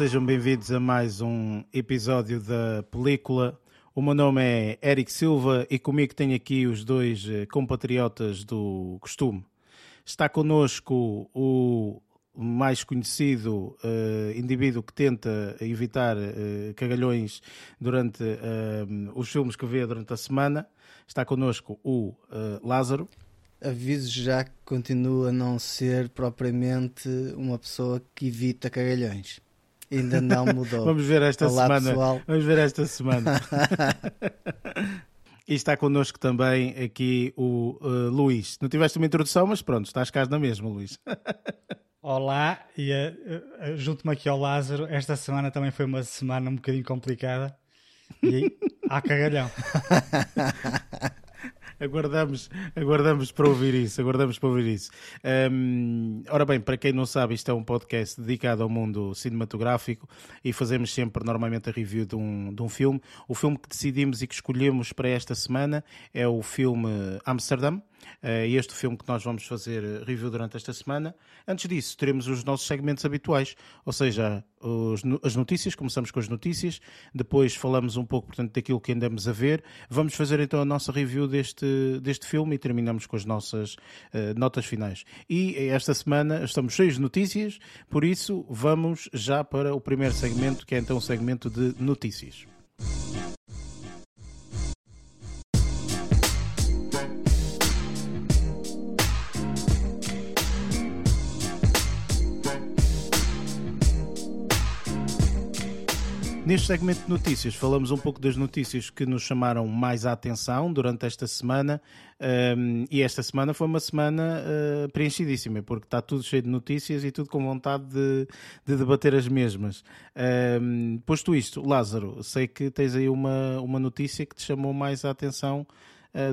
sejam bem-vindos a mais um episódio da película. O meu nome é Eric Silva e comigo tenho aqui os dois eh, compatriotas do costume. Está connosco o mais conhecido uh, indivíduo que tenta evitar uh, cagalhões durante uh, os filmes que vê durante a semana. Está connosco o Lázaro. Aviso já que continua a não ser propriamente uma pessoa que evita cagalhões. Ainda não mudou. Vamos ver esta Olá, semana. Pessoal. Vamos ver esta semana. E está connosco também aqui o uh, Luís. Não tiveste uma introdução, mas pronto, estás cá na mesma, Luís. Olá, e uh, uh, junto-me aqui ao Lázaro. Esta semana também foi uma semana um bocadinho complicada. E há cagalhão. aguardamos, aguardamos para ouvir isso, aguardamos para ouvir isso. Um, ora bem, para quem não sabe, isto é um podcast dedicado ao mundo cinematográfico e fazemos sempre normalmente a review de um, de um filme. O filme que decidimos e que escolhemos para esta semana é o filme Amsterdam, este filme que nós vamos fazer review durante esta semana. Antes disso, teremos os nossos segmentos habituais, ou seja, os, as notícias, começamos com as notícias, depois falamos um pouco, portanto, daquilo que andamos a ver. Vamos fazer então a nossa review deste, deste filme e terminamos com as nossas uh, notas finais. E esta semana estamos cheios de notícias, por isso vamos já para o primeiro segmento, que é então o segmento de notícias. Neste segmento de notícias, falamos um pouco das notícias que nos chamaram mais a atenção durante esta semana. Um, e esta semana foi uma semana uh, preenchidíssima, porque está tudo cheio de notícias e tudo com vontade de, de debater as mesmas. Um, posto isto, Lázaro, sei que tens aí uma, uma notícia que te chamou mais a atenção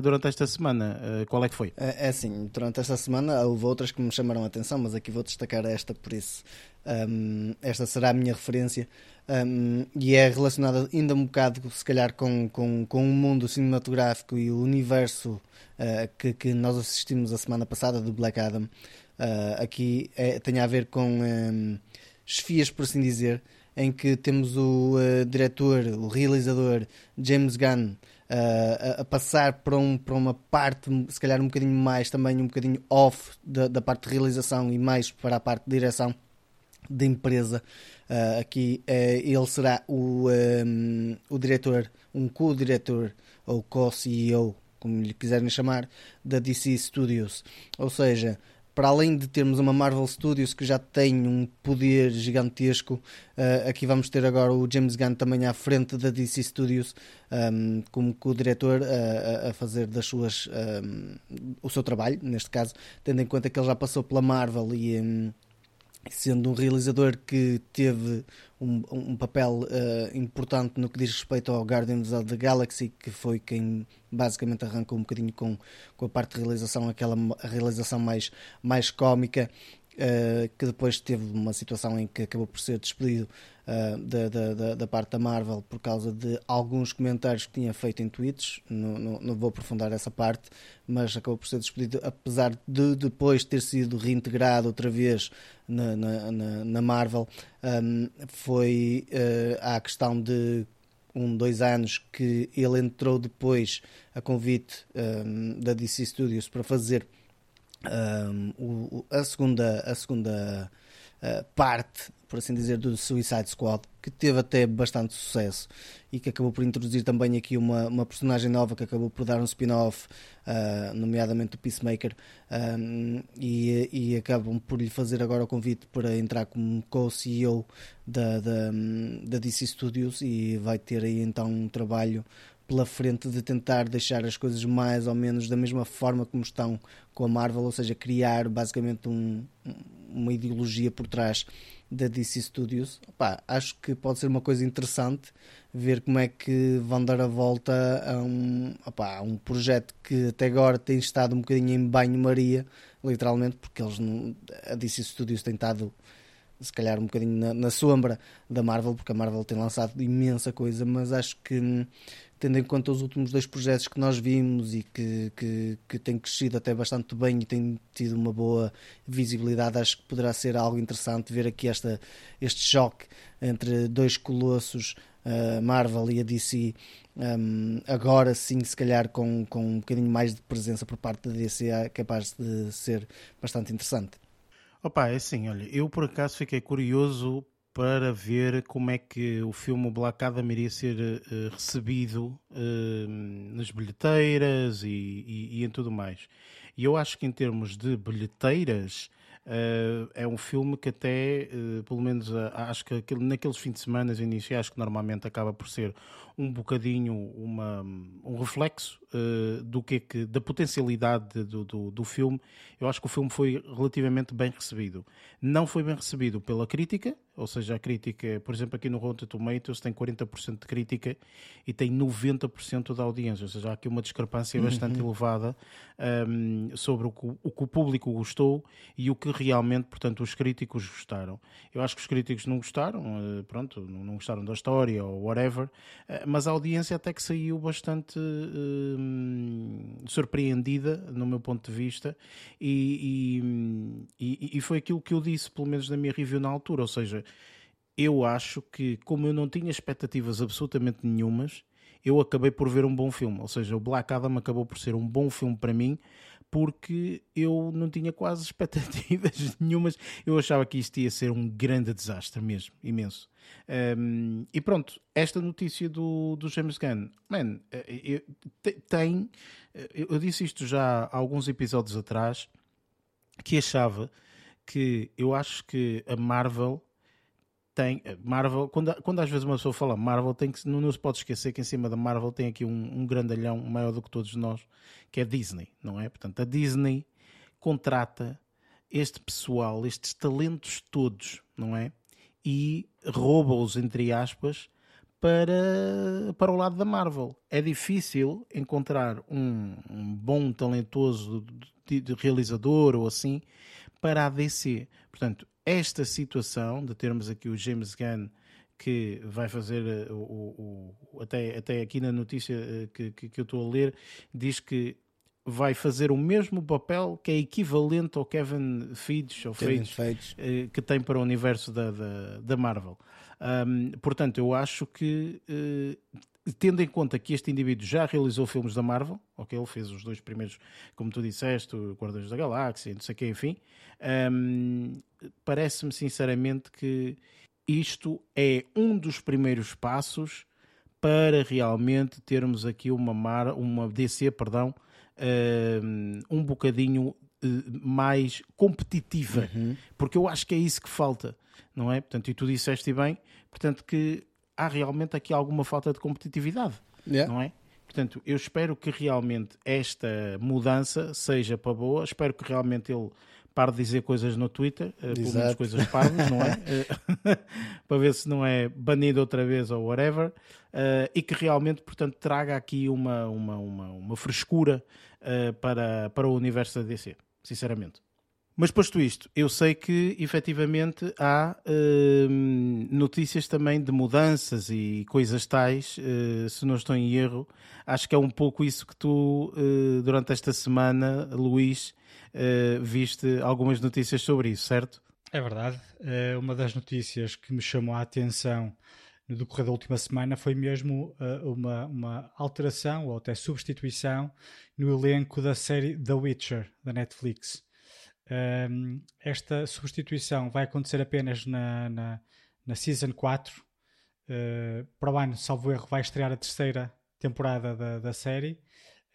durante esta semana. Uh, qual é que foi? É, é assim, durante esta semana houve outras que me chamaram a atenção, mas aqui vou destacar esta, por isso um, esta será a minha referência um, e é relacionada ainda um bocado, se calhar, com, com, com o mundo cinematográfico e o universo uh, que, que nós assistimos a semana passada do Black Adam. Uh, aqui é, tem a ver com um, chefias, por assim dizer, em que temos o uh, diretor, o realizador James Gunn. Uh, a, a, passar para, um, para uma parte, se calhar um bocadinho mais, também um bocadinho off da, da parte de realização e mais para a parte de direção da empresa. Uh, aqui uh, ele será o, um, o diretor, um co-diretor ou co-CEO, como lhe quiserem chamar, da DC Studios. Ou seja, para além de termos uma Marvel Studios que já tem um poder gigantesco, uh, aqui vamos ter agora o James Gunn também à frente da DC Studios, um, como co-diretor a, a, fazer das suas um, o seu trabalho, neste caso, tendo em conta que ele já passou pela Marvel e. Um, sendo um realizador que teve um, um papel uh, importante no que diz respeito ao Guardians of the Galaxy, que foi quem basicamente arrancou um bocadinho com, com a parte de realização, aquela realização mais, mais cómica, uh, que depois teve uma situação em que acabou por ser despedido uh, da, da, da, parte da Marvel por causa de alguns comentários que tinha feito em tweets. Não, não, não, vou aprofundar essa parte, mas acabou por ser despedido, apesar de depois ter sido reintegrado outra vez na, na, na, Marvel. Um, foi uh, questão de um, dois anos que ele entrou depois a convite um, da DC Studios para fazer um, o, a segunda, a segunda uh, parte, por assim dizer, do Suicide Squad, que teve até bastante sucesso e que acabou por introduzir também aqui uma, uma personagem nova que acabou por dar um spin-off, uh, nomeadamente o Peacemaker, um, e, e acabam por lhe fazer agora o convite para entrar como co-CEO da, da, da DC Studios e vai ter aí então um trabalho pela frente de tentar deixar as coisas mais ou menos da mesma forma como estão com a Marvel, ou seja, criar basicamente um, uma ideologia por trás da DC Studios. Opa, acho que pode ser uma coisa interessante ver como é que vão dar a volta a um, opa, um projeto que até agora tem estado um bocadinho em banho-maria, literalmente, porque eles a DC Studios tem estado se calhar um bocadinho na, na, sombra da Marvel, porque a Marvel tem lançado imensa coisa, mas acho que tendo em conta os últimos dois projetos que nós vimos e que, que, que têm crescido até bastante bem e têm tido uma boa visibilidade, acho que poderá ser algo interessante ver aqui esta, este choque entre dois colossos, a Marvel e a DC, um, agora sim, se calhar com, com um bocadinho mais de presença por parte da DC, é capaz de ser bastante interessante. Opa, é assim, olha, eu por acaso fiquei curioso para ver como é que o filme Black Adam iria ser uh, recebido uh, nas bilheteiras e, e, e, em tudo mais. E eu acho que em termos de bilheteiras uh, é um filme que até, pelo menos acho que aquele, naqueles fins de semana iniciais que normalmente acaba por ser um bocadinho uma, um reflexo uh, do que, é que da potencialidade do, do, do, filme. Eu acho que o filme foi relativamente bem recebido. Não foi bem recebido pela crítica, ou seja, a crítica, por exemplo, aqui no Rotten Tomatoes tem 40% de crítica e tem 90% da audiência, ou seja, há aqui uma discrepância bastante uhum. elevada um, sobre o que, o que o público gostou e o que realmente, portanto, os críticos gostaram. Eu acho que os críticos não gostaram, uh, pronto, não gostaram da história ou whatever, uh, mas a audiência até que saiu bastante hum, surpreendida, no meu ponto de vista, e, e, e, foi aquilo que eu disse, pelo menos na minha review na altura. Ou seja, eu acho que, como eu não tinha expectativas absolutamente nenhumas, eu acabei por ver um bom filme. Ou seja, o Black Adam acabou por ser um bom filme para mim, porque eu não tinha quase expectativas nenhumas. Eu achava que isto ia ser um grande desastre mesmo, imenso. Um, e pronto, esta notícia do, do James Gunn, man, eh, tem. Eh, eu disse isto já há alguns episódios atrás, que achava que eu acho que a Marvel tem Marvel, quando, quando às vezes uma pessoa fala Marvel, tem que, não, não se pode esquecer que em cima da Marvel tem aqui um, um grandalhão maior do que todos nós, que é Disney, não é? Portanto, a Disney contrata este pessoal, estes talentos todos, não é? E rouba-os, entre aspas, para, para o lado da Marvel. É difícil encontrar um, um bom, talentoso de, de realizador ou assim para a DC. Portanto, esta situação de termos aqui o James Gunn que vai fazer eh, o, o, até, até aqui na notícia eh, que, que, que, eu estou a ler, diz que vai fazer o mesmo papel que é equivalente ao Kevin Feige, ou Kevin Feige, eh, que tem para o universo da, da, da Marvel. Um, portanto, eu acho que tendo em conta que este indivíduo já realizou filmes da Marvel, ok, ele fez os dois primeiros, como tu disseste, o Guardiões da Galáxia, não sei o que, enfim, um, parece-me sinceramente que isto é um dos primeiros passos para realmente termos aqui uma, mar, uma DC, perdão, um, um bocadinho eh, mais competitiva, uhum. porque eu acho que é isso que falta, não é? Portanto, e tu disseste bem, portanto que há realmente aqui alguma falta de competitividade, yeah. não é? Portanto, eu espero que realmente esta mudança seja para boa, espero que realmente ele pare de dizer coisas no Twitter, uh, pelo menos coisas parvas, não é? Eh, para ver se não é banido outra vez ou whatever, uh, e que realmente, portanto, traga aqui uma, uma, uma, uma frescura uh, para, para o universo da DC, sinceramente. Mas posto isto, eu sei que efetivamente há uh, notícias também de mudanças e coisas tais, uh, se não estou em erro. Acho que é um pouco isso que tu, uh, durante esta semana, Luís, viste algumas notícias sobre isso, certo? É verdade. uma das notícias que me chamou a atenção no decorrer da última semana foi mesmo uma, uma alteração ou até substituição no elenco da série The Witcher, da Netflix. Um, esta substituição vai acontecer apenas na, na, na Season 4. Uh, para o ano, salvo erro, vai estrear a terceira temporada da, da série,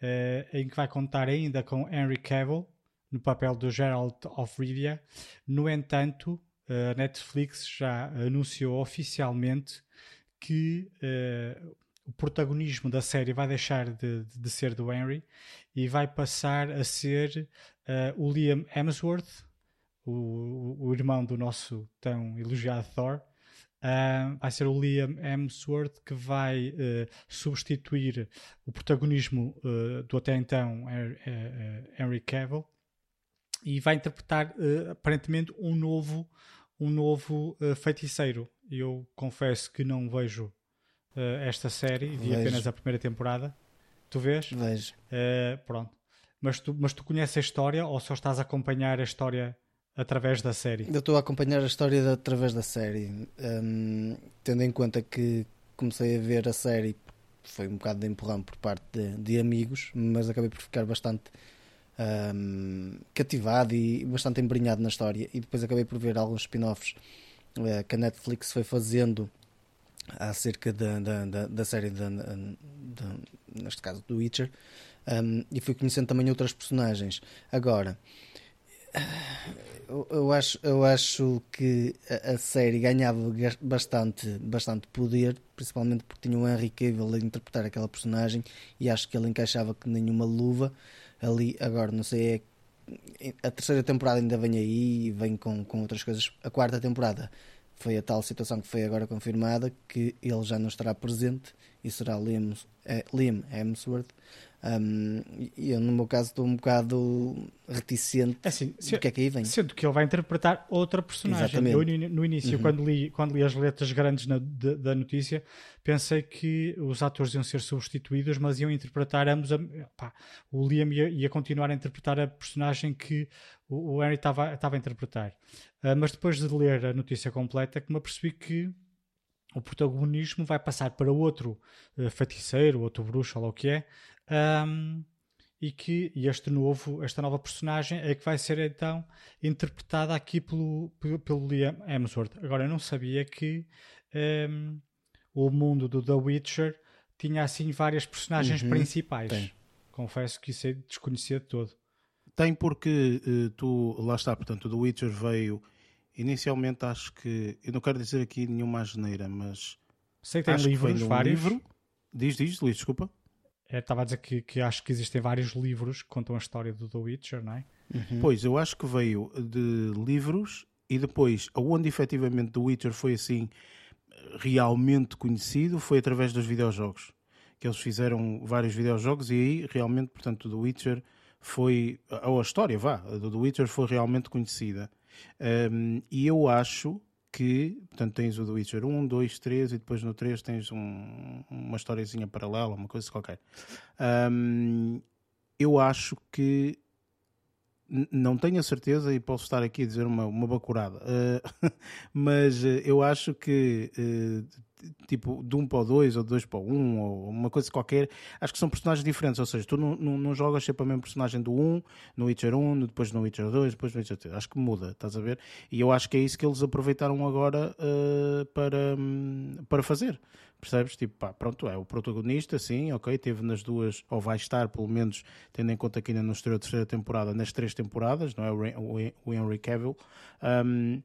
uh, em que vai contar ainda com Henry Cavill no papel do Geralt of Rivia. No entanto, a Netflix já anunciou oficialmente que uh, o protagonismo da série vai deixar de, de, ser do Henry e vai passar a ser uh, o Liam Hemsworth, o, o, irmão do nosso tão elogiado Thor. Uh, vai ser o Liam Hemsworth que vai uh, substituir o protagonismo do até então Henry Cavill e vai interpretar aparentemente um novo um novo feiticeiro. Eu confesso que não vejo uh, esta série, vi vejo. apenas a primeira temporada. Tu vês? Vejo. Uh, pronto. Mas tu, mas tu conheces a história ou só estás a acompanhar a história através da série? Eu estou a acompanhar a história de, através da série. Um, tendo em conta que comecei a ver a série, foi um bocado de empurrão por parte de, de amigos, mas acabei por ficar bastante um, cativado e bastante embrenhado na história. E depois acabei por ver alguns spin-offs uh, que a Netflix foi fazendo acerca da, da, da, da série, de, neste caso do Witcher, um, e fui conhecendo também outras personagens. Agora, eu, eu acho, eu acho que a, a, série ganhava bastante, bastante poder, principalmente porque tinha o Henry Cavill a interpretar aquela personagem e acho que ele encaixava que nenhuma luva ali. Agora, não sei, é, a terceira temporada ainda vem aí e vem com, com outras coisas. A quarta temporada foi a tal situação que foi agora confirmada que ele já não estará presente e será Liam, é, Liam Hemsworth. Um, eu, no meu caso, estou um bocado reticente é assim, do que é que aí vem. Sendo que ele vai interpretar outra personagem. Eu, no início, uhum. quando, li, quando li as letras grandes na, de, da notícia, pensei que os atores iam ser substituídos, mas iam interpretar ambos. A, pá, o Liam ia, ia, continuar a interpretar a personagem que o, o Henry estava a interpretar. Uh, mas depois de ler a notícia completa, que me apercebi que o protagonismo vai passar para outro uh, feiticeiro, outro bruxo, ou o que é, um, e que e este novo, esta nova personagem é que vai ser então interpretada aqui pelo, pelo, Liam Hemsworth. Agora eu não sabia que um, o mundo do The Witcher tinha assim várias personagens uhum, principais. Tem. Confesso que isso é desconhecido de todo. Tem porque uh, tu, lá está, portanto, o The Witcher veio inicialmente acho que, eu não quero dizer aqui nenhuma geneira, mas sei que tem livros, que um vários. Livro. Diz, diz, Luís, desculpa. É, estava a dizer que, que acho que existem vários livros que contam a história do The Witcher, não é? Uhum. Pois, eu acho que veio de livros e depois, aonde efetivamente The Witcher foi assim realmente conhecido foi através dos videojogos. Que eles fizeram vários videojogos e aí realmente, portanto, The Witcher foi, ou a história, vá, do The Witcher foi realmente conhecida. Um, e eu acho que, portanto, tens o The Witcher 1, 2, 3 e depois no 3 tens um, uma historiazinha paralela, uma coisa qualquer. Um, eu acho que não tenho a certeza e posso estar aqui a dizer uma, uma bacurada, uh, mas uh, eu acho que uh, tipo de um para o dois, ou de dois para o um, ou uma coisa qualquer, acho que são personagens diferentes. Ou seja, tu não, não, não jogas sempre a mesma personagem do 1, no Witcher 1, depois no Witcher 2, depois no Witcher 3. Acho que muda, estás a ver? E eu acho que é isso que eles aproveitaram agora uh, para, um, para fazer. Percebes? Tipo, pá, pronto, é o protagonista, sim, ok, teve nas duas, ou vai estar, pelo menos, tendo em conta que ainda não estreou a terceira temporada, nas três temporadas, não é? O Henry Cavill. Um,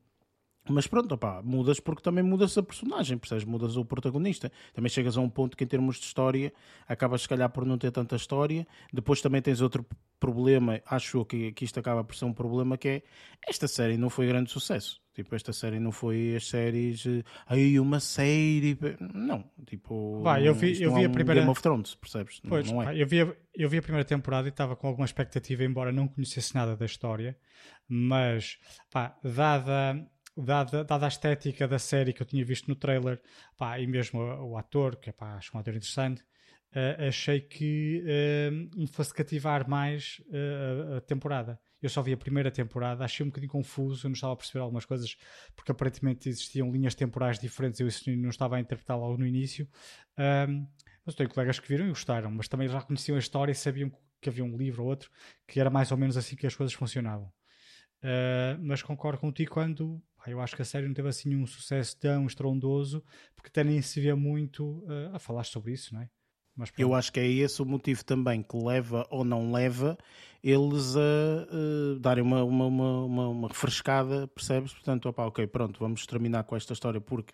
mas pronto, opá, mudas porque também mudas a personagem, percebes? Mudas o protagonista. Também chegas a um ponto que, em termos de história, acabas, se calhar, por não ter tanta história. Depois também tens outro problema, acho que, que isto acaba por ser um problema, que é esta série não foi grande sucesso. Tipo, esta série não foi as séries. Eh, aí uma série. Não, tipo. Vai, eu vi, eu vi é a primeira. Game of Thrones, percebes? Pois, não, não é. eu, vi a, eu vi a primeira temporada e estava com alguma expectativa, embora não conhecesse nada da história. Mas, pá, dada dada, dada a estética da série que eu tinha visto no trailer, pá, e mesmo o, o ator, que é pá, acho um ator interessante, uh, achei que uh, me fosse cativar mais uh, a temporada. Eu só vi a primeira temporada, achei um bocadinho confuso, não estava a perceber algumas coisas, porque aparentemente existiam linhas temporais diferentes, eu isso não estava a interpretar logo no início. Um, mas tenho colegas que viram e gostaram, mas também já conheciam a história e sabiam que havia um livro ou outro que era mais ou menos assim que as coisas funcionavam. Uh, mas concordo contigo quando eu acho que a série não teve assim um sucesso tão estrondoso, porque até nem se vê muito uh, a falar sobre isso, não é? Mas, eu acho que é esse o motivo também que leva ou não leva eles a uh, darem uma, uma, uma, uma, refrescada, percebes? Portanto, opa, ok, pronto, vamos terminar com esta história porque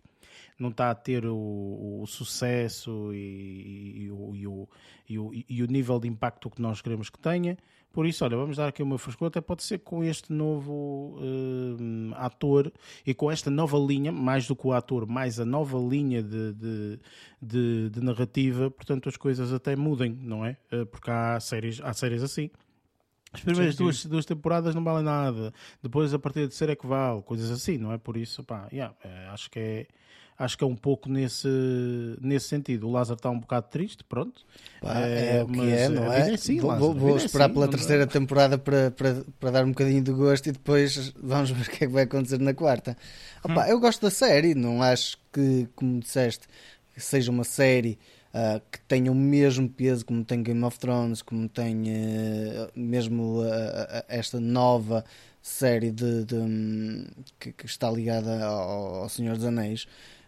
não está a ter o, o sucesso e, e, e, o, e, o, e, o, e o nível de impacto que nós queremos que tenha. Por isso, olha, vamos dar aqui uma frescura, até pode ser com este novo uh, ator e com esta nova linha, mais do que o ator, mais a nova linha de, de, de, de narrativa, portanto as coisas até mudem, não é? Uh, porque há séries, há séries assim As primeiras duas, duas temporadas não valem nada. Depois, a partir de terceira é que vale. Coisas assim, não é? Por isso, pá, yeah, é, acho que é acho que é um pouco nesse, nesse sentido. O Lázaro está um bocado triste, pronto. Pá, é, é, o que é, não é? é assim, vou, Lázaro, vou esperar assim, pela terceira temporada para, para, para dar um bocadinho de gosto e depois vamos ver o que é que vai acontecer na quarta. Opa, hum. Eu gosto da série, não acho que, como disseste, seja uma série. Uh, que tenha o mesmo peso como tem Game of Thrones, como tem uh, mesmo uh, esta nova série de, de um, que, que, está ligada ao, ao Senhor dos Anéis.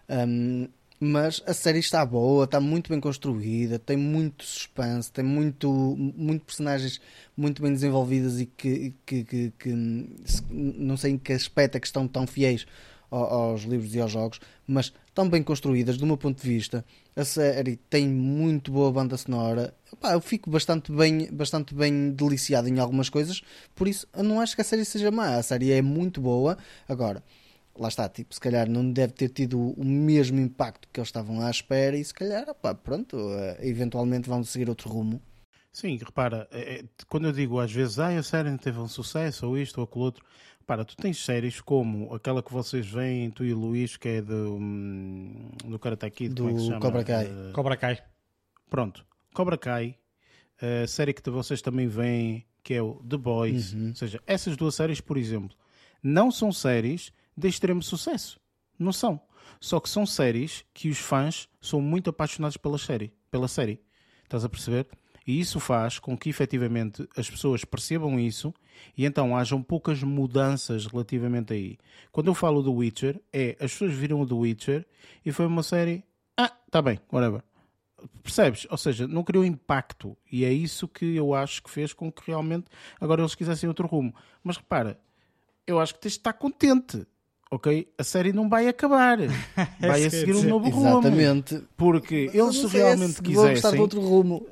Um, mas a série está boa, está muito bem construída, tem muito suspense, tem muito, muito personagens muito bem desenvolvidas e que, que, que, que não sei em que aspecto é que estão tão fiéis aos livros e aos jogos, mas tão bem construídas do meu ponto de vista. A série tem muito boa banda sonora. eu fico bastante bem, bastante bem deliciado em algumas coisas, por isso eu não acho que a série seja má. A série é muito boa. Agora, lá está, tipo, se calhar não deve ter tido o mesmo impacto que eles estavam à espera e se calhar, opá, pronto, eh, eventualmente vão seguir outro rumo. Sim, repara, é, quando eu digo às vezes, ah, a série não teve um sucesso, ou isto ou aquilo outro, para tu tens séries como aquela que vocês veem, tu e o Luís, que é do, hum, do Karate Kid, do como é que se chama? Cobra Kai. Uh, Cobra Kai. Pronto, Cobra Kai, a série que vocês também veem, que é o The Boys, uhum. ou seja, essas duas séries, por exemplo, não são séries de extremo sucesso. Não são. Só que são séries que os fãs são muito apaixonados pela série. Pela série. Estás a perceber? E isso faz com que efetivamente as pessoas percebam isso e então hajam poucas mudanças relativamente aí. Quando eu falo do Witcher, é as pessoas viram o The Witcher e foi uma série. Ah, tá bem, whatever. Percebes? Ou seja, não criou impacto. E é isso que eu acho que fez com que realmente agora eles quisessem outro rumo. Mas repara, eu acho que tens de estar contente ok, a série não vai acabar. Vai a seguir um novo rumo. Exatamente. Porque eles se realmente quisessem. outro rumo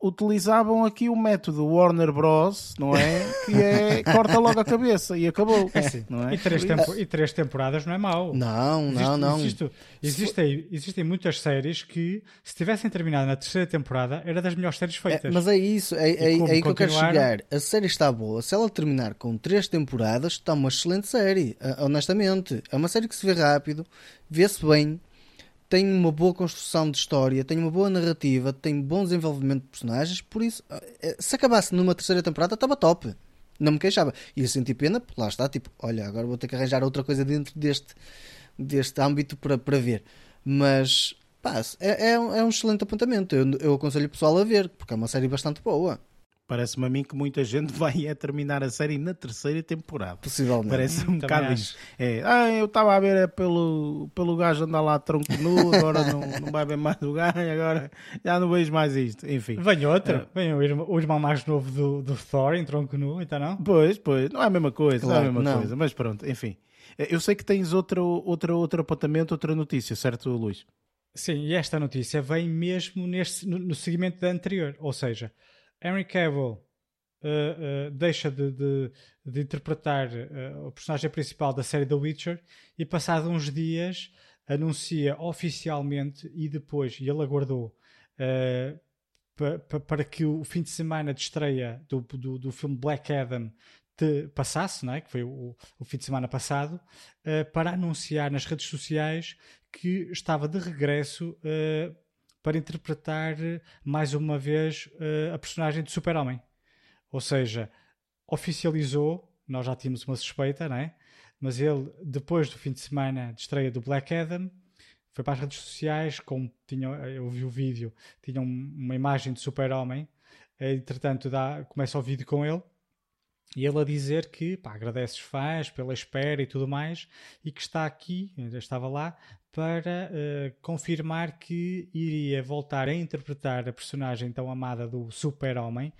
utilizavam aqui o método Warner Bros, não é? Que é corta logo a cabeça e acabou. É não é? e, três tempo, e três temporadas não é mau. Não, Existe, não, não. Existe, existem, existem muitas séries que, se tivessem terminado na terceira temporada, era das melhores séries feitas. É, mas é isso, é, é, é aí que eu quero chegar. A série está boa. Se ela terminar com três temporadas, está uma excelente série. Honestamente, é uma série que se vê rápido, vê-se bem tem uma boa construção de história, tem uma boa narrativa, tem bom desenvolvimento de personagens, por isso, eh, se acabasse numa terceira temporada, estava top. Não me queixava. E eu senti pena, porque lá está, tipo, olha, agora vou ter que arranjar outra coisa dentro deste, deste âmbito para, para ver. Mas, pá, é, é, um, é um excelente apontamento. Eu, eu aconselho o pessoal a ver, porque é uma série bastante boa. Parece-me a mim que muita gente vai a terminar a série na terceira temporada. Possivelmente. Parece um bocado isso. É, ah, eu estava a ver é pelo, pelo gajo andar lá tronco nu, agora não, não vai ver mais o gajo, agora já não vejo mais isto. Enfim. Vem outra. É. Vem o irmão, o irmão mais novo do, do Thor em tronco nu, então não? Pois, pois. Não é a mesma coisa, claro, não é a mesma não. coisa. Mas pronto, enfim. É, eu sei que tens outro, outro, outro apontamento, outra notícia, certo, Luís? Sim, e esta notícia vem mesmo neste, no, no seguimento da anterior. Ou seja, Henry Cavill uh, uh, deixa de, de, de interpretar uh, o personagem principal da série The Witcher e passado uns dias anuncia oficialmente e depois, e ele aguardou para que o fim de semana de estreia do, do, do filme Black Adam passasse, não é? que foi o, o fim de semana passado, para anunciar nas redes sociais que estava de regresso para interpretar mais uma vez a personagem de Super-Homem. Ou seja, oficializou, nós já tínhamos uma suspeita, não é? Mas ele, depois do fim de semana de estreia do Black Adam, foi para as redes sociais, com, tinha, eu vi o vídeo, tinha uma imagem de super-homem, entretanto dá, começa o vídeo com ele, e ele a dizer que pá, agradece os fãs pela espera e tudo mais, e que está aqui, já estava lá, para uh, confirmar que iria voltar a interpretar a personagem tão amada do Super-Homem,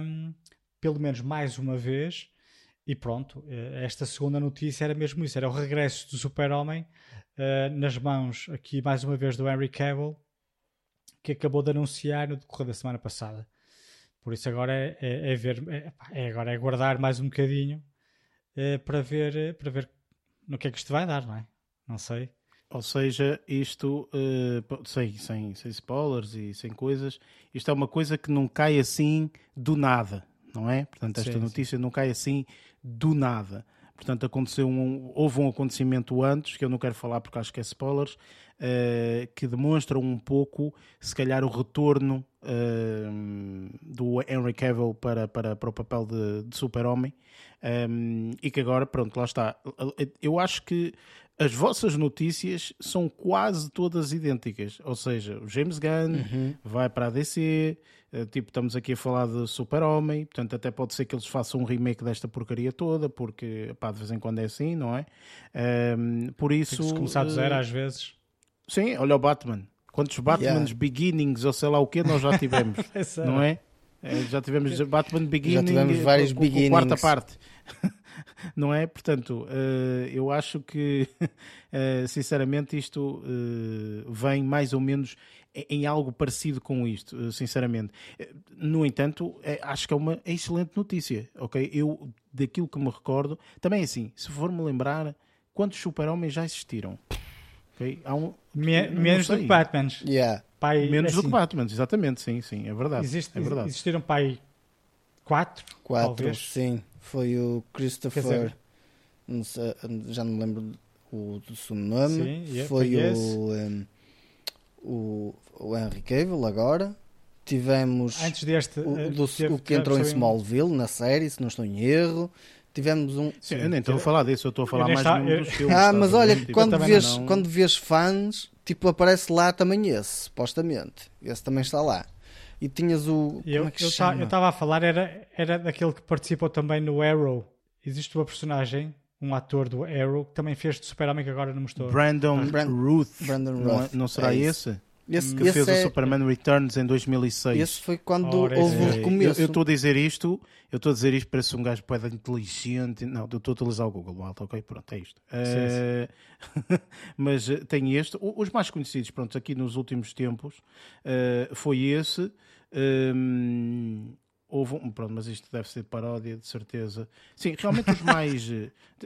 um, pelo menos mais uma vez. E pronto, uh, esta segunda notícia era mesmo isso: era o regresso do Super-Homem uh, nas mãos, aqui mais uma vez, do Henry Cavill, que acabou de anunciar no decorrer da semana passada. Por isso agora é, é, é ver, é, é, agora é guardar mais um bocadinho para ver, para ver no que é que isto vai dar, não é? Não sei. Ou seja, isto, uh, sem, sem, sem spoilers e sem coisas, isto é uma coisa que não cai assim do nada, não é? Portanto, esta Sim, notícia não cai assim do nada. Portanto, aconteceu um, houve um acontecimento antes, que eu não quero falar porque acho que é spoilers, eh, que demonstram um pouco, se calhar, o retorno eh, do Henry Cavill para, para, para o papel de, de super-homem. Um, e que agora, pronto, lá está. Eu acho que as vossas notícias são quase todas idênticas. Ou seja, o James Gunn vai para a DC, eh, tipo, estamos aqui a falar de Super-Homem, portanto, até pode ser que eles façam um remake desta porcaria toda, porque, pá, de vez em quando é assim, não é? Um, por isso. Tem que se começar do zero eh, às vezes. Sim, olha o Batman. Quantos Batmans Yeah. Beginnings ou sei lá o que nós já tivemos, não é? Eh, Já tivemos Batman Beginning, tivemos eh, vários com- com- com quarta beginnings. parte. não é? Portanto, eh, eu acho que, eh, sinceramente, isto eh, vem mais ou menos em- algo parecido com isto, sinceramente. No entanto, acho que é uma excelente notícia, ok? Eu, daquilo que me recordo, também é assim, se for-me lembrar, quantos super-homens já existiram? Ok? Há um, Me- menos do que Batmans. Yeah. Pai, Menos do assim, que Batman, exatamente, sim, sim, é verdade. Existe, é verdade. Existiram pai quatro, Quatro, talvez. sim. Foi o Christopher. Não sei, já não me lembro o do seu nome. Sim, yeah, foi o, um, o, o Henry Cavill agora. Tivemos Antes deste. o, eh, do- teve- o que entrou em Smallville na série, se não estou em erro. Tivemos um. Sim, eu nem estou a falar disso, eu estou a falar mais está- dos filmes. Ah, mas olha, Tipo, quando vês, não- quando vês fãs, tipo, aparece lá também esse, supostamente. Esse também está lá. E tinhas o. Eu como é que se estava a falar, era, era daquele que participou também no Arrow. Existe uma personagem, um ator do Arrow, que também fez de Super-Homem que agora não mostrou. Brandon Brand- Ruth. Brandon Não, é- Ruth, não será é isso. esse? Esse, Que esse fez é- o Superman Returns em 2006. esse foi quando Ora, houve o é- Eu- recomeço. Eu estou a dizer isto, eu estou a dizer isto, parece um gajo poeda inteligente. Não, eu estou a utilizar o Google, malta, ok? Pronto, é isto. Eh, mas eh, tem este. Os mais conhecidos, pronto, aqui nos últimos tempos, eh, foi esse. Hum, houve um, pronto, mas isto deve ser paródia, de certeza. Sim, realmente os mais.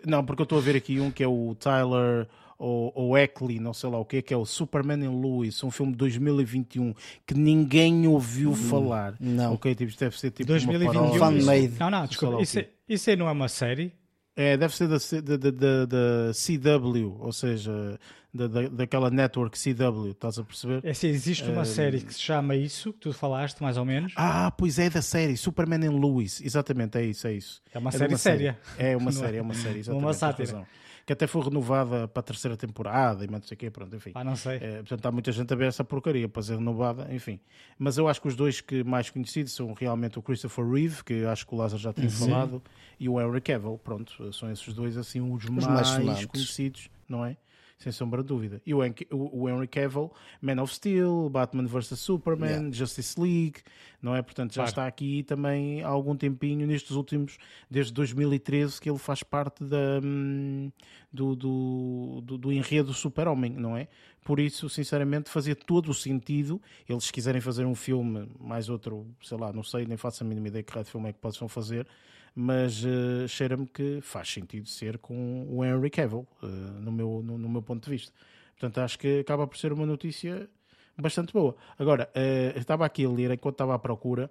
não, porque eu estou a ver aqui um que é o Tyler ou, ou Eckley, não sei lá o que, que é o Superman and Lois, um filme de 2021 que ninguém ouviu falar. Não. Ok, tipo, deve ser tipo 2021. uma paródia. Fan-made. Não, não, desculpa. Isso, é- isso aí não é uma série. É, deve ser da, da, da, da, CW, ou seja, da, da, daquela network CW, estás a perceber? É assim, existe uma Eh, série que se chama isso, que tu falaste, mais ou menos. Ah, pois é da série, Superman and Lois, exatamente, é isso, é isso. É uma de série séria. É uma é? série, é uma série, exatamente. Uma sátira. Que até foi renovada para a terceira temporada e não sei o quê, pronto, enfim. Ah, não sei. É, portanto, há muita gente a ver essa porcaria para ser renovada, enfim. Mas eu acho que os dois que mais conhecidos são realmente o Christopher Reeve, que acho que o Lázaro já tinha falado, e o Henry Cavill. Pronto, são esses dois assim os, mais mais, sonados. conhecidos, não é? Sem sombra de dúvida. E o, Hen- o, Henry Cavill, Man of Steel, Batman vs Superman, Yeah. Justice League, não é? Portanto, já Claro. está aqui também há algum tempinho, nestes últimos, desde 2013, que ele faz parte da, hum, do, do, do, do enredo Super-Homem, não é? Por isso, sinceramente, fazia todo o sentido eles se quiserem fazer um filme, mais outro, sei lá, não sei, nem faço a mínima ideia que raio de filme é que possam fazer, mas eh, cheira-me que faz sentido ser com o Henry Cavill, eh, no, meu, no, no meu ponto de vista. Portanto, acho que acaba por ser uma notícia bastante boa. Agora, eu estava aqui a ler, enquanto estava à procura,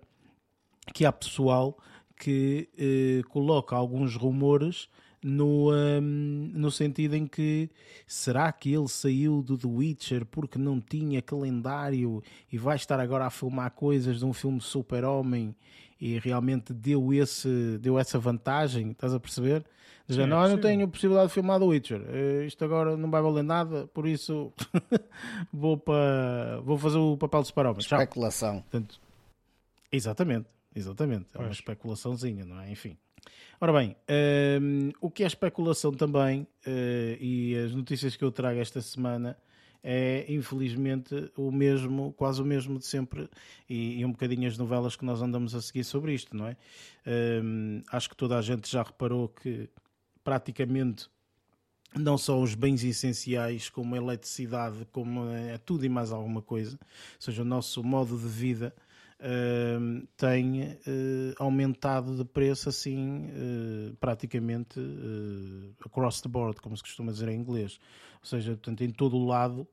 que há pessoal que coloca alguns rumores no, ahm, no sentido em que será que ele saiu do The Witcher porque não tinha calendário e vai estar agora a filmar coisas de um filme super-homem e realmente deu, esse, deu essa vantagem, estás a perceber? Já é não, eu não tenho possibilidade de filmar The Witcher, Eh, isto agora não vai valer nada, por isso vou, para, vou fazer o papel de super-homem. Especulação. Portanto, exatamente, exatamente. É uma Pois. especulaçãozinha, não é? Enfim. Ora bem, hum, o que é especulação também, eh, e as notícias que eu trago esta semana, é infelizmente o mesmo, quase o mesmo de sempre, e, e um bocadinho as novelas que nós andamos a seguir sobre isto, não é? Hum, acho que toda a gente já reparou que praticamente não só os bens essenciais, como a eletricidade, como é tudo e mais alguma coisa, ou seja, o nosso modo de vida tem eh, aumentado de preço assim eh, praticamente eh, across the board, como se costuma dizer em inglês. Ou seja, portanto, em todo o lado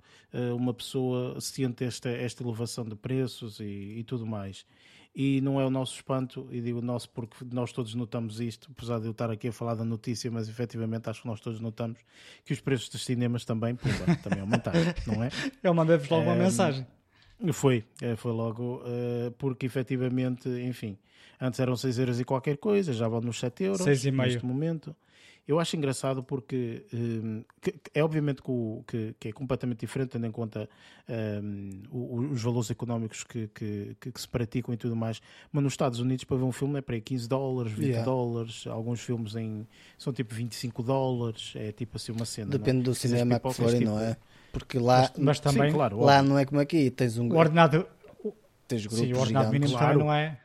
uma pessoa sente esta, esta elevação de preços e, e tudo mais. e não é o nosso espanto, e digo nosso porque nós todos notamos isto, apesar de eu estar aqui a falar da notícia, mas efetivamente acho que nós todos notamos que os preços dos cinemas também, pumba, também aumentaram, não é? Eu mandei-vos logo uma mensagem. Foi, foi logo, porque efetivamente, enfim, antes eram 6 euros e qualquer coisa, já vão nos 7 euros 6 e meio. neste momento. Eu acho engraçado porque um, que, é obviamente que, o, que, que, é completamente diferente, tendo em conta um, os valores económicos que, que, se praticam e tudo mais. Mas nos Estados Unidos, para ver um filme, é para aí 15 dólares, 20 yeah. dólares. Alguns filmes em, são tipo 25 dólares. É tipo assim uma cena. Depende não? do cinema que forem, tipo, não é? Porque lá, mas, mas também, sim, claro, lá não é como aqui. Tens um. O ordenado. Tens grupos sim, o ordenado mínimo claro. não é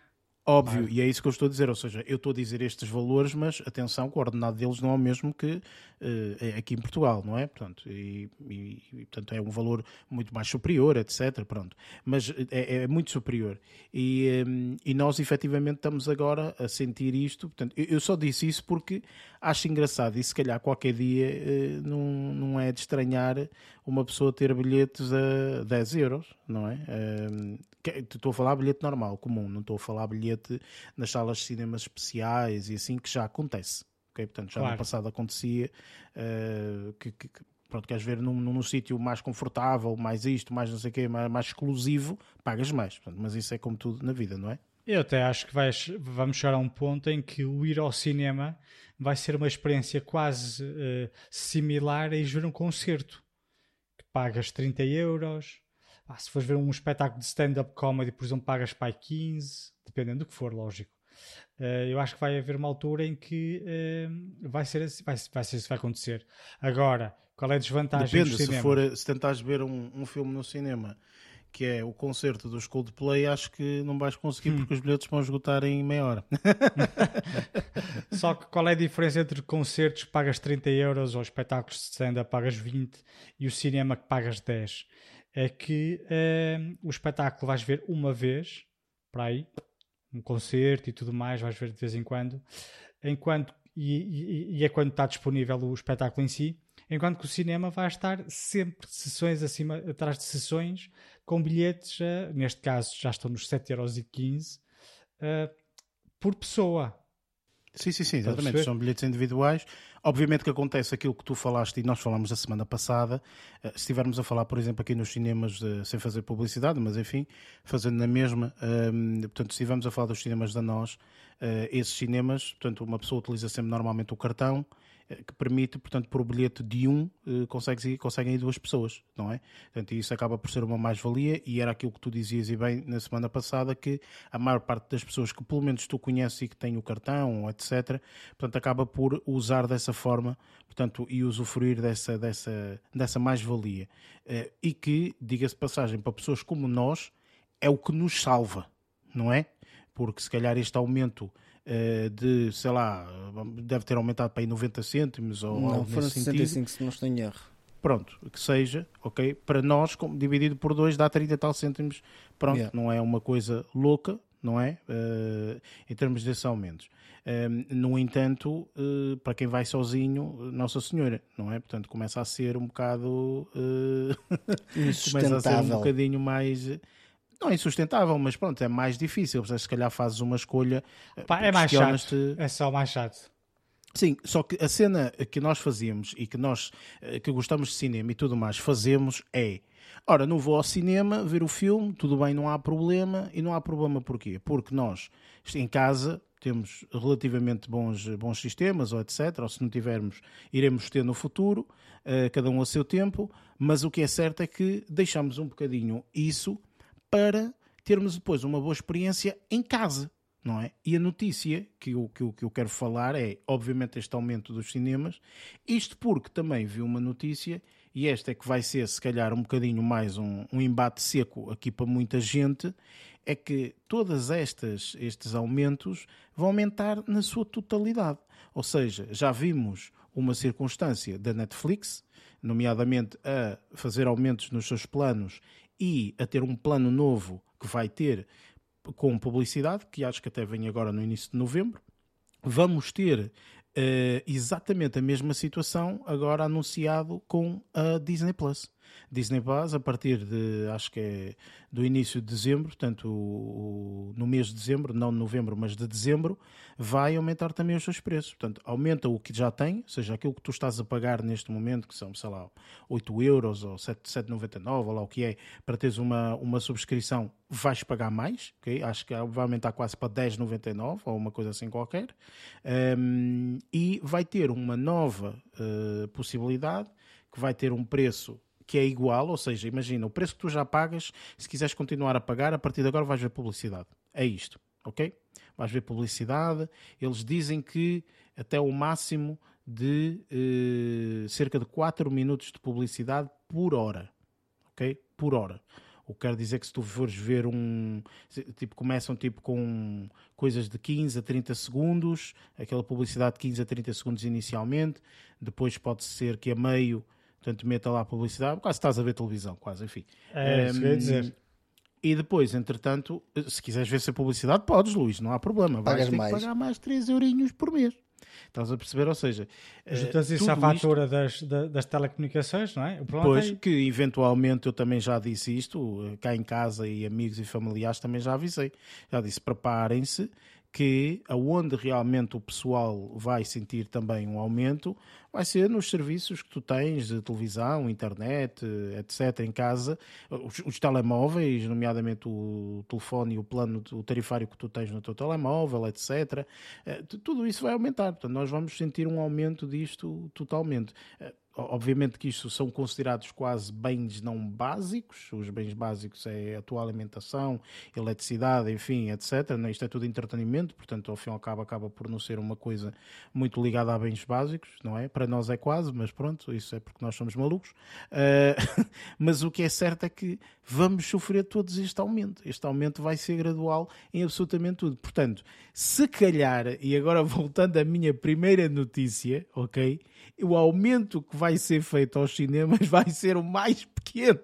Óbvio, e é isso que eu estou a dizer, ou seja, eu estou a dizer estes valores, mas atenção que o ordenado deles não é o mesmo que uh, aqui em Portugal, não é? Portanto, e, e, e, portanto, é um valor muito mais superior, etc. Pronto. Mas é, é muito superior. E, um, e nós efetivamente estamos agora a sentir isto. Portanto, eu, eu, só disse isso porque acho engraçado e se calhar qualquer dia uh, não, não é de estranhar uma pessoa ter bilhetes a 10 euros, não é? Um, estou a falar bilhete normal, comum, não estou a falar bilhete nas salas de cinemas especiais e assim que já acontece. Okay? Portanto, já claro. no passado acontecia uh, que, que, pronto, queres ver num, num, num sítio mais confortável, mais isto, mais não sei o quê, mais, mais exclusivo, pagas mais. Portanto, mas isso é como tudo na vida, não é? Eu até acho que vais, vamos chegar a um ponto em que o ir ao cinema vai ser uma experiência quase uh, similar a ir ver um concerto. Que pagas 30 euros, ah, se fores ver um espetáculo de stand-up comedy, por exemplo, pagas para 15, dependendo do que for, lógico. Uh, eu acho que vai haver uma altura em que uh, vai ser assim, vai, vai ser isso vai acontecer. Agora, qual é a desvantagem Depende, do se cinema? for se tentares ver um, um filme no cinema que é o concerto dos Coldplay, acho que não vais conseguir hum. porque os bilhetes vão esgotar em meia hora. Só que qual é a diferença entre concertos que pagas 30 euros ou espetáculos de stand-up pagas 20 e o cinema que pagas 10? É que uh, o espetáculo vais ver uma vez, para aí, um concerto e tudo mais, vais ver de vez em quando, enquanto e, e, e, é quando está disponível o espetáculo em si, enquanto que o cinema vai estar sempre sessões acima, atrás de sessões, com bilhetes, uh, neste caso já estão nos 7,15€ uh, por pessoa. Sim, sim, sim, exatamente. São bilhetes individuais. Obviamente que acontece aquilo que tu falaste e nós falamos a semana passada. Eh, se estivermos a falar, por exemplo, aqui nos cinemas, sem fazer publicidade, mas enfim, fazendo na mesma, ehm, portanto, se estivermos a falar dos cinemas da nós, uh, esses cinemas, portanto, uma pessoa utiliza sempre normalmente o cartão, eh, que permite, portanto, por bilhete de um, uh, conseguem, conseguem ir duas pessoas, não é? Portanto, isso acaba por ser uma mais-valia e era aquilo que tu dizias e bem na semana passada, que a maior parte das pessoas que pelo menos tu conheces e que têm o cartão, etc., portanto, acaba por usar dessa forma, portanto, e usufruir dessa, dessa, dessa mais-valia. Uh, e que, diga-se passagem, para pessoas como nós, é o que nos salva, não é? Porque se calhar este aumento de, sei lá, deve ter aumentado para aí 90 cêntimos ou não, foram 65 sentido. se não estou em erro. Pronto, que seja, ok? Para nós, dividido por 2 dá 30 tal cêntimos. Pronto, yeah. não é uma coisa louca, não é? Uh, em termos desses aumentos. Um, no entanto, uh, para quem vai sozinho, Nossa Senhora, não é? Portanto, começa a ser um bocado. Uh, começa a ser um bocadinho mais não é insustentável, mas pronto, é mais difícil. Se calhar fazes uma escolha. Eh, Pá, é mais chato. É só mais chato. Sim, só que a cena que nós fazíamos e que nós eh, que gostamos de cinema e tudo mais fazemos é. Ora, não vou ao cinema ver o filme, tudo bem, não há problema. E não há problema porquê? Porque nós, em casa, temos relativamente bons, bons sistemas, ou etc. Ou se não tivermos, iremos ter no futuro, uh, cada um a seu tempo. Mas o que é certo é que deixamos um bocadinho isso para termos depois uma boa experiência em casa, não é? E a notícia que eu, que eu, que eu quero falar é, obviamente, este aumento dos cinemas, isto porque também vi uma notícia, e esta é que vai ser, se calhar, um bocadinho mais um, um embate seco aqui para muita gente, é que todas estas estes aumentos vão aumentar na sua totalidade. Ou seja, já vimos uma circunstância da Netflix, nomeadamente a fazer aumentos nos seus planos e a ter um plano novo que vai ter com publicidade, que acho que até vem agora no início de novembro. Vamos ter uh, exatamente a mesma situação agora anunciado com a Disney Plus. Disney Plus a partir de, acho que é do início de dezembro, portanto, o, o, no mês de dezembro, não de novembro, mas de dezembro, vai aumentar também os seus preços. Portanto, aumenta o que já tem, ou seja, aquilo que tu estás a pagar neste momento, que são, sei lá, 8 euros ou 7,99 ou lá o que é, para teres uma, uma subscrição, vais pagar mais, ok? Acho que vai aumentar quase para 10,99 ou uma coisa assim qualquer. Um, e vai ter uma nova uh, possibilidade que vai ter um preço que é igual, ou seja, imagina, o preço que tu já pagas, se quiseres continuar a pagar, a partir de agora vais ver publicidade. É isto, ok? Vais ver publicidade. Eles dizem que até o máximo de eh, cerca de 4 minutos de publicidade por hora, ok? Por hora. O que quer dizer que se tu fores ver um. Tipo, começam tipo com coisas de 15 a 30 segundos, aquela publicidade de 15 a 30 segundos inicialmente, depois pode ser que a meio Portanto, meta lá a publicidade, quase estás a ver televisão, quase, enfim. É, isso um, dizer. E depois, entretanto, se quiseres ver se a publicidade, podes, Luís, não há problema. Vais ter mais. que pagar mais 3 eurinhos por mês. Estás a perceber? Ou seja, eh, juntas isso à fatura isto... das, das, telecomunicações, não é? Pois, é... que eventualmente eu também já disse isto, eh, cá em casa e amigos e familiares também já avisei. Já disse: preparem-se que aonde realmente o pessoal vai sentir também um aumento vai ser nos serviços que tu tens de televisão, internet, etc. em casa, os, os, telemóveis, nomeadamente o telefone e o plano, o tarifário que tu tens no teu telemóvel, etc. Eh, tudo isso vai aumentar, portanto nós vamos sentir um aumento disto totalmente. Obviamente que isto são considerados quase bens não básicos. Os bens básicos é a tua alimentação, eletricidade, enfim, etc. Né? Isto é tudo entretenimento, portanto, ao fim e ao cabo, acaba por não ser uma coisa muito ligada a bens básicos, não é? Para nós é quase, mas pronto, isso é porque nós somos malucos. Uh, mas o que é certo é que vamos sofrer todos este aumento. Este aumento vai ser gradual em absolutamente tudo. Portanto, se calhar, e agora voltando à minha primeira notícia, ok? O aumento que vai ser feito aos cinemas vai ser o mais pequeno.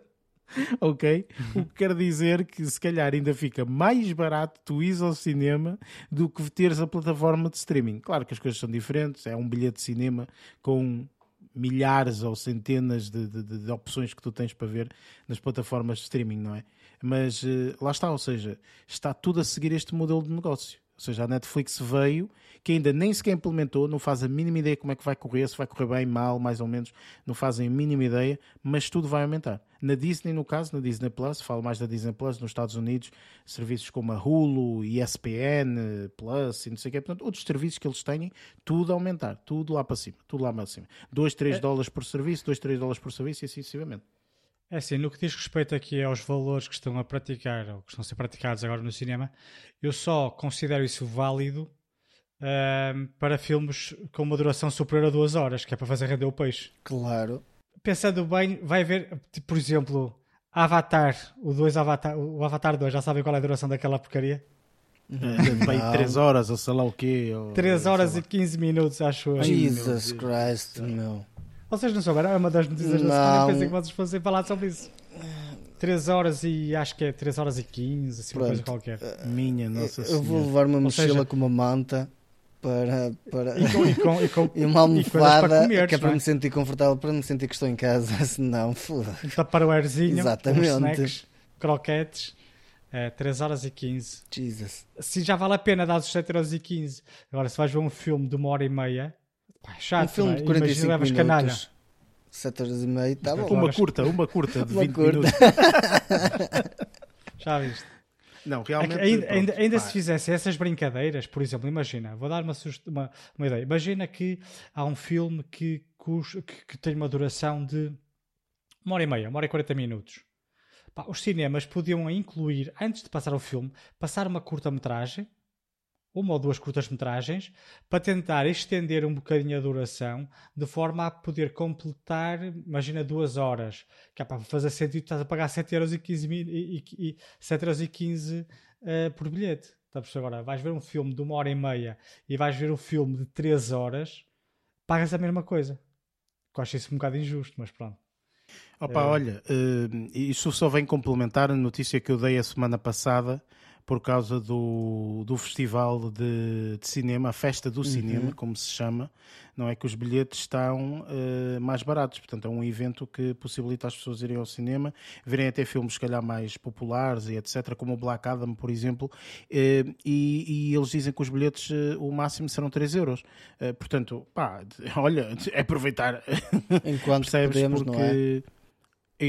Ok? O que quer dizer que se calhar ainda fica mais barato tu ires ao cinema do que teres a plataforma de streaming. Claro que as coisas são diferentes, é um bilhete de cinema com milhares ou centenas de, de, de, opções que tu tens para ver nas plataformas de streaming, não é? Mas uh, lá está, ou seja, está tudo a seguir este modelo de negócio. Ou seja, a Netflix veio, que ainda nem sequer implementou, não faz a mínima ideia como é que vai correr, se vai correr bem, mal, mais ou menos, não fazem a mínima ideia, mas tudo vai aumentar. Na Disney, no caso, na Disney Plus, falo mais da Disney Plus, nos Estados Unidos, serviços como a Hulu, ESPN, Plus e não sei o quê, portanto, outros serviços que eles têm, tudo a aumentar, tudo lá para cima, tudo lá para cima. 2, 3 é. dólares por serviço, 2, 3 dólares por serviço e assim sucessivamente. É assim, no que diz respeito aqui aos valores que estão a praticar ou que estão a ser praticados agora no cinema, eu só considero isso válido uh, para filmes com uma duração superior a duas horas, que é para fazer render o peixe. Claro. Pensando bem, vai haver, tipo, por exemplo, Avatar, o, dois Avatar, o Avatar 2, já sabem qual é a duração daquela porcaria? Bem, 3 horas ou sei lá o quê. 3 horas e 15 minutos, acho eu. Jesus Christ, meu. Vocês não souberam? É uma das notícias da semana. Eu pensei que vocês fossem falar sobre isso. 3 horas e acho que é 3 horas e 15, assim, uma coisa qualquer. Minha, nossa Eu vou levar uma mochila seja, com uma manta para, para... E, com, e, com, e, com, e uma almofada comer, que é para é? me sentir confortável, para me sentir que estou em casa, senão foda-se. Tapar o airzinho, Exatamente. snacks, croquetes. É, 3 horas e 15. Jesus. Se já vale a pena dar os 7 horas e 15. Agora, se vais ver um filme de uma hora e meia, Pá, chato, um filme de 45 minutos. Canalha. 7 horas e meia, tá bom. Uma curta, uma curta de uma 20 curta. minutos. Já viste? Não, realmente. ainda, pronto, ainda, ainda se fizesse essas brincadeiras, por exemplo, imagina, vou dar uma, uma, uma ideia. Imagina que há um filme que, que, que tem uma duração de uma hora e meia, uma hora e 40 minutos. Pá, os cinemas podiam incluir, antes de passar o filme, passar uma curta-metragem uma ou duas curtas-metragens para tentar estender um bocadinho a duração de forma a poder completar, imagina, duas horas, que é para fazer sentido, estás a pagar 7 euros e 15, e, e, e 7 euros e 15 uh, eh, por bilhete. Estás agora, vais ver um filme de uma hora e meia e vais ver um filme de 3 horas, pagas a mesma coisa. Eu acho isso um bocado injusto, mas pronto. Opa, é... olha, uh, isso só vem complementar a notícia que eu dei a semana passada por causa do, do festival de, de cinema, a festa do cinema, como se chama, não é que os bilhetes estão uh, mais baratos. Portanto, é um evento que possibilita as pessoas irem ao cinema, verem até filmes, se calhar, mais populares e etc., como o Black Adam, por exemplo, uh, e, e, eles dizem que os bilhetes, uh, o máximo serão 3 euros. portanto, pá, olha, é aproveitar. Enquanto podemos, porque... não é?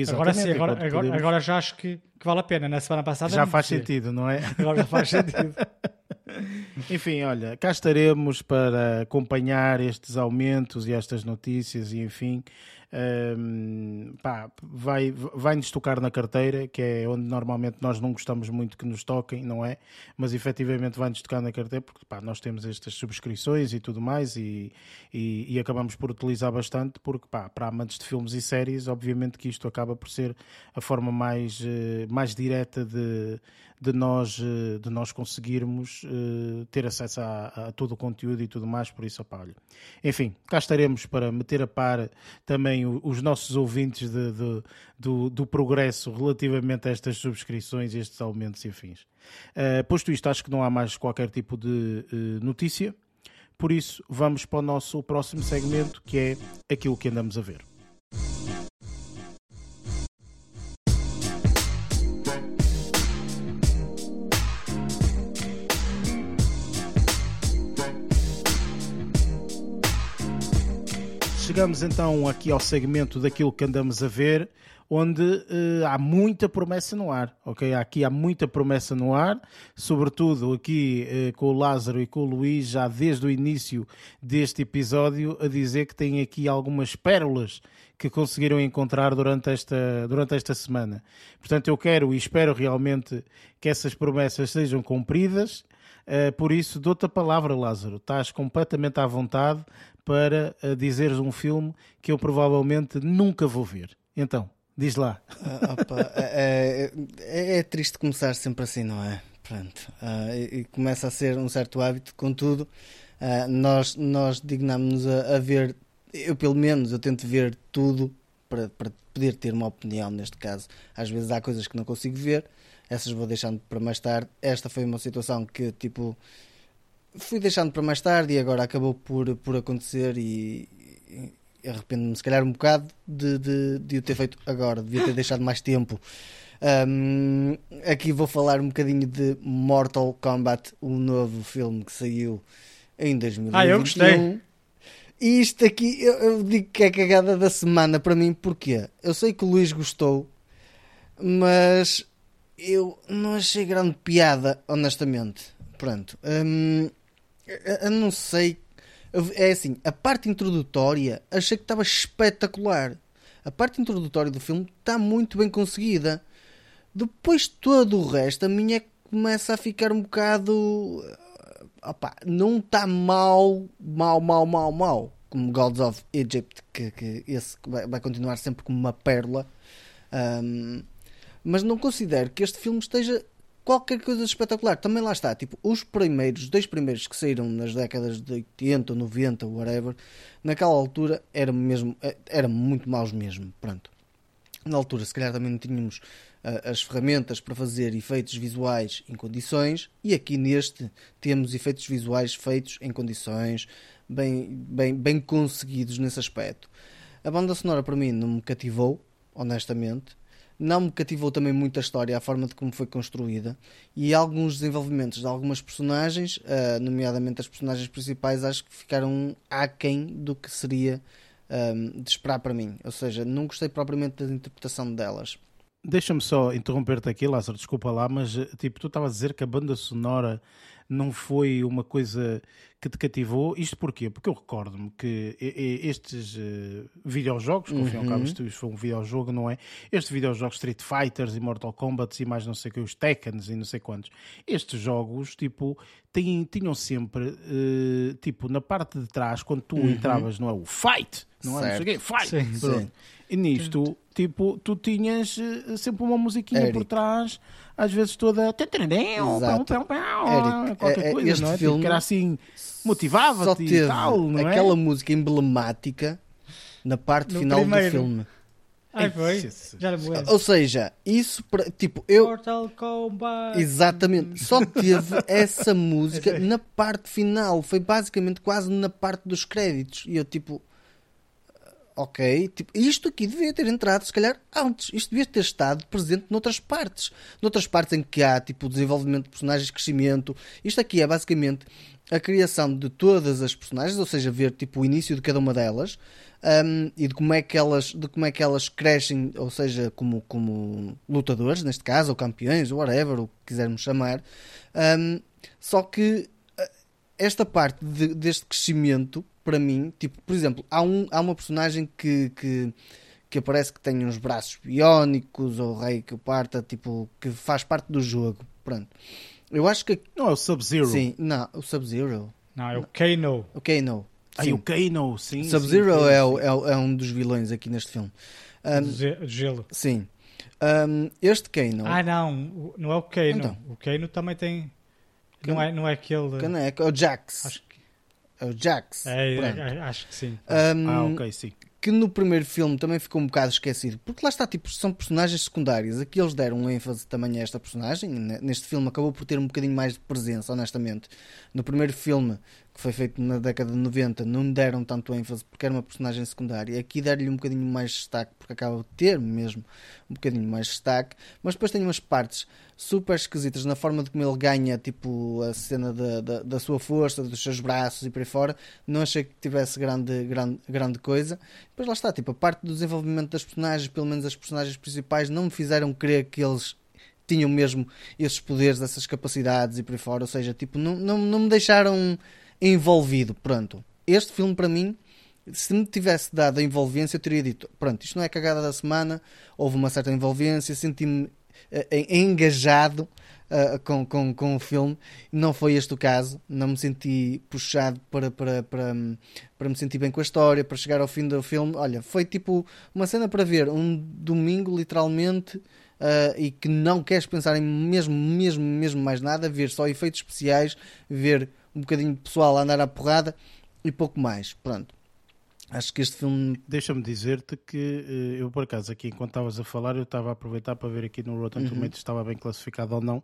Agora sim, agora, agora, agora, já acho que, que, vale a pena. Na semana passada já faz sentido, não é? Agora já faz sentido. enfim, olha, cá estaremos para acompanhar estes aumentos e estas notícias e enfim pá, vai, vai-nos tocar na carteira, que é onde normalmente nós não gostamos muito que nos toquem, não é? Mas efetivamente vai-nos tocar na carteira porque pá, nós temos estas subscrições e tudo mais e, e, e acabamos por utilizar bastante porque pá, para amantes de filmes e séries, obviamente que isto acaba por ser a forma mais, eh, mais direta de, de, nós, eh, de nós conseguirmos uh, ter acesso a, a, todo o conteúdo e tudo mais, por isso, olha. Enfim, cá estaremos para meter a par também os nossos ouvintes de, de, do, do, progresso relativamente a estas subscrições, estes aumentos e afins. Uh, posto isto, acho que não há mais qualquer tipo de uh, notícia, por isso vamos para o nosso próximo segmento que é aquilo que andamos a ver. Chegamos então aqui ao segmento daquilo que andamos a ver, onde uh, há muita promessa no ar, ok? Aqui há muita promessa no ar, sobretudo aqui uh, com o Lázaro e com o Luís, já desde o início deste episódio, a dizer que tem aqui algumas pérolas que conseguiram encontrar durante esta, durante esta semana. Portanto, eu quero e espero realmente que essas promessas sejam cumpridas. Uh, por isso, dou-te a palavra, Lázaro. Estás completamente à vontade para uh, dizeres um filme que eu provavelmente nunca vou ver. Então, diz lá. Ah, opa, é, é, é, triste começar sempre assim, não é? Pronto. Uh, e, começa a ser um certo hábito, contudo, uh, nós, nós dignamos-nos a, a, ver, eu pelo menos, eu tento ver tudo para, para poder ter uma opinião neste caso. Às vezes há coisas que não consigo ver, essas vou deixando para mais tarde. Esta foi uma situação que, tipo, fui deixando para mais tarde e agora acabou por, por acontecer e, e arrependo-me se calhar um bocado de, de, de o ter feito agora, devia ter deixado mais tempo. Um, aqui vou falar um bocadinho de Mortal Kombat, o um novo filme que saiu em 2021. Ah, eu gostei. E isto aqui, eu, eu, digo que é cagada da semana para mim, porque eu sei que o Luís gostou, mas eu não achei grande piada, honestamente. Pronto. Hum, eu não sei. É assim, a parte introdutória achei que estava espetacular. A parte introdutória do filme está muito bem conseguida. Depois todo o resto, a minha começa a ficar um bocado. Opa, não está mal, mal, mal, mal, mal. Como Gods of Egypt, que, que esse vai, vai continuar sempre como uma pérola. Um, mas não considero que este filme esteja qualquer coisa espetacular. Também lá está, tipo, os primeiros, os dois primeiros que saíram nas décadas de 80, 90, whatever, naquela altura era mesmo, era muito maus mesmo, pronto. Na altura, se calhar também não tínhamos uh, as ferramentas para fazer efeitos visuais em condições, e aqui neste temos efeitos visuais feitos em condições, bem, bem, bem conseguidos nesse aspecto. A banda sonora para mim não me cativou, honestamente. Não me cativou também muito a história, a forma de como foi construída e alguns desenvolvimentos de algumas personagens, uh, nomeadamente as personagens principais, acho que ficaram aquém do que seria um, de esperar para mim. Ou seja, não gostei propriamente da interpretação delas. Deixa-me só interromper-te aqui, Lázaro, desculpa lá, mas tipo, tu estavas a dizer que a banda sonora não foi uma coisa que te cativou. Isto porquê? Porque eu recordo-me que estes uh, videojogos, que ao fim e ao cabo uhum. isto foi um videojogo, não é? Estes videojogos Street Fighters e Mortal Kombat e mais não sei o que, os Tekkens e não sei quantos, estes jogos, tipo, têm, tinham sempre, uh, tipo, na parte de trás, quando tu uhum. entravas, não é? O Fight! Não é? Não sei o quê, Fight! Sim, sim. E nisto, tipo, tu tinhas uh, sempre uma musiquinha Eric. por trás às vezes toda. Exato. qualquer é, é, coisa, não é? Tipo, filme tipo, era assim, motivava-te e tal, não aquela é? música emblemática na parte no final primeiro. do filme. Ai, foi? Já me lembro. Ou seja, isso, para- tipo, eu. Mortal Kombat. Exatamente, só teve essa música na parte final, foi basicamente quase na parte dos créditos. E eu, tipo, ok, tipo, isto aqui devia ter entrado, se calhar, antes. Isto devia ter estado presente noutras partes. Noutras partes em que há, tipo, desenvolvimento de personagens, crescimento. Isto aqui é basicamente a criação de todas as personagens, ou seja, ver, tipo, o início de cada uma delas. um, e de como é que elas de como é que elas crescem ou seja como como lutadores neste caso ou campeões whatever o que quisermos chamar um, só que uh, esta parte de- deste crescimento para mim tipo por exemplo há um há uma personagem que que que aparece que tem uns braços biónicos ou rei que o parta tipo que faz parte do jogo pronto eu acho que Não, é o Sub-Zero. sim não o Sub Zero Não, é o Kano. ok não Ai, o Kano, sim. Sub-Zero é, o- é, o- é um dos vilões aqui neste filme. Um, do gelo. sim. Um, este Kano, Ah, não. o- Não é o Kano. Então. O Kano também tem. Não é, não é aquele. Kano é, é o Jax. Acho que, É o Jax. é, é, acho que sim. Um, Ah, ok, sim. Que no primeiro filme também ficou um bocado esquecido. Porque lá está, tipo, são personagens secundárias. Aqui eles deram um ênfase também a esta personagem. Ne- Neste filme acabou por ter um bocadinho mais de presença, honestamente. No primeiro filme, que foi feito na década de 90, não deram tanto ênfase porque era uma personagem secundária. Aqui deram-lhe um bocadinho mais destaque, porque acaba de ter mesmo um bocadinho mais destaque. Mas depois tem umas partes super esquisitas na forma de como ele ganha, tipo, a cena da, da, da sua força, dos seus braços e por aí fora. Não achei que tivesse grande, grande, grande coisa. Depois lá está, tipo, a parte do desenvolvimento das personagens, pelo menos as personagens principais, não me fizeram crer que eles tinham mesmo esses poderes, essas capacidades e por aí fora. Ou seja, tipo, não, não, não me deixaram envolvido. Pronto. Este filme, para mim, se me tivesse dado a envolvência, eu teria dito: pronto, isto não é cagada da semana, houve uma certa envolvência, senti-me eh, en- engajado eh, com, com, com o filme. Não foi este o caso, não me senti puxado para, para, para, para me sentir bem com a história, para chegar ao fim do filme. Olha, foi tipo uma cena para ver um domingo, literalmente. eh, e que não queres pensar em mesmo, mesmo, mesmo mais nada, ver só efeitos especiais, ver um bocadinho de pessoal a andar à porrada e pouco mais. Pronto. Acho que este filme. Deixa-me dizer-te que eh, eu, por acaso, aqui enquanto estavas a falar, eu estava a aproveitar para ver aqui no Rotten Uhum. Tomatoes se estava bem classificado ou não,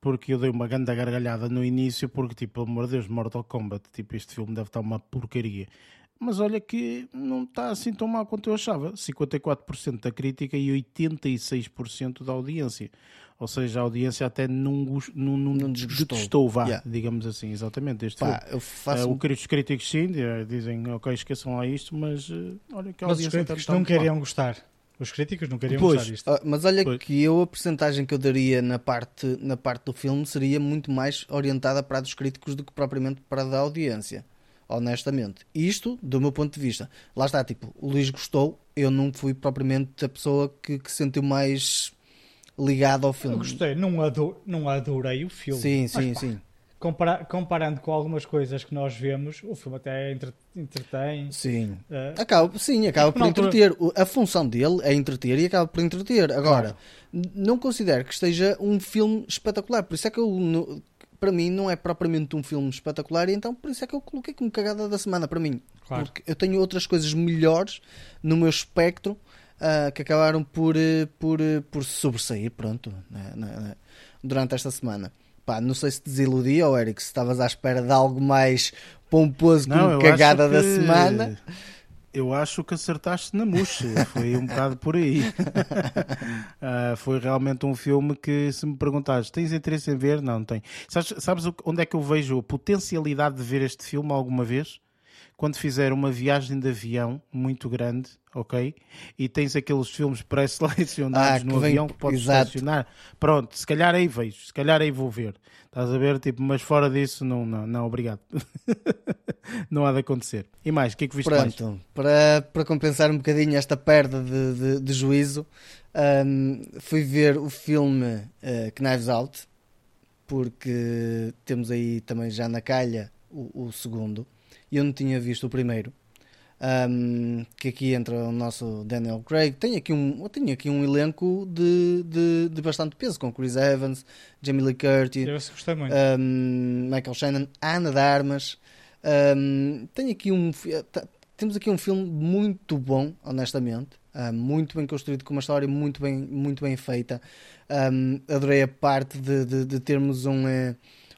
porque eu dei uma grande gargalhada no início, porque, tipo, pelo amor de Deus, Mortal Kombat, tipo, este filme deve estar uma porcaria. Mas olha que não está assim tão mal quanto eu achava. 54% da crítica e 86% da audiência. Ou seja, a audiência até não, não, não, Não desgostou. detestou, vá, Yeah. digamos assim, exatamente, este Pá, filme. faço. um Eh, o os críticos sim, eh, dizem, ok, esqueçam lá isto, mas eh, olha que a Mas os audiência críticos está não queriam gostar. Os críticos não queriam Pois. gostar disto. Ah, Mas olha Pois. que eu a percentagem que eu daria na parte, na parte do filme seria muito mais orientada para a dos críticos do que propriamente para a da audiência. Honestamente. Isto, do meu ponto de vista. Lá está, tipo, o Luís gostou, eu não fui propriamente a pessoa que, que sentiu mais ligado ao filme. Eu gostei, não, ado não adorei o filme. Sim, sim, sim. compara- comparando com algumas coisas que nós vemos, o filme até entre entretém. Sim. eh, Acaba, sim, acaba por Na altura- entreter. A função dele é entreter e acaba por entreter. Agora, n- não considero que esteja um filme espetacular. Por isso é que eu, no- para mim, não é propriamente um filme espetacular. E então, por isso é que eu coloquei como cagada da semana. Para mim, Claro. porque eu tenho outras coisas melhores no meu espectro ah, que acabaram por, eh, por, eh, por sobressair. Pronto, né, né, né, durante esta semana. Pá, não sei se te desiludia, ou Eric, se estavas à espera de algo mais pomposo como eu cagada acho da que- semana. Eu acho que acertaste na mousse, foi um bocado por aí. Ah, foi realmente um filme que, se me perguntares, tens interesse em ver? Não, não tenho. Sabes, sabes onde é que eu vejo a potencialidade de ver este filme alguma vez? Quando fizer uma viagem de avião muito grande, ok? E tens aqueles filmes pré-selecionados Ah, no vem- avião que podes exato. selecionar. Pronto, se calhar aí vejo, se calhar aí vou ver. Estás a ver? Tipo, mas fora disso, não, não, não obrigado. não há de acontecer. E mais, o que é que viste mais? Pronto, para, para compensar um bocadinho esta perda de, de, de juízo, hum, fui ver o filme eh, Knives Out, porque temos aí também já na calha o, o segundo, e eu não tinha visto o primeiro. Hum, que aqui entra o nosso Daniel Craig. Tem aqui um, tenho aqui um elenco de, de, de bastante peso, com Chris Evans, Jamie Lee Curtis, um, Michael Shannon, Ana de Armas. Um, tenho aqui um, ta- temos aqui um filme muito bom, honestamente. Uh, muito bem construído, com uma história muito bem, muito bem feita. Um, adorei a parte de, de, de termos um, uh,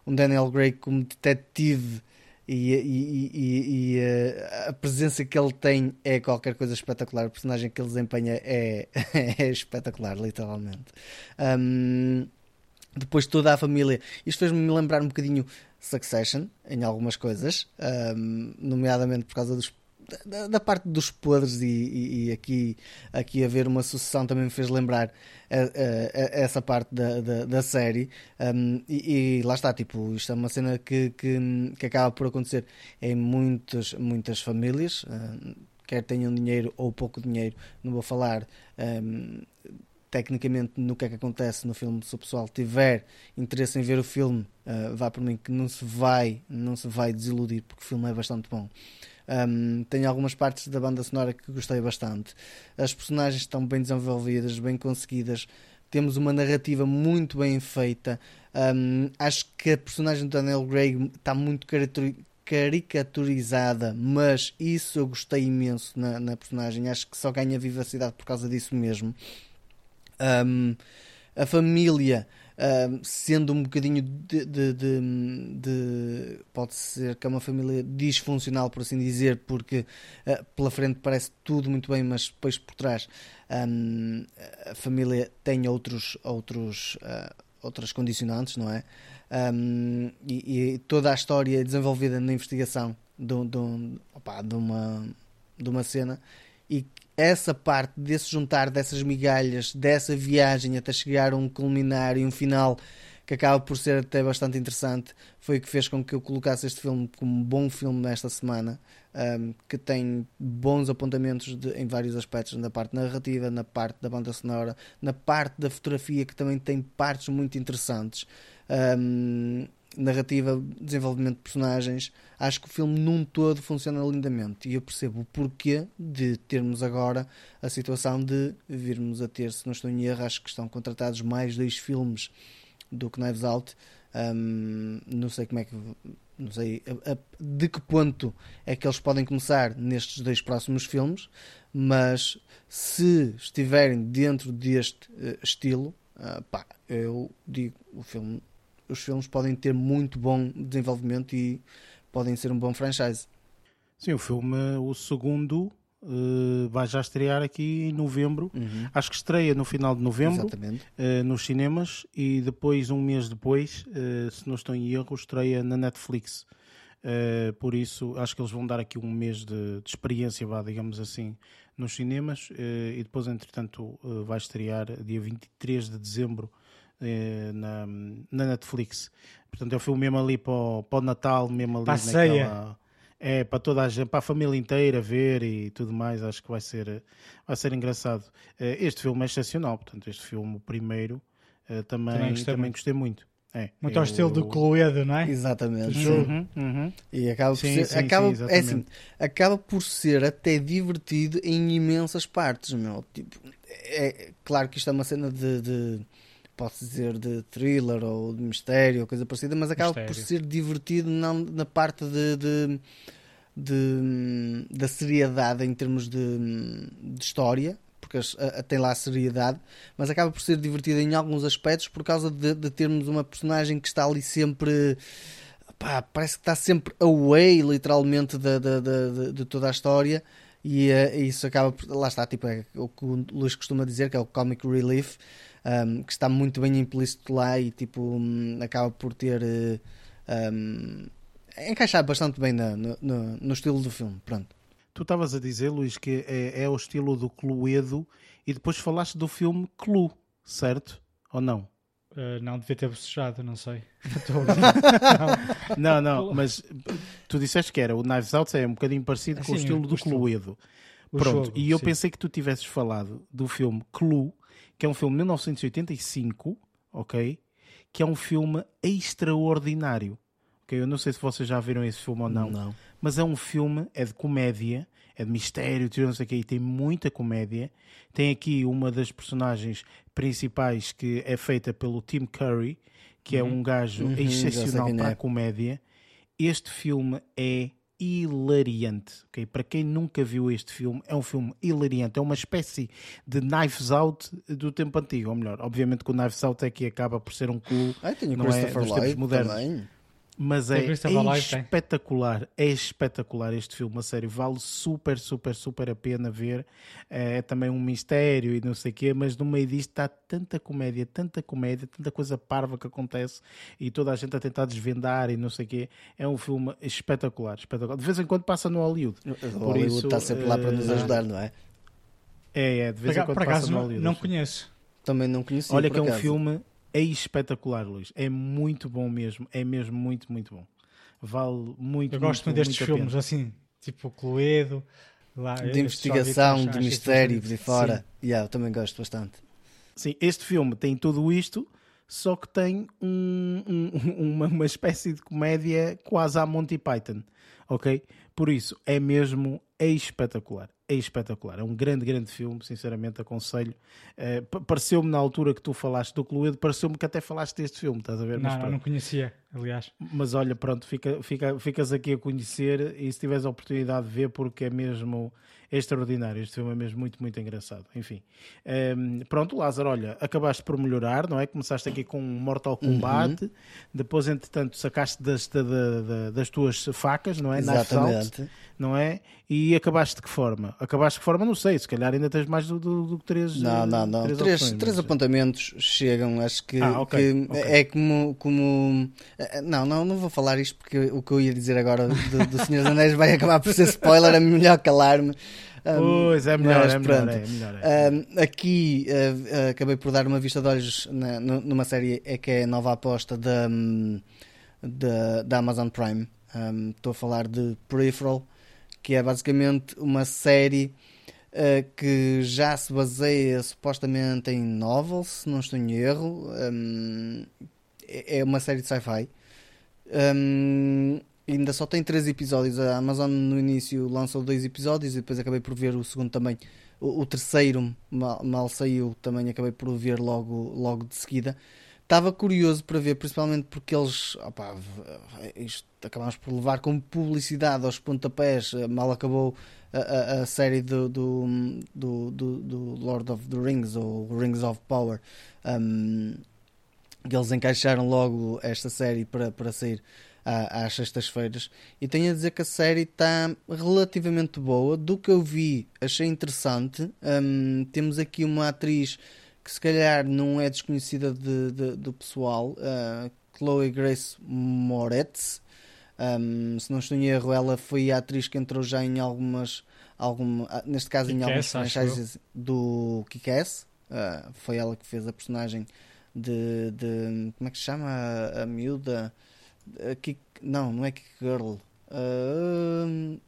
um Daniel Gray como detetive e, e, e, e uh, a presença que ele tem é qualquer coisa espetacular. O personagem que ele desempenha é, é espetacular, literalmente. Um, depois toda a família. Isto fez-me lembrar um bocadinho Succession em algumas coisas, um, nomeadamente por causa dos da, da, parte dos podres e, e, e, aqui, aqui haver uma sucessão também me fez lembrar a, a, a essa parte da, da, da série um, e, e, lá está, tipo, isto é uma cena que, que, que acaba por acontecer em muitas, muitas famílias, um, quer tenham dinheiro ou pouco dinheiro, não vou falar um, tecnicamente no que é que acontece no filme, se o pessoal tiver interesse em ver o filme, uh, vá por mim que não se vai, não se vai desiludir porque o filme é bastante bom. Um, algumas partes da banda sonora que gostei bastante. As personagens estão bem desenvolvidas, bem conseguidas. Temos uma narrativa muito bem feita. Um, acho que a personagem do Daniel Gray está muito caricaturizada, mas isso eu gostei imenso na, na, personagem. Acho que só ganha vivacidade por causa disso mesmo. Um, a família sendo um bocadinho de, de, de, de, Pode ser que é uma família disfuncional, por assim dizer, porque uh, pela frente parece tudo muito bem, mas depois por trás um, a família tem outros, outros, uh, outras condicionantes, não é? Um, e, e, toda a história é desenvolvida na investigação de, de, opa, de, uma, de uma cena essa parte desse juntar dessas migalhas, dessa viagem até chegar a um culminar e um final que acaba por ser até bastante interessante, foi o que fez com que eu colocasse este filme como um bom filme nesta semana, um, que tem bons apontamentos de, em vários aspectos, na parte narrativa, na parte da banda sonora, na parte da fotografia, que também tem partes muito interessantes. Um, narrativa, desenvolvimento de personagens, acho que o filme num todo funciona lindamente e eu percebo o porquê de termos agora a situação de virmos a ter, se não estou em erro, acho que estão contratados mais dois filmes do que Knives Out. Um, não sei como é que não sei a, a, de que ponto é que eles podem começar nestes dois próximos filmes, mas se estiverem dentro deste uh, estilo, uh, pá, eu digo o filme os filmes podem ter muito bom desenvolvimento e podem ser um bom franchise. Sim, o filme, o segundo, uh, vai já estrear aqui em novembro. Uhum. Acho que estreia no final de novembro uh, nos cinemas e depois, um mês depois, uh, se não estou em erro, estreia na Netflix. por isso, acho que eles vão dar aqui um mês de, de experiência, vá, digamos assim, nos cinemas e depois, entretanto, vai estrear dia 23 de dezembro na, na Netflix. Portanto, é um filme mesmo ali para o, para o Natal, mesmo ali Passeia. naquela. É, para toda a gente, para a família inteira ver e tudo mais, acho que vai ser, vai ser engraçado. Eh, este filme é excepcional, portanto, este filme, o primeiro, eh, também, também, gostei, também muito. gostei muito. É, muito ao estilo do Cluedo, não é? Exatamente. Uhum, uhum. E acaba por sim, ser, sim, acaba, sim, é assim, acaba por ser até divertido em imensas partes, meu. Tipo, é claro que isto é uma cena de, de posso dizer de thriller ou de mistério ou coisa parecida, mas acaba mistério. por ser divertido não na parte de, de, de, da seriedade em termos de, de história, porque a, a, tem lá a seriedade, mas acaba por ser divertido em alguns aspectos por causa de, de termos uma personagem que está ali sempre. Pá, parece que está sempre away, literalmente, de, de, de, de toda a história. E uh, isso acaba por. Lá está, tipo, é o que o Luís costuma dizer, que é o comic relief um, que está muito bem implícito lá e tipo um, acaba por ter uh, um, encaixado bastante bem no, no, no, estilo do filme. Pronto. Tu estavas a dizer, Luís, que é, é o estilo do Cluedo e depois falaste do filme Clue, certo? Ou não? Uh, não, devia ter bocejado, não sei. não. não, não, mas tu disseste que era o Knives Out é um bocadinho parecido com o estilo do Cluedo. Pronto, jogo, e eu sim. pensei que tu tivesses falado do filme Clue que é um filme de 1985, ok? Que é um filme extraordinário. ok? Eu não sei se vocês já viram esse filme ou não, não. mas é um filme, é de comédia, é de mistério, não sei o que, e tem muita comédia. Tem aqui uma das personagens principais que é feita pelo Tim Curry, que é uhum. é um gajo uhum, excepcional para a é. comédia. Este filme é hilariante. Okay? Para quem nunca viu este filme, é um filme hilariante. É uma espécie de Knives Out do tempo antigo, ou melhor, obviamente que o Knives Out é que acaba por ser um clube. Ah, tem o não é dos tempos modernos. também. Mas é, tem. espetacular, é espetacular este filme, a sério, vale super, super, super a pena ver. É também um mistério e não sei o quê, mas no meio disto está tanta comédia, tanta comédia, tanta coisa parva que acontece e toda a gente a tentar desvendar e não sei o quê. É um filme espetacular, espetacular. De vez em quando passa no Hollywood. O Por Hollywood isso, está sempre lá para nos eh, ajudar, não é? É, é, de vez em quando passa no Hollywood. não conheço. Também não conhecia. Olha que é um acaso. filme é espetacular, Luís. É muito bom mesmo. É mesmo muito, muito bom. Vale muito, Eu gosto muito, destes muito filmes assim, tipo Cluedo. Lá, de investigação, de mistério, aí fora. Yeah, eu também gosto bastante. Sim, este filme tem tudo isto, só que tem um- um- uma, uma espécie de comédia quase à Monty Python, ok? Por isso, é mesmo é espetacular. É espetacular. É um grande, grande filme, sinceramente aconselho. Eh, pa- pareceu-me na altura que tu falaste do Cluedo, pareceu-me que até falaste deste filme, estás a ver? Não, não, conhecia, aliás. Mas olha, pronto, fica, fica, ficas aqui a conhecer e se tiveres a oportunidade de ver, porque é mesmo extraordinário. Este filme é mesmo muito, muito engraçado. Enfim, Ehm, pronto, Lázaro, olha, acabaste por melhorar, não é? Começaste aqui com um Mortal Kombat, depois, entretanto, sacaste das, da- da- da- das tuas facas, não é? Out, Exatamente. não é? E acabaste de que forma? Acabaste de que forma? Não sei, se calhar ainda tens mais do, do, do que três. Não, eh, não, não. Três, Três, opções, três apontamentos chegam. Acho que, Ah, ok, que ok. é como, como. eh, Não, não, não vou falar isto porque o que eu ia dizer agora do, do Senhor dos Anéis vai acabar por ser spoiler. É melhor calar-me. Um, Pois, é melhor, mas é melhor, é melhor. é. Um, aqui uh, uh, acabei por dar uma vista de olhos na- nu- numa série é que é a nova aposta da, hum, da, da Amazon Prime. Um, Estou a falar de Peripheral, que é basicamente uma série uh, que já se baseia supostamente em novels, se não estou em erro. Um, é é uma série de sci-fi. Um, ainda só tem três episódios. A Amazon no início lançou dois episódios e depois acabei por ver o segundo também. O, o terceiro mal, mal saiu, também acabei por ver logo, logo de seguida. Estava curioso para ver, principalmente porque eles opá, v- isto, acabámos por levar como publicidade aos pontapés. eh, Mal acabou a, a- a série do, do, do, do- Lord of the Rings ou Rings of Power. Um, que eles encaixaram logo esta série para, para sair às sextas-feiras e tenho a dizer que a série está relativamente boa do que eu vi achei interessante Hum, temos aqui uma atriz que se calhar não é desconhecida de- de- do pessoal uh, Chloe Grace Moretz. Hum, se não estou em erro ela foi a atriz que entrou já em algumas alguma, ah, neste caso em algumas franchises do Kick-Ass. Uh, foi ela que fez a personagem de, de- como é que se chama? A, a miúda? A Kick, não, não é Kick Girl Uh,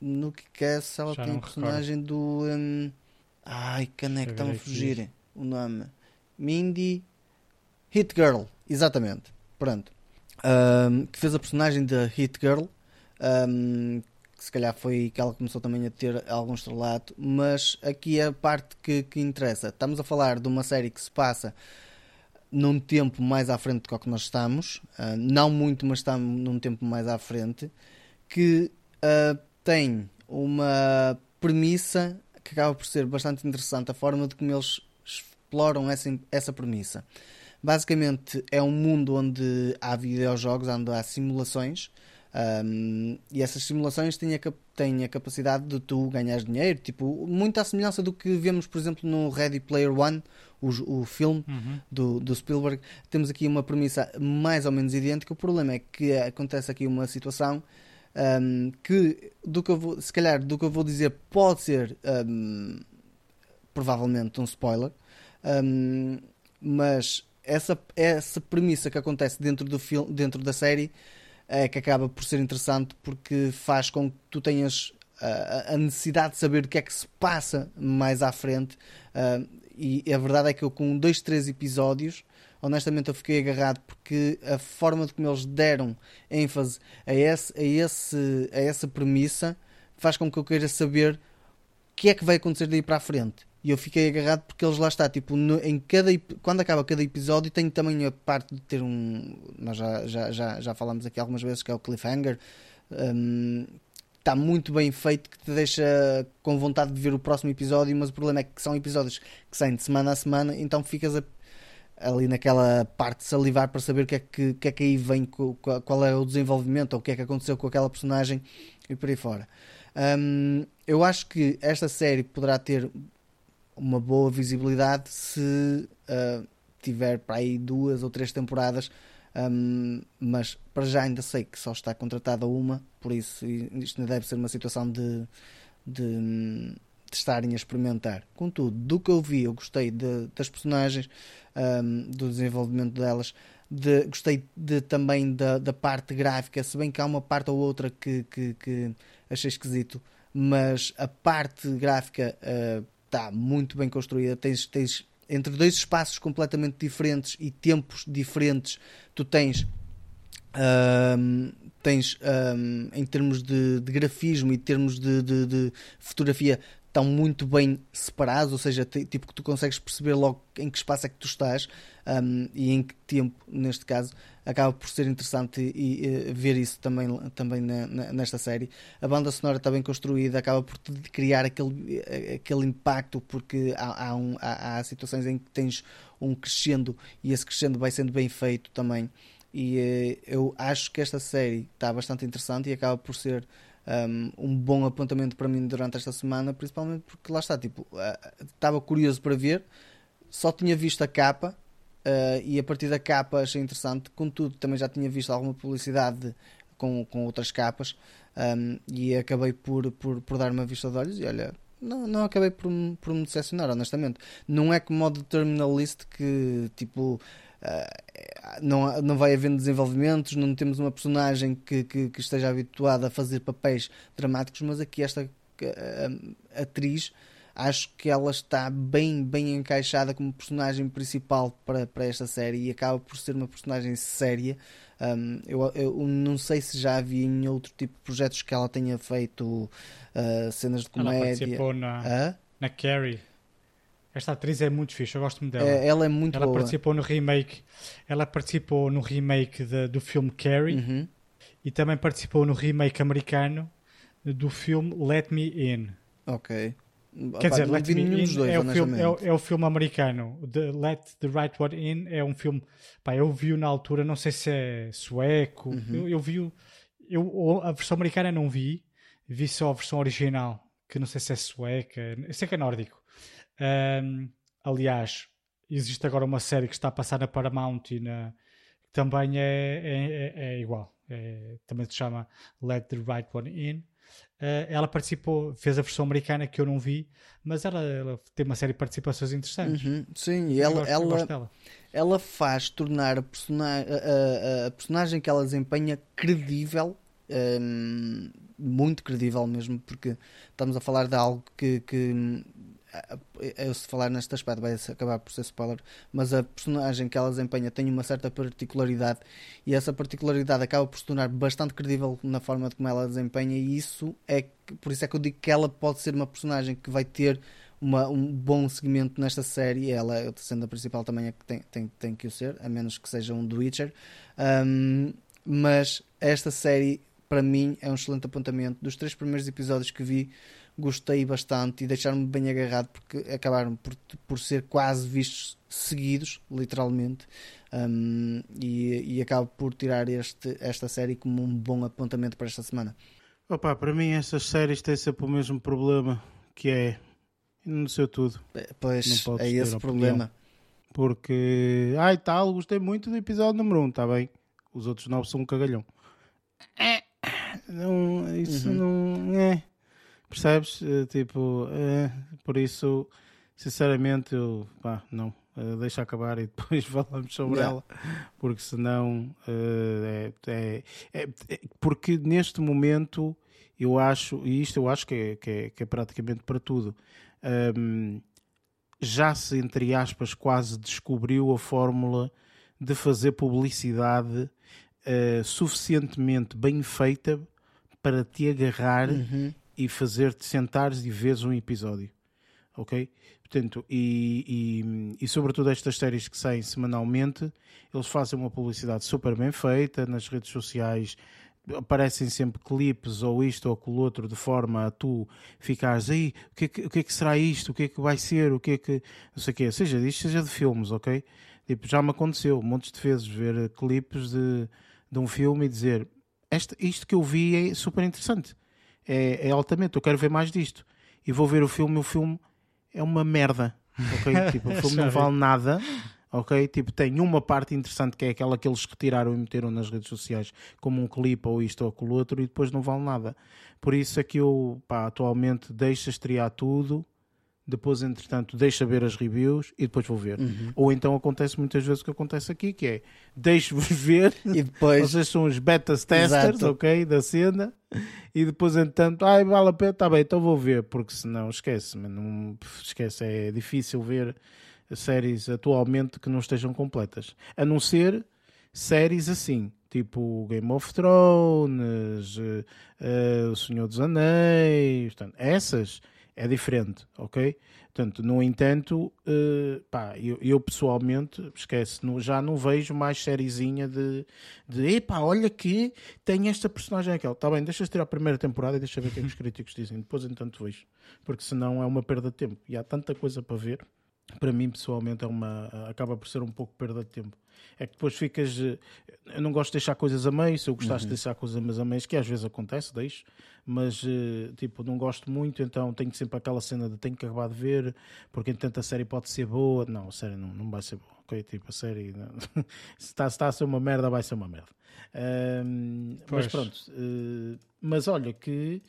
no Kick-Ass ela Já tem a não recordo. personagem do um, ai, caneco, eu está-me a fugir o nome Mindy Hit Girl, exatamente pronto Um, que fez a personagem da Hit Girl um, que se calhar foi que ela começou também a ter algum estrelato, mas aqui é a parte que, que interessa. Estamos a falar de uma série que se passa num tempo mais à frente do que que nós estamos, ah, não muito, mas está num tempo mais à frente, que ah, tem uma premissa que acaba por ser bastante interessante, a forma de como eles exploram essa, essa premissa. Basicamente é um mundo onde há videojogos, onde há simulações, um, e essas simulações têm a, têm a capacidade de tu ganhar dinheiro, tipo, muito à semelhança do que vemos, por exemplo, no Ready Player One, o, o filme Uhum. do, do Spielberg. Temos aqui uma premissa mais ou menos idêntica. O problema é que acontece aqui uma situação um, que, do que eu vou, se calhar, do que eu vou dizer, pode ser um, provavelmente um spoiler, um, mas essa, essa premissa que acontece dentro do filme, dentro da série, é que acaba por ser interessante porque faz com que tu tenhas ah, a necessidade de saber o que é que se passa mais à frente. ah, e a verdade é que eu, com dois, três episódios, honestamente, eu fiquei agarrado porque a forma de como eles deram ênfase a, esse, a, esse, a essa premissa faz com que eu queira saber o que é que vai acontecer daí para a frente. E eu fiquei agarrado porque eles lá está, tipo, no- em cada, quando acaba cada episódio, tem também a parte de ter um. Nós já, já, já, já falámos aqui algumas vezes que é o cliffhanger. Um, está muito bem feito que te deixa com vontade de ver o próximo episódio, mas o problema é que são episódios que saem de semana a semana, então ficas a, ali naquela parte salivar para saber o que é que, que, é que aí vem, qual é o desenvolvimento, ou o que é que aconteceu com aquela personagem e por aí fora. Um, eu acho que esta série poderá ter uma boa visibilidade se uh, tiver para aí duas ou três temporadas um, mas para já ainda sei que só está contratada uma, por isso isto deve ser uma situação de, de, de estarem a experimentar. Contudo, do que eu vi, eu gostei de, das personagens, um, do desenvolvimento delas, de, gostei de, também da, da parte gráfica, se bem que há uma parte ou outra que, que, que achei esquisito, mas a parte gráfica está muito bem construída. Tens, tens entre dois espaços completamente diferentes e tempos diferentes, tu tens. Um, tens um, em termos de, de, grafismo e termos de, de, de, fotografia estão muito bem separados, ou seja, tipo que tu consegues perceber logo em que espaço é que tu estás um, e em que tempo, neste caso, acaba por ser interessante e, e ver isso também, também na, na, nesta série. A banda sonora está bem construída, acaba por criar aquele, aquele impacto, porque há, há, um, há, há situações em que tens um crescendo e esse crescendo vai sendo bem feito também. E eh, eu acho que esta série está bastante interessante e acaba por ser um, um, bom apontamento para mim durante esta semana, principalmente porque lá está, tipo, estava curioso para ver, só tinha visto a capa uh, e a partir da capa achei interessante, contudo também já tinha visto alguma publicidade com, com outras capas um, e acabei por, por, por dar uma vista de olhos e olha, não, não acabei por, por me decepcionar, honestamente. Não é como o List que tipo Uh, não, não vai havendo desenvolvimentos, não temos uma personagem que, que, que esteja habituada a fazer papéis dramáticos, mas aqui esta uh, atriz acho que ela está bem, bem encaixada como personagem principal para, para esta série e acaba por ser uma personagem séria. Um, eu, eu, não sei se já havia em outro tipo de projetos que ela tenha feito uh, cenas de comédia. Ela participou na, na Carrie. Esta atriz é muito fixe, eu gosto muito dela. É, ela é muito ela boa. participou no remake, ela participou no remake de, do filme Carrie uhum. e também participou no remake americano do filme Let Me In. Ok. Quer dizer, Let Me In dois, é, o filme, é, o, é, o filme americano. The Let the Right One In é um filme. Pá, eu vi-o na altura, não sei se é sueco. Uhum. Eu, eu vi eu, a versão americana não vi, vi só a versão original, que não sei se é sueca, eu sei que é nórdico. Um, aliás, existe agora uma série que está a passar na Paramount e na, que também é, é, é, é igual. É, também se chama Let the Right One In. Uh, ela participou, fez a versão americana que eu não vi, mas ela, ela tem uma série de participações interessantes. Uhum, sim, e ela, gosto, ela, ela faz tornar a, persona a, a, a, personagem que ela desempenha credível, um, muito credível mesmo, porque estamos a falar de algo que, que eu se falar neste aspecto vai acabar por ser spoiler, mas a personagem que ela desempenha tem uma certa particularidade e essa particularidade acaba por se tornar bastante credível na forma de como ela desempenha e isso é por isso é que eu digo que ela pode ser uma personagem que vai ter uma, um bom segmento nesta série ela sendo a principal também é que tem, tem, tem que o ser, a menos que seja um The Witcher um, mas esta série para mim é um excelente apontamento. Dos três primeiros episódios que vi gostei bastante e deixaram-me bem agarrado porque acabaram por, por ser quase vistos seguidos, literalmente, um, e, e acabo por tirar este, esta série como um bom apontamento para esta semana. Opa, para mim estas séries têm sempre o mesmo problema, que é não sei tudo. Pois, é esse o problema. Porque, ai tal, gostei muito do episódio número 1, um, está bem. Os outros nove são um cagalhão. É, não, isso uhum. não é. Percebes? Uh, tipo, uh, por isso, sinceramente, eu, pá, não. Uh, deixa acabar e depois falamos sobre yeah. ela, porque senão é, é, é, é, porque neste momento eu acho, e isto eu acho que é, que é, que é praticamente para tudo, um, já se, entre aspas, quase descobriu a fórmula de fazer publicidade uh, suficientemente bem feita para te agarrar uhum e fazer-te sentares e veres um episódio. Ok? Portanto, e, e, e, sobretudo estas séries que saem semanalmente, eles fazem uma publicidade super bem feita nas redes sociais. aparecem sempre clipes ou isto ou aquilo outro de forma a tu ficares aí, o que, é que, o que é que será isto? O que é que vai ser? O que é que. Não sei o quê. Seja disto, seja de filmes, ok? Tipo, já me aconteceu montes de vezes ver clipes de, de um filme e dizer este, isto que eu vi é super interessante. É, é altamente, eu quero ver mais disto. E vou ver o filme o filme é uma merda. Ok? Tipo, o filme não vale nada ok? Tipo, tem uma parte interessante que é aquela que eles retiraram e meteram nas redes sociais, como um clipe ou isto ou aquilo outro, e depois não vale nada. Por isso é que eu, pá, atualmente deixo estrear tudo, depois, entretanto, deixo ver as reviews e depois vou ver. Uhum. Ou então acontece muitas vezes o que acontece aqui, que é deixo-vos ver, e depois... vocês são os beta testers, Exato. ok, da cena, e depois, entretanto, ai, vale a pena, tá bem, então vou ver, porque senão, esquece, não, esquece, é difícil ver séries atualmente que não estejam completas. A não ser séries assim, tipo Game of Thrones, uh, uh, O Senhor dos Anéis, portanto, essas é diferente, ok? Portanto, no entanto, uh, pá, eu, eu, pessoalmente, esquece, já não vejo mais sériezinha de, de epá, olha que tem esta personagem aquela. Está bem, deixa-se tirar a primeira temporada e deixa ver o que, é que os críticos dizem. Depois, entanto, vejo. Porque senão é uma perda de tempo. E há tanta coisa para ver para mim pessoalmente é uma acaba por ser um pouco perda de tempo. É que depois ficas eh, eu não gosto de deixar coisas a meio se eu gostasse uhum. de deixar coisas a meio que às vezes acontece deixo mas eh, tipo não gosto muito então tenho sempre aquela cena de tenho que acabar de ver porque entanto a série pode ser boa. Não a série não, não vai ser boa ok? Tipo a série se, está, se está a ser uma merda vai ser uma merda. Um, mas pronto uh, mas olha que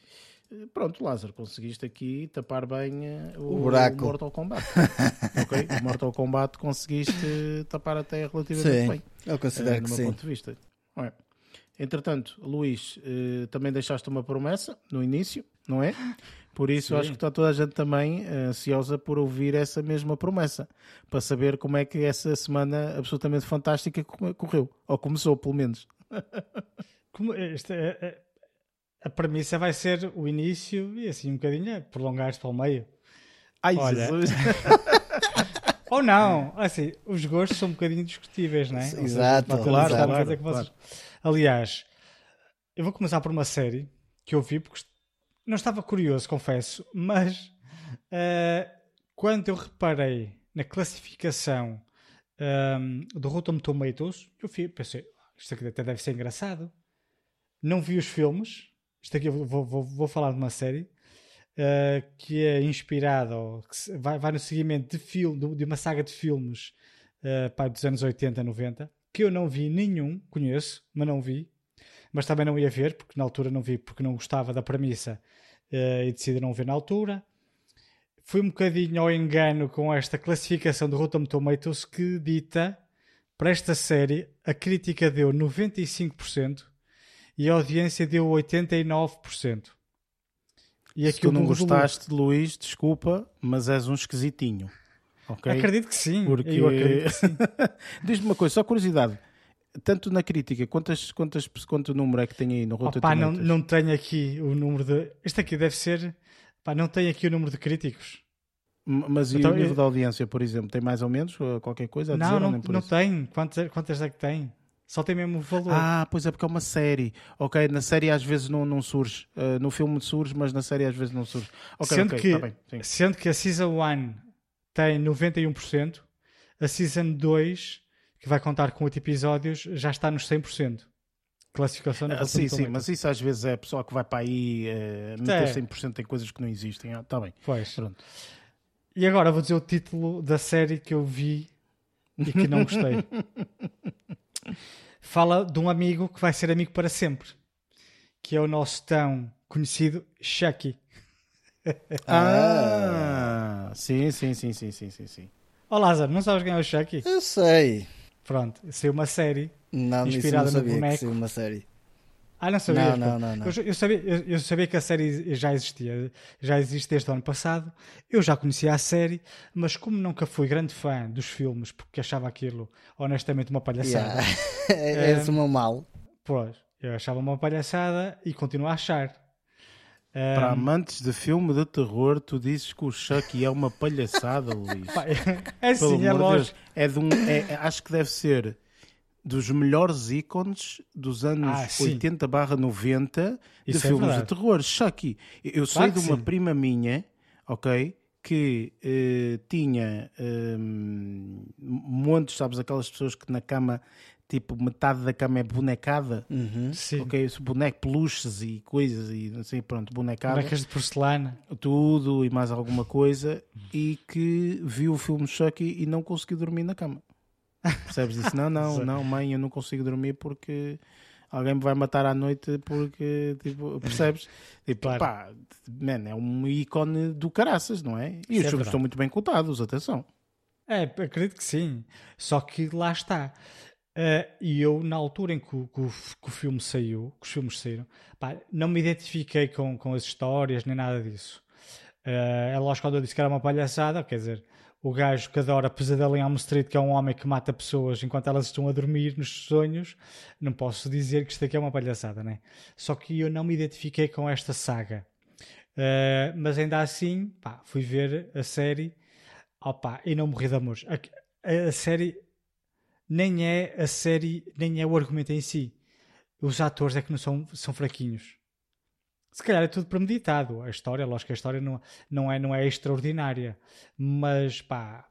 Pronto, Lázaro, conseguiste aqui tapar bem eh, o, o buraco. O Mortal Kombat. ok? O Mortal Kombat conseguiste tapar até relativamente sim, bem. Eu considero uh, que sim. ponto de vista. É. Entretanto, Luís, uh, também deixaste uma promessa no início, não é? Por isso, acho que está toda a gente também ansiosa por ouvir essa mesma promessa, para saber como é que essa semana absolutamente fantástica correu, ou começou, pelo menos. Como, este é, é a premissa vai ser o início e assim um bocadinho é prolongar-se para o meio. Ai, Olha. Jesus! Ou não, assim, os gostos são um bocadinho discutíveis, não é? Exato, seja, claro, claro, claro, vocês... Aliás, eu vou começar por uma série que eu vi porque não estava curioso, confesso, mas uh, quando eu reparei na classificação um, ehm, do Rotten Tomatoes, eu pensei, isto aqui até deve ser engraçado. Não vi os filmes, isto aqui eu vou, vou, vou falar de uma série uh, que é inspirada, ou que vai, vai no seguimento de, filme, de uma saga de filmes uh, dos anos 80, 90, que eu não vi nenhum, conheço, mas não vi, mas também não ia ver, porque na altura não vi, porque não gostava da premissa uh, e decidi não ver na altura. Fui um bocadinho ao engano com esta classificação do Rotten Tomatoes que dita para esta série a crítica deu 95% e a audiência deu 89%. E Se tu não gostaste de Luís, desculpa, mas és um esquisitinho. Okay? Acredito que sim. Porque... Diz-me uma coisa, só curiosidade. Tanto na crítica, quantas, quantas, quanto número é que tem aí no Rotten Opa, não, não tenho aqui o número de... Este aqui deve ser... Pá, não tenho aqui o número de críticos. Mas e então, o nível eu... de audiência, por exemplo, tem mais ou menos qualquer coisa a não, dizer? Não, não, não tem. Quantas, quantas é que tem? Só tem mesmo valor. Ah, pois é porque é uma série. Ok, na série às vezes não, não surge. Uh, no filme surge, mas na série às vezes não surge. Okay, sendo, okay, que, tá bem, sendo que a Season 1 tem 91%, a Season 2, que vai contar com 8 episódios, já está nos 100%. Classificação na ah, Sim, sim, mas isso às vezes é pessoal que vai para aí uh, meter é. 100% em coisas que não existem. Está ah, bem. Pois. Pronto. E agora vou dizer o título da série que eu vi e que não gostei. fala de um amigo que vai ser amigo para sempre, que é o nosso tão conhecido Chucky. ah, sim, sim, sim, sim, sim, sim, sim. Ó oh, Lázaro, não sabes quem é o Chucky? Eu sei. Pronto, saiu uma série não, inspirada não no boneco. Que uma série. Ah, não sabia. Não, não, não, não. Eu, eu, sabia, eu, eu, sabia que a série já existia, já existe desde o ano passado. Eu já conhecia a série, mas como nunca fui grande fã dos filmes, porque achava aquilo honestamente uma palhaçada. Yeah. é um, o meu mal. Pois, eu achava uma palhaçada e continuo a achar. Um, Para amantes de filme de terror, tu dizes que o Chucky é uma palhaçada, Luís. é assim, é lógico. Deus, é de um, é, acho que deve ser dos melhores ícones dos anos Ah, sim. 80 barra 90 de Isso é filmes de verdade. terror. Chucky. Eu sei Claro de que uma sim. prima minha, ok, que eh, tinha hum, montes, sabes, aquelas pessoas que na cama, tipo, metade da cama é bonecada. Uhum. Ok, boneco, peluches e coisas e assim, pronto, bonecada, Bonecas de porcelana. tudo e mais alguma coisa, e que viu o filme Chucky e não conseguiu dormir na cama. Percebes? Disse: Não, não, não, mãe, eu não consigo dormir porque alguém me vai matar à noite. Porque, tipo, percebes? Tipo, Claro. pá, man, é um ícone do caraças, não é? E Isso os é filmes estão muito bem cotados, atenção. É, acredito que sim. Só que lá está. Eh, e eu, na altura em que, o- que o, que o filme saiu, que os filmes saíram, pá, não me identifiquei com, com as histórias nem nada disso. Eh, é lógico quando eu disse que era uma palhaçada, quer dizer, o gajo que adora Pesadelo em Elm Street, que é um homem que mata pessoas enquanto elas estão a dormir nos sonhos, não posso dizer que isto aqui é uma palhaçada, né? Só que eu não me identifiquei com esta saga. Eh, mas ainda assim, pá, fui ver a série Opa, e não morri de amores. A, a- a série nem é a série, nem é o argumento em si. Os atores é que não são, são fraquinhos. Se calhar é tudo premeditado. A história, lógico que a história não, não, é, não é extraordinária. Mas pá,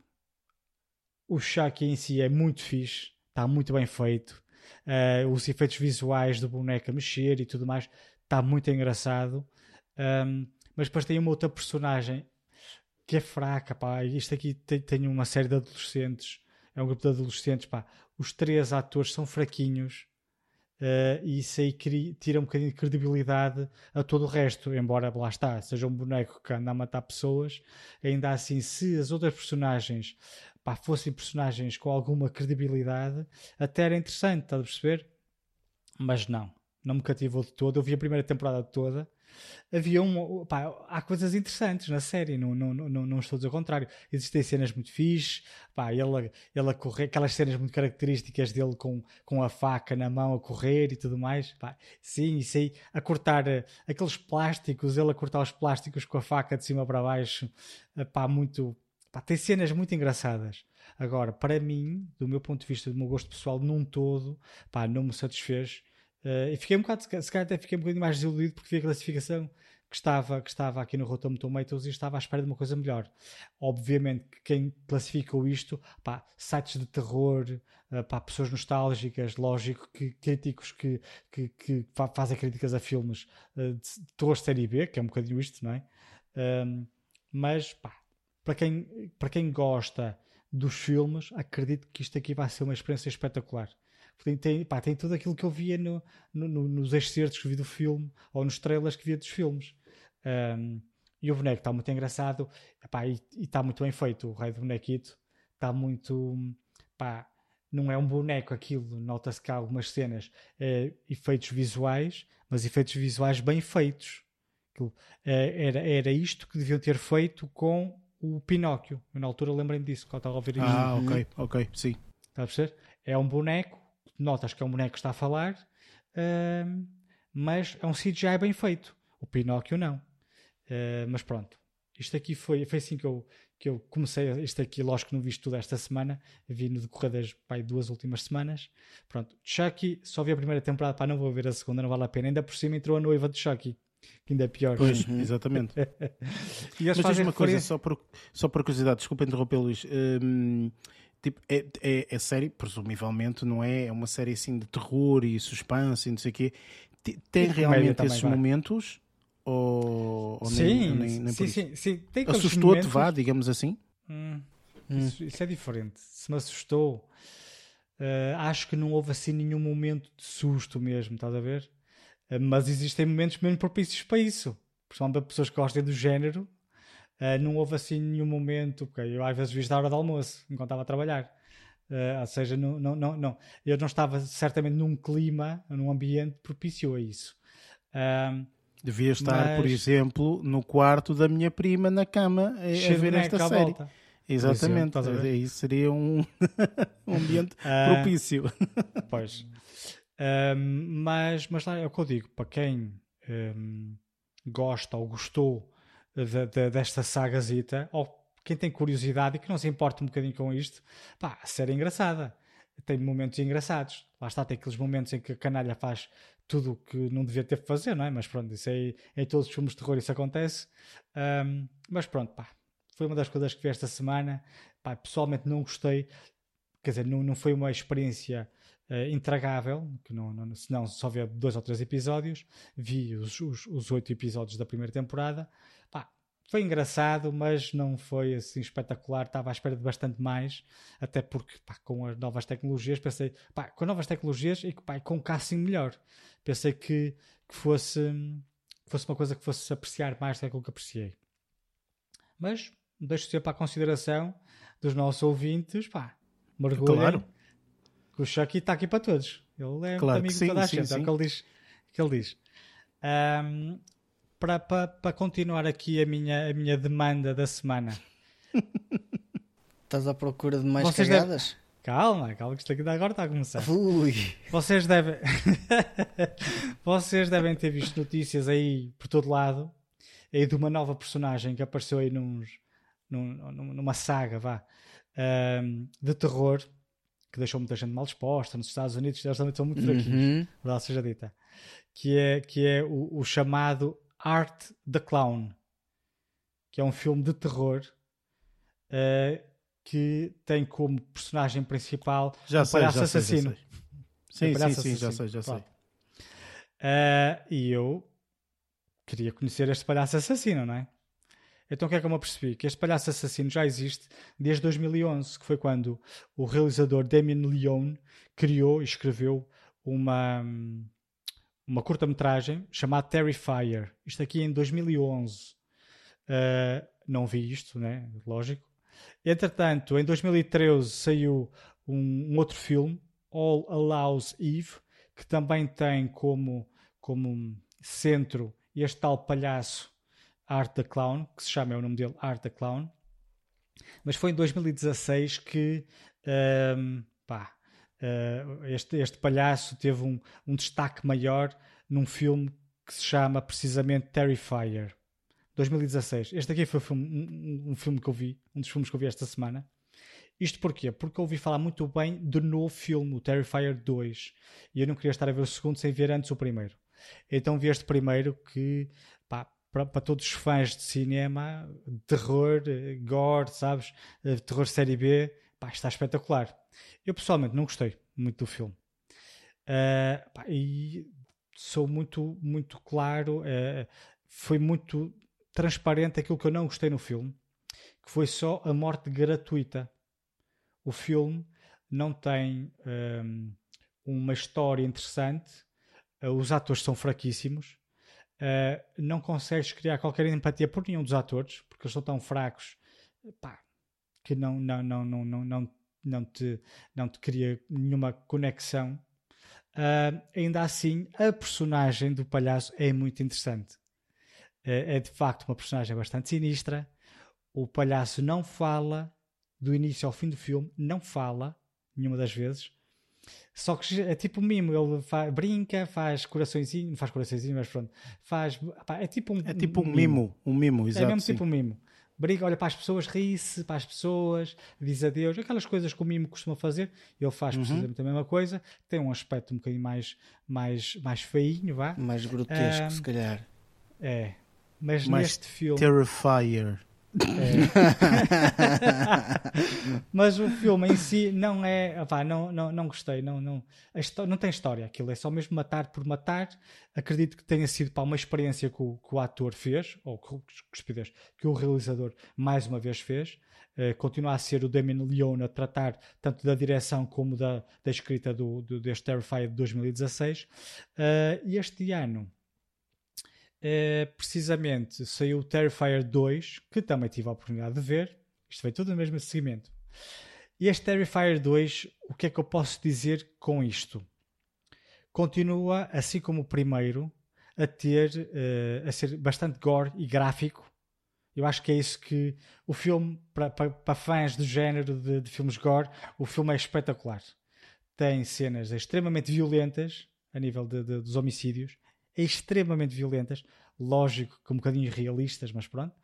o Chucky em si é muito fixe, está muito bem feito. Eh, os efeitos visuais do boneco a mexer e tudo mais está muito engraçado. Ahm, mas depois tem uma outra personagem que é fraca, pá. Isto aqui tem, tem uma série de adolescentes, é um grupo de adolescentes, pá. Os três atores são fraquinhos eh, e isso aí tira um bocadinho de credibilidade a todo o resto. Embora lá está, seja um boneco que anda a matar pessoas, ainda assim, se as outras personagens pá, fossem personagens com alguma credibilidade, até era interessante, estás a perceber? Mas não, não me cativou de todo. Eu vi a primeira temporada toda havia um. Há coisas interessantes na série, não, não, não, não estou a dizer o contrário. Existem cenas muito fixe, pá, ele, ele a correr, aquelas cenas muito características dele com, com a faca na mão a correr e tudo mais. Sim, isso aí, a cortar eh, aqueles plásticos, ele a cortar os plásticos com a faca de cima para baixo, eh, pá, muito. Tem cenas muito engraçadas. Agora, para mim, do meu ponto de vista, do meu gosto pessoal, num todo, pá, não me satisfez. Eh, e fiquei um bocado, se calhar até fiquei um bocadinho mais desiludido porque vi a classificação que estava, que estava aqui no Rotten Tomatoes e estava à espera de uma coisa melhor. Obviamente que quem classificou isto, pá, sites de terror, eh, pá, pessoas nostálgicas, lógico que críticos que, que, que fa- fazem críticas a filmes eh, de de série B, que é um bocadinho isto, não é? Ahm, mas, pá, para quem, para quem gosta dos filmes, acredito que isto aqui vai ser uma experiência espetacular. Tem, tem, pá, tem tudo aquilo que eu via no, no- no- nos excertos que vi do filme ou nos trailers que via dos filmes. Um, e o boneco está muito engraçado epá, e está muito bem feito. O rei do bonequito está muito. Pá, não é um boneco aquilo, nota-se que há algumas cenas, eh, efeitos visuais, mas efeitos visuais bem feitos. Aquilo, eh, era, era isto que deviam ter feito com o Pinóquio. Eu, na altura lembrei-me disso, quando estava a ouvir isto. Ah, ok, ok, sim. Está a perceber? É um boneco, notas que é um boneco que está a falar, ahm, mas é um CGI bem feito. O Pinóquio não. Ah, mas pronto, isto aqui foi, foi assim que eu, que eu comecei. Isto aqui, lógico que não vi isto tudo esta semana, vi no decorrer das pai, duas últimas semanas. Pronto, Chucky, só vi a primeira temporada, pá, não vou ver a segunda, não vale a pena. Ainda por cima entrou a noiva de Chucky, que ainda é pior. Pois, exatamente. e Mas diz uma coisa, referência- só por, só por curiosidade, desculpa interromper, Luís. Hum, tipo, é, é, é série, presumivelmente, não é? É uma série assim de terror e suspense e não sei o quê. Tem E realmente esses vá. momentos? Ou, ou Sim, nem, nem, nem sim, sim, sim. Aqueles Assustou-te, vá, digamos assim? Hum, Isso, isso é diferente. Se me assustou, eh, acho que não houve assim nenhum momento de susto mesmo, estás a ver? Eh, mas existem momentos mesmo propícios para isso. Principalmente para pessoas que gostem do género, eh, não houve assim nenhum momento. porque eu às vezes vi da hora de almoço, enquanto estava a trabalhar. Eh, ou seja, não, não, não, não. eu não estava certamente num clima, num ambiente propício a isso. Ahm, Devia estar, por Mas- exemplo, no quarto da minha prima na cama a, a ver esta série. volta. Exatamente. Aí seria um, um ambiente Ah, propício. Pois. Mas, mas lá é o que eu digo, para quem ahm, gosta ou gostou de- de- desta sagazita, ou quem tem curiosidade e que não se importa um bocadinho com isto, pá, a série é engraçada. tem momentos engraçados. Lá está, tem aqueles momentos em que a canalha faz tudo o que não devia ter que fazer, não é? Mas pronto, isso aí em todos os filmes de terror isso acontece. Um, mas pronto, pá, foi uma das coisas que vi esta semana. Pá, pessoalmente não gostei, quer dizer, não, não foi uma experiência uh, intragável, que não, não, senão só via dois ou três episódios. Vi os, os, os oito episódios da primeira temporada. Pá, foi engraçado, mas não foi assim espetacular. Estava à espera de bastante mais, até porque pá, com as novas tecnologias pensei, pá, com novas tecnologias e pá, com um casting melhor. Pensei que, que fosse, fosse uma coisa que fosse apreciar mais do que aquilo que apreciei. Mas deixo ser para a consideração dos nossos ouvintes, pá, mergulhem. Claro. Que o Chucky está aqui para todos. Ele é claro amigo sim, de toda a gente, sim, é o que ele diz. Que ele diz. Um, para, para, para continuar aqui a minha, a minha demanda da semana. Estás à procura de mais Vocês cagadas? Deve... Calma, calma que isto aqui agora está a começar. Ui. Vocês devem... Vocês devem ter visto notícias aí por todo lado aí de uma nova personagem que apareceu aí nos, num, numa saga, vá, um, de terror que deixou muita gente mal disposta nos Estados Unidos, eles também são muito fraquinhos, uhum. verdade seja dita, que é, que é o, o chamado Art the Clown, que é um filme de terror uh, que tem como personagem principal já um sei, palhaço já assassino. Sei, já sei. Sim, sim, sim, já sei, já sei. Uh, e eu queria conhecer este palhaço assassino, não é? Então o que é que eu me apercebi? Que este palhaço assassino já existe desde 2011, que foi quando o realizador Damien Leone criou e escreveu uma, uma curta-metragem chamada Terrifier. Isto aqui em 2011. Uh, ah, não vi isto, né? Lógico. Entretanto, em 2013 saiu um, um, outro filme, All Allows Eve, que também tem como, como centro este tal palhaço Art the Clown, que se chama, é o nome dele, Art the Clown. Mas foi em 2016 que um, pá, uh, este, este palhaço teve um, um destaque maior num filme que se chama precisamente Terrifier. 2016. Este aqui foi um filme, um, um, filme que eu vi, um dos filmes que eu vi esta semana. Isto porquê? Porque eu ouvi falar muito bem do novo filme, o Terrifier 2. E eu não queria estar a ver o segundo sem ver antes o primeiro. Então vi este primeiro que, para, todos os fãs de cinema, terror, gore, sabes? Eh, terror série B, pá, está espetacular. Eu pessoalmente não gostei muito do filme. Uh, pá, e sou muito, muito claro, uh, foi muito transparente aquilo que eu não gostei no filme, que foi só a morte gratuita. O filme não tem um, uma história interessante, uh, os atores são fraquíssimos, uh, não consegues criar qualquer empatia por nenhum dos atores, porque eles são tão fracos pá, que não, não, não, não, não, não, não, te, não te cria nenhuma conexão. Uh, ainda assim, a personagem do palhaço é muito interessante. Uh, é de facto uma personagem bastante sinistra. O palhaço não fala do início ao fim do filme, não fala nenhuma das vezes. Só que é tipo um mimo, ele faz, brinca, faz coraçõezinho, não faz coraçõezinho, mas pronto, faz. Pá, é tipo um, é tipo um mimo. mimo, um mimo, exato. É mesmo sim. tipo um mimo. Brinca, olha para as pessoas, ri-se para as pessoas, diz adeus, aquelas coisas que o mimo costuma fazer, ele faz uhum. precisamente a mesma coisa, tem um aspecto um bocadinho mais, mais, mais feinho, vá. Mais grotesco, um, se calhar. É, mas mais neste filme. Terrifier. É. Mas o filme em si não é. Opá, não, não, não gostei. Não, não, não tem história. Aquilo é só mesmo matar por matar. Acredito que tenha sido para uma experiência que o, que o ator fez, ou que, que o realizador mais uma vez fez. Uh, continua a ser o Damien Leone a tratar tanto da direção como da, da escrita do, do, deste Terrified de 2016. Uh, e este ano é, precisamente saiu o Terrifier 2, que também tive a oportunidade de ver. Isto foi tudo no mesmo segmento. E este Terrifier 2, o que é que eu posso dizer com isto? Continua, assim como o primeiro, a ter, uh, a ser bastante gore e gráfico. Eu acho que é isso que o filme, para fãs do género de, de filmes gore, o filme é espetacular. Tem cenas extremamente violentas a nível de, de, dos homicídios extremamente violentas, lógico que um bocadinho realistas, mas pronto,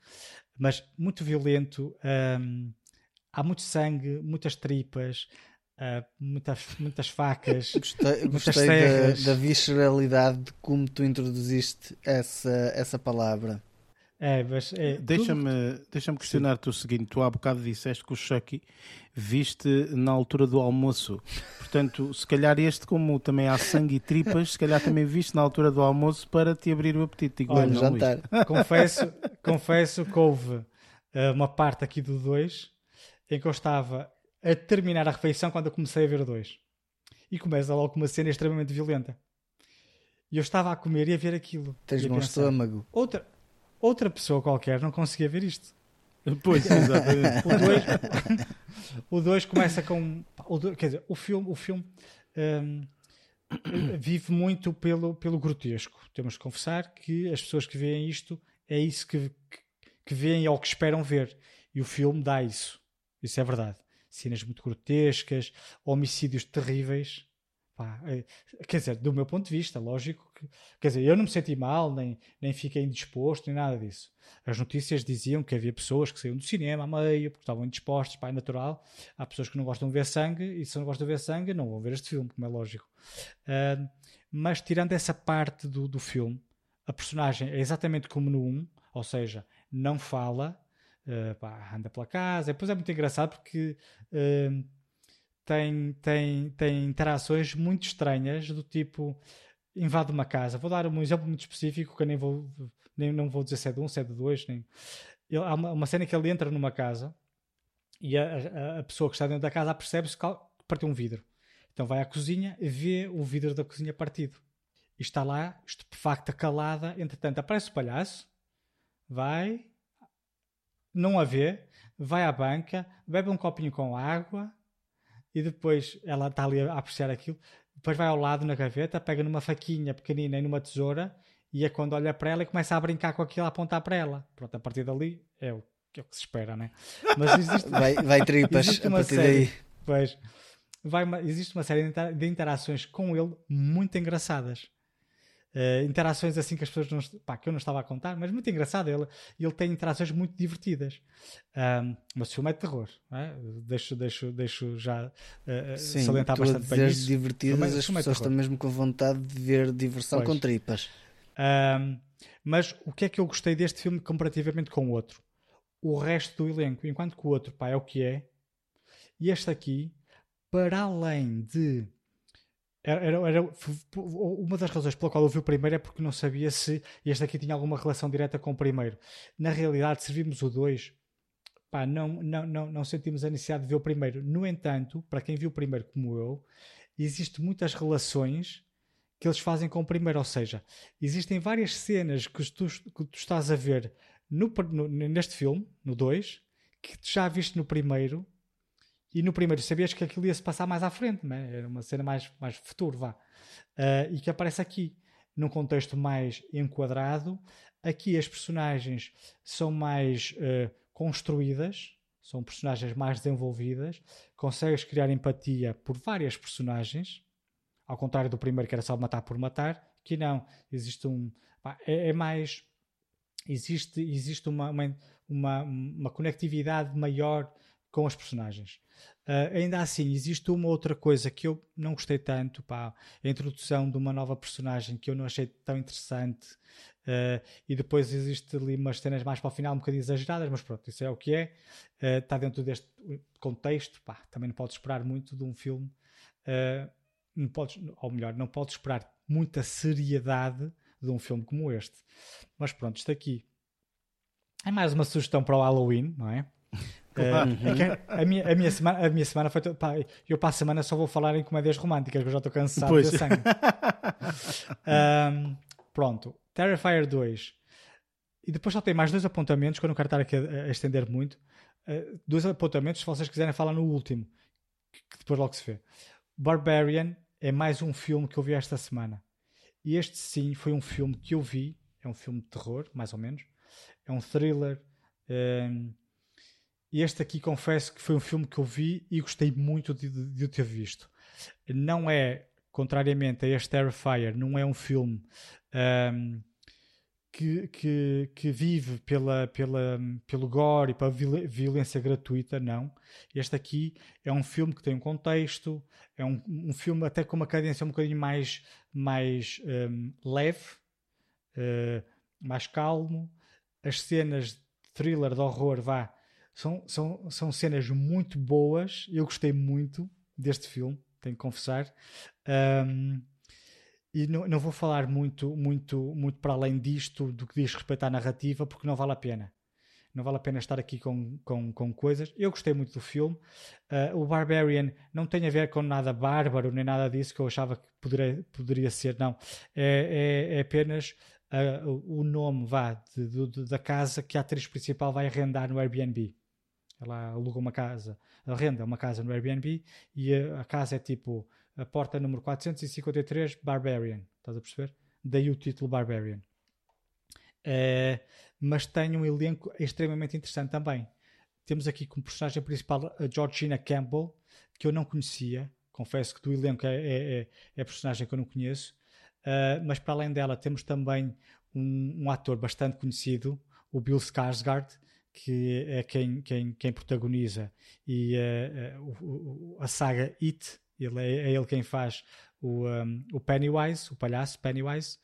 mas muito violento. Um, há muito sangue, muitas tripas, Uh, muitas, muitas facas. Gostei, muitas gostei da, da, visceralidade de como tu introduziste essa, essa palavra. É, mas é, deixa-me tudo... deixa questionar-te o seguinte: tu há bocado disseste que o Chucky viste na altura do almoço. Portanto, se calhar este, como também há sangue e tripas, se calhar também viste na altura do almoço para te abrir o apetite. Digo, Olha, não, jantar. Confesso, confesso que houve uh, uma parte aqui do 2 em que eu estava a terminar a refeição quando eu comecei a ver o 2. E começa logo com uma cena extremamente violenta. E eu estava a comer e a ver aquilo. Tens bom estômago. Outra, outra pessoa qualquer não conseguia ver isto. Pois, exatamente. o 2 começa com. O dois, quer dizer, o filme, o filme um, vive muito pelo, pelo grotesco. Temos que confessar que as pessoas que veem isto é isso que, que, que veem ou que esperam ver. E o filme dá isso. Isso é verdade. Cenas muito grotescas, homicídios terríveis. Pá, é, quer dizer, do meu ponto de vista, lógico que. Quer dizer, eu não me senti mal, nem, nem fiquei indisposto, nem nada disso. As notícias diziam que havia pessoas que saíam do cinema a meio porque estavam indispostos, pá, é natural. Há pessoas que não gostam de ver sangue e se não gostam de ver sangue, não vão ver este filme, como é lógico. Uh, mas tirando essa parte do, do filme, a personagem é exatamente como no 1, ou seja, não fala, uh, pá, anda pela casa. E depois é muito engraçado porque. Uh, tem, tem, tem interações muito estranhas, do tipo invade uma casa. Vou dar um exemplo muito específico que eu nem vou, nem, não vou dizer se é de um, se é de dois. Nem... Ele, há uma, uma cena que ele entra numa casa e a, a, a pessoa que está dentro da casa percebe-se que partiu um vidro. Então vai à cozinha e vê o vidro da cozinha partido. E está lá, estupefacta, calada. Entretanto, aparece o palhaço, vai, não a vê, vai à banca, bebe um copinho com água, e depois ela está ali a apreciar aquilo, depois vai ao lado na gaveta, pega numa faquinha pequenina e numa tesoura e é quando olha para ela e começa a brincar com aquilo a apontar para ela. Pronto, a partir dali é o que, é o que se espera, né? Mas existe, vai, vai tripas existe uma série, daí. Pois, vai existe uma série de interações com ele muito engraçadas. Uh, interações assim que as pessoas não, pá, que eu não estava a contar, mas muito engraçado. Ele, ele tem interações muito divertidas. Um, mas o filme é de terror, é? deixo, deixo, deixo já uh, Sim, salientar bastante bem isso. divertidas, mas as pessoas estão mesmo com vontade de ver diversão pois. com tripas. Um, mas o que é que eu gostei deste filme comparativamente com o outro? O resto do elenco, enquanto que o outro pá, é o que é, e este aqui, para além de era, era, uma das razões pela qual eu vi o primeiro é porque não sabia se este aqui tinha alguma relação direta com o primeiro. Na realidade, se vimos o 2, não, não, não, não sentimos a necessidade de ver o primeiro. No entanto, para quem viu o primeiro como eu, existem muitas relações que eles fazem com o primeiro. Ou seja, existem várias cenas que tu, que tu estás a ver no, no, neste filme, no 2, que já viste no primeiro e no primeiro sabias que aquilo ia se passar mais à frente, né? era uma cena mais, mais futuro, vá. Uh, e que aparece aqui, num contexto mais enquadrado. Aqui as personagens são mais uh, construídas, são personagens mais desenvolvidas, consegues criar empatia por várias personagens, ao contrário do primeiro que era só matar por matar, que não, existe um. É, é, mais. Existe, existe uma, uma, uma, uma conectividade maior com as personagens. Uh, ainda assim, existe uma outra coisa que eu não gostei tanto, pá, a introdução de uma nova personagem que eu não achei tão interessante, uh, e depois existe ali umas cenas mais para o final um bocadinho exageradas, mas pronto, isso é o que é, uh, está dentro deste contexto, pá, também não podes esperar muito de um filme, não podes, ou melhor, não podes esperar muita seriedade de um filme como este. Mas pronto, isto aqui é mais uma sugestão para o Halloween, não é? Uh, a, minha, a, minha semana, a minha semana foi. Pá, eu para a semana só vou falar em comédias românticas, que eu já estou cansado pois. de sangue. um, pronto, Terrifier 2. E depois só tem mais dois apontamentos, que eu não quero estar aqui a, a estender muito. Uh, dois apontamentos, se vocês quiserem falar no último, que, que depois logo se vê. Barbarian é mais um filme que eu vi esta semana. E este sim foi um filme que eu vi. É um filme de terror, mais ou menos. É um thriller. Um, este aqui confesso que foi um filme que eu vi e gostei muito de, de, de ter visto. Não é, contrariamente a este Terrifier, não é um filme um, que, que, que, vive pela, pela, pelo gore e pela violência gratuita, não. Este aqui é um filme que tem um contexto, é um, um filme até com uma cadência um bocadinho mais, mais um, leve, uh, mais calmo. As cenas de thriller, de horror, vá, são, são, são cenas muito boas. Eu gostei muito deste filme, tenho que confessar. Um, e não, não vou falar muito, muito, muito para além disto, do que diz respeito à narrativa, porque não vale a pena. Não vale a pena estar aqui com, com, com coisas. Eu gostei muito do filme. Uh, o Barbarian não tem a ver com nada bárbaro, nem nada disso que eu achava que poderia, poderia ser, não. É, é, é apenas uh, o nome vá, de, de, da casa que a atriz principal vai arrendar no Airbnb. Ela aluga uma casa, arrenda uma casa no Airbnb e a, a casa é tipo a porta número 453, Barbarian. Estás a perceber? Daí o título Barbarian. Uh, mas tem um elenco extremamente interessante também. Temos aqui como personagem principal a Georgina Campbell, que eu não conhecia. Confesso que do elenco é, é, é, é personagem que eu não conheço. Uh, mas para além dela, temos também um, um, ator bastante conhecido, o Bill Skarsgård, que é quem, quem, quem protagoniza e, uh, a saga It, ele é, é ele quem faz o, um, o Pennywise, o palhaço Pennywise.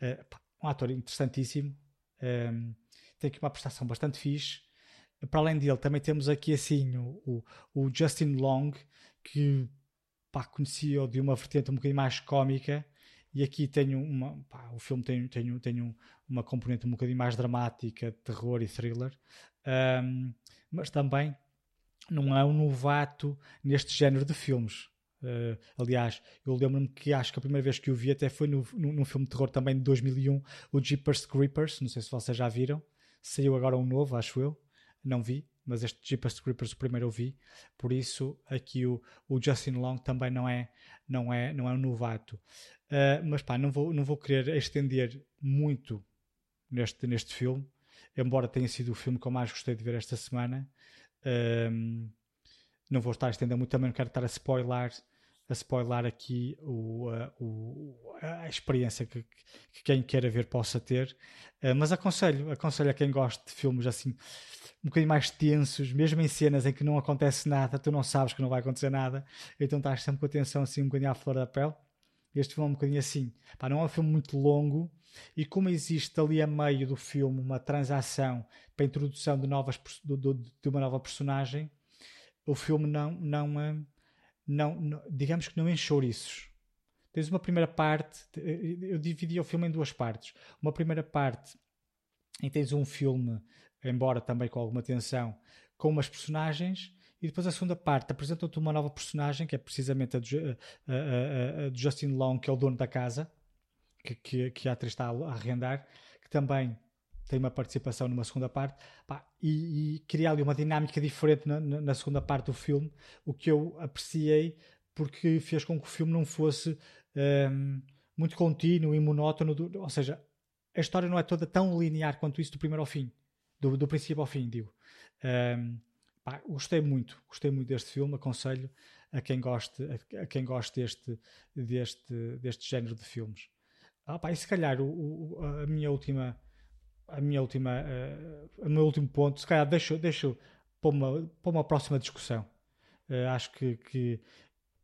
Uh, um ator interessantíssimo. Um, tem aqui uma prestação bastante fixe. Para além dele, também temos aqui assim o, o, o Justin Long, que pá, conhecia de uma vertente um bocadinho mais cómica. E aqui tenho uma. Pá, o filme tem, tem, tem uma componente um bocadinho mais dramática, terror e thriller. Um, mas também não é um novato neste género de filmes. Uh, aliás, eu lembro-me que acho que a primeira vez que o vi até foi no, num filme de terror também de 2001, o Jeepers Creepers. Não sei se vocês já viram. Saiu agora um novo, acho eu. Não vi, mas este Jeepers Creepers o primeiro eu vi. Por isso, aqui o, o Justin Long também não é, não é, não é um novato. Uh, mas pá, não vou, não vou querer estender muito neste, neste filme, embora tenha sido o filme que eu mais gostei de ver esta semana. Uh, não vou estar a estender muito, também não quero estar a spoiler, a spoiler aqui o, o, a experiência que, que, quem queira ver possa ter. Uh, mas aconselho, aconselho a quem gosta de filmes assim um bocadinho mais tensos, mesmo em cenas em que não acontece nada, tu não sabes que não vai acontecer nada, então estás sempre com atenção assim um bocadinho à flor da pele. Este filme é um bocadinho assim. Pá, não é um filme muito longo, e como existe ali a meio do filme uma transação para a introdução de, novas, de, de uma nova personagem, o filme não, não, não, não digamos que não enche chouriços. Tens uma primeira parte, eu dividi o filme em duas partes. Uma primeira parte em tens um filme, embora também com alguma tensão, com umas personagens, e depois a segunda parte apresenta-te uma nova personagem, que é precisamente a de, a, a, a Justin Long, que é o dono da casa, que, que, que a atriz está a arrendar, que também tem uma participação numa segunda parte pá, e, e cria ali uma dinâmica diferente na, na, segunda parte do filme, o que eu apreciei porque fez com que o filme não fosse um, muito contínuo e monótono, do, ou seja, a história não é toda tão linear quanto isso do primeiro ao fim, do, do princípio ao fim, digo. Um, pá, gostei muito, gostei muito deste filme, aconselho a quem goste, a, a quem goste deste, deste, deste género de filmes. Ah, pá, e se calhar o, o, a minha última a minha última, uh, o meu último ponto, se calhar deixo, deixo para, uma, para uma próxima discussão. Uh, acho que, que,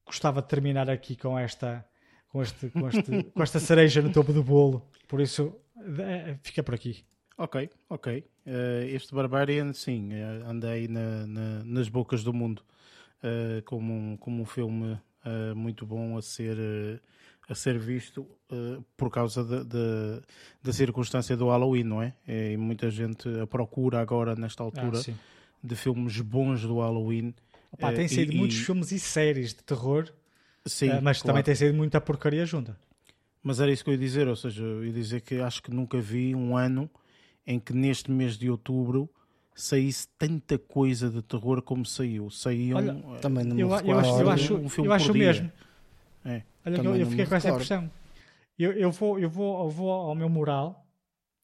gostava de terminar aqui com esta, com, este, com, este, com esta cereja no topo do bolo. Por isso, uh, fica por aqui. Ok, ok. este Barbarian, sim, andei na, na, nas bocas do mundo como, um, como um filme muito bom a ser a ser visto uh, por causa de, de, da circunstância do Halloween, não é? E muita gente a procura agora, nesta altura, ah, de filmes bons do Halloween. Opa, tem uh, sido e, muitos e... filmes e séries de terror, sim, uh, mas claro. também tem sido muita porcaria junta. Mas era isso que eu ia dizer, ou seja, eu ia dizer que acho que nunca vi um ano em que neste mês de outubro saísse tanta coisa de terror como saiu. Saíam Olha, também eu, eu, eu, acho, eu acho, um filme eu acho mesmo. É. Olha, eu, eu fiquei com essa impressão. Eu, eu, vou, eu, vou, eu vou ao meu mural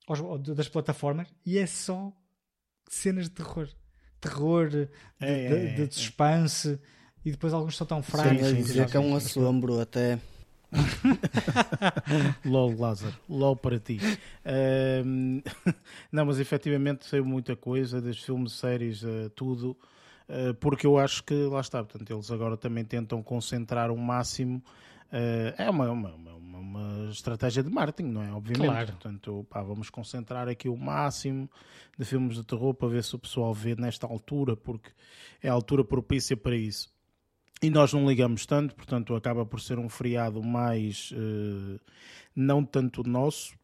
aos, das plataformas e é só cenas de terror. Terror, de, é, de, é, de, de é. suspense e depois alguns são tão fracos. Sim, dizer que é um assombro até. LOL Lázaro, LOL para ti. Um, não, mas efetivamente saiu muita coisa, desde filmes, séries, uh, tudo, uh, porque eu acho que lá está, portanto, eles agora também tentam concentrar o máximo. Uh, é uma, uma, uma, uma, estratégia de marketing, não é? Obviamente. Claro. Portanto, pá, vamos concentrar aqui o máximo de filmes de terror para ver se o pessoal vê nesta altura, porque é a altura propícia para isso. E nós não ligamos tanto, portanto acaba por ser um feriado mais uh, não tanto nosso.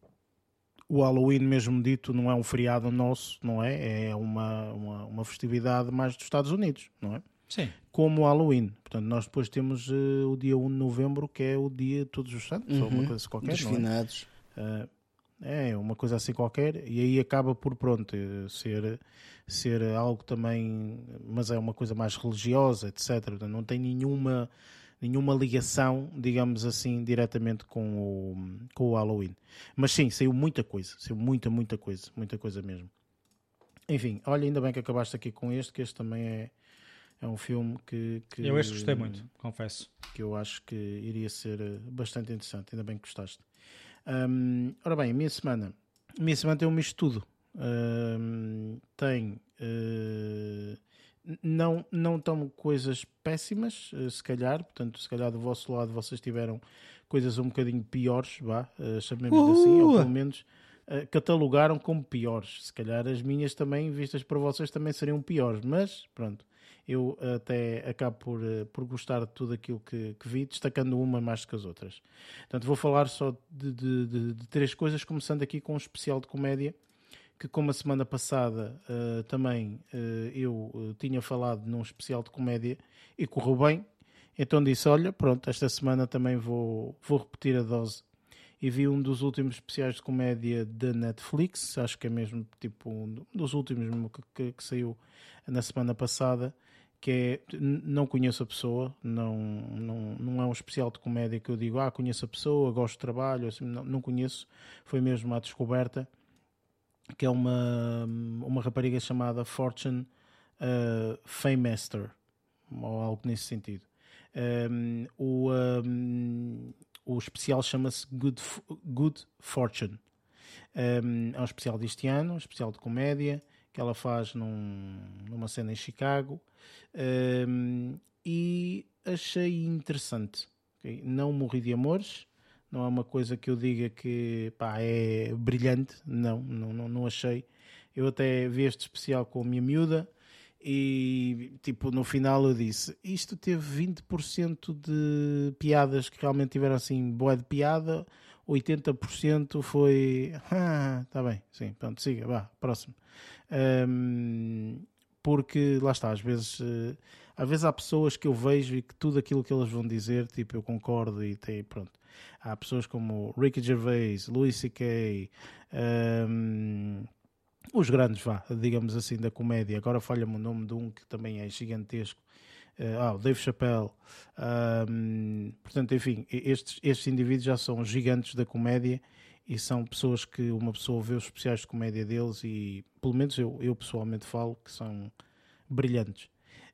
O Halloween, mesmo dito, não é um feriado nosso, não é? É uma, uma, uma festividade mais dos Estados Unidos, não é? Sim. Como o Halloween. Portanto, nós depois temos uh, o dia 1 de novembro, que é o dia de Todos os Santos, uhum. ou uma uhum. coisa qualquer. Dos não é? finados. Uh, é, uma coisa assim qualquer, e aí acaba por, pronto, ser, ser algo também, mas é uma coisa mais religiosa, etc. Não tem nenhuma, nenhuma ligação, digamos assim, diretamente com o, com o Halloween. Mas sim, saiu muita coisa, saiu muita, muita coisa, muita coisa mesmo. Enfim, olha, ainda bem que acabaste aqui com este, que este também é, é um filme que, que. Eu este gostei muito, confesso. Que eu acho que iria ser bastante interessante, ainda bem que gostaste. Um, ora bem, a minha semana. A minha semana tem um misto de tudo. Tem. Uh, não, não tão coisas péssimas, uh, se calhar, portanto, se calhar do vosso lado vocês tiveram coisas um bocadinho piores, vá, uh, chamemos assim, ou pelo menos catalogaram como piores. Se calhar as minhas também, vistas para vocês, também seriam piores, mas pronto, eu até acabo por, eh, por gostar de tudo aquilo que, que vi, destacando uma mais que as outras. Portanto, vou falar só de, de, de, de três coisas, começando aqui com um especial de comédia que como a semana passada uh, também uh, eu uh, tinha falado num especial de comédia e correu bem, então disse, olha, pronto, esta semana também vou, vou repetir a dose. E vi um dos últimos especiais de comédia da Netflix, acho que é mesmo tipo um dos últimos que, que, que saiu na semana passada, que é, não conheço a pessoa, não, não, não é um especial de comédia que eu digo, ah, conheço a pessoa, gosto do trabalho, assim, não, não conheço, foi mesmo a descoberta, que é uma, uma rapariga chamada Fortune uh, Famemaster, ou algo nesse sentido. Um, o, um, o especial chama-se Good, Good Fortune. Um, é um especial deste ano, um especial de comédia, que ela faz num, numa cena em Chicago e achei interessante. Okay? Não morri de amores, não é uma coisa que eu diga que pá, é brilhante, não, não, não, não achei. Eu até vi este especial com a minha miúda e tipo no final eu disse isto teve 20% de piadas que realmente tiveram assim boa de piada 80% foi ah, tá bem, sim, pronto, siga, vá, próximo um, porque lá está, às vezes, uh, às vezes há pessoas que eu vejo e que tudo aquilo que eles vão dizer, tipo, eu concordo e tem, pronto. Há pessoas como Ricky Gervais, Louis C.K., um, os grandes, vá, digamos assim, da comédia. Agora falha-me o nome de um que também é gigantesco. Uh, ah, o Dave Chappelle. Um, portanto, enfim, estes, estes indivíduos já são gigantes da comédia e são pessoas que uma pessoa vê os especiais de comédia deles e, pelo menos eu, eu pessoalmente falo, que são brilhantes.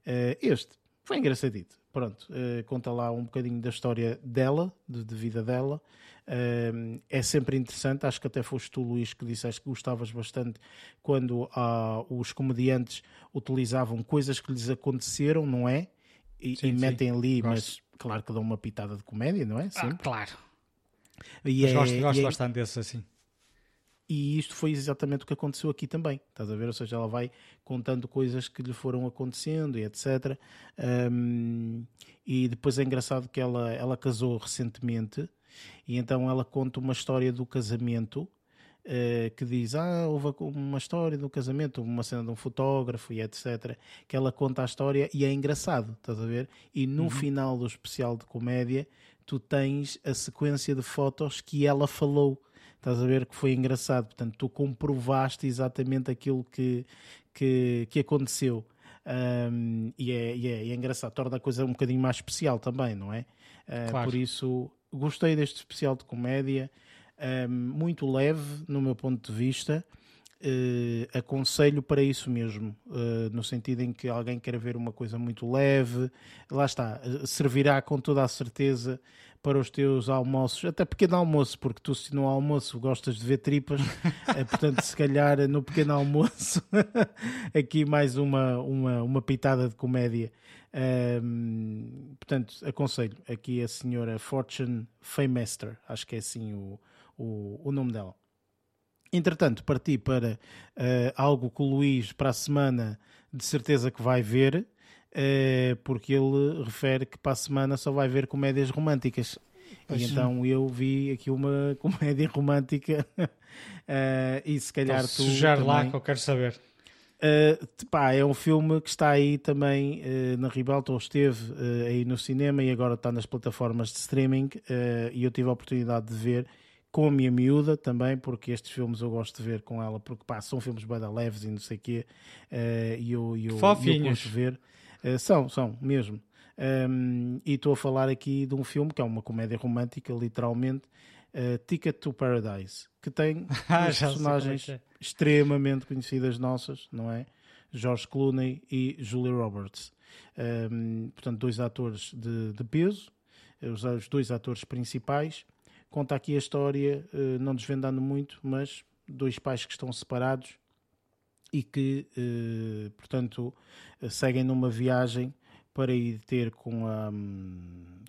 Uh, este foi engraçadito. Pronto, uh, conta lá um bocadinho da história dela, de, de vida dela. Uh, é sempre interessante. Acho que até foste tu, Luís, que disseste que gostavas bastante quando os comediantes utilizavam coisas que lhes aconteceram, não é? E, sim, e metem sim. ali, Gosto. mas claro que dão uma pitada de comédia, não é? Sempre. Ah, claro e Mas é, gosto, gosto é, bastante desse assim. E isto foi exatamente o que aconteceu aqui também, estás a ver? Ou seja, ela vai contando coisas que lhe foram acontecendo e etc. Um, e depois é engraçado que ela, ela casou recentemente e então ela conta uma história do casamento uh, que diz: Ah, houve uma história do casamento, uma cena de um fotógrafo e etc. Que ela conta a história e é engraçado, estás a ver? E no uhum. final do especial de comédia tu tens a sequência de fotos que ela falou. Estás a ver que foi engraçado. Portanto, tu comprovaste exatamente aquilo que, que, que aconteceu. Um, e, é, e, é, e, é, engraçado, torna a coisa um bocadinho mais especial também, não é? Uh, claro. Por isso, gostei deste especial de comédia, um, muito leve no meu ponto de vista. Uh, aconselho para isso mesmo, uh, no sentido em que alguém quer ver uma coisa muito leve, lá está, uh, servirá com toda a certeza para os teus almoços, até pequeno almoço, porque tu se no almoço gostas de ver tripas, é, portanto se calhar no pequeno almoço aqui mais uma, uma, uma pitada de comédia. Um, portanto, aconselho aqui a senhora Fortune Famester, acho que é assim o, o, o nome dela. Entretanto, parti para uh, algo que o Luís para a semana de certeza que vai ver, porque ele refere que para a semana só vai ver comédias românticas. Pois e então eu vi aqui uma comédia romântica uh, e se calhar Posso tu. Sujar também... lá que eu quero saber. Uh, pá, é um filme que está aí também uh, na Ribalta, ou esteve uh, aí no cinema e agora está nas plataformas de streaming. e eu tive a oportunidade de ver com a minha miúda também, porque estes filmes eu gosto de ver com ela, porque pá, são filmes bem leves e não sei o quê, e eu, eu, Fofinhos. eu gosto de ver. Uh, são, são, mesmo. Um, e estou a falar aqui de um filme que é uma comédia romântica, literalmente, uh, Ticket to Paradise, que tem ah, personagens é. extremamente conhecidas nossas, não é? George Clooney e Julia Roberts. Um, portanto, dois atores de, de peso, os, os dois atores principais conta aqui a história, eh, não desvendando muito, mas dois pais que estão separados e que, eh, portanto, seguem numa viagem para ir ter com a,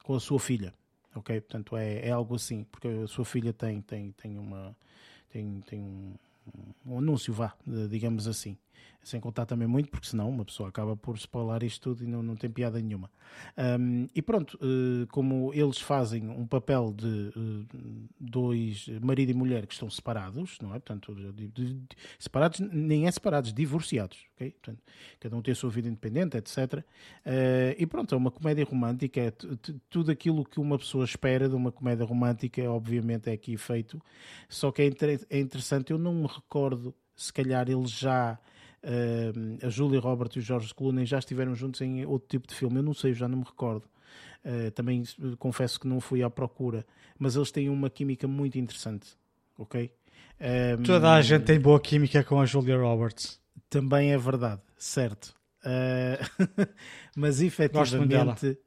com a sua filha. Ok? Portanto, é, é algo assim, porque a sua filha tem, tem, tem, uma, tem, tem um, um anúncio, vá, digamos assim sem contar também muito, porque senão uma pessoa acaba por spoiler isto tudo e não, não tem piada nenhuma. Um, e pronto, uh, como eles fazem um papel de uh, dois marido e mulher que estão separados, não é? Portanto, de, de, de, separados, nem é separados, divorciados, ok? Portanto, cada um tem a sua vida independente, etc. Uh, e pronto, é uma comédia romântica, é tudo aquilo que uma pessoa espera de uma comédia romântica, obviamente é aqui feito, só que é, inter é interessante, eu não me recordo se calhar eles já Uh, a Julia Roberts e o Jorge Clooney já estiveram juntos em outro tipo de filme, eu não sei, já não me recordo. Uh, também confesso que não fui à procura, mas eles têm uma química muito interessante, ok? Um, Toda a gente tem boa química com a Julia Roberts. Também é verdade, certo. Uh, mas efetivamente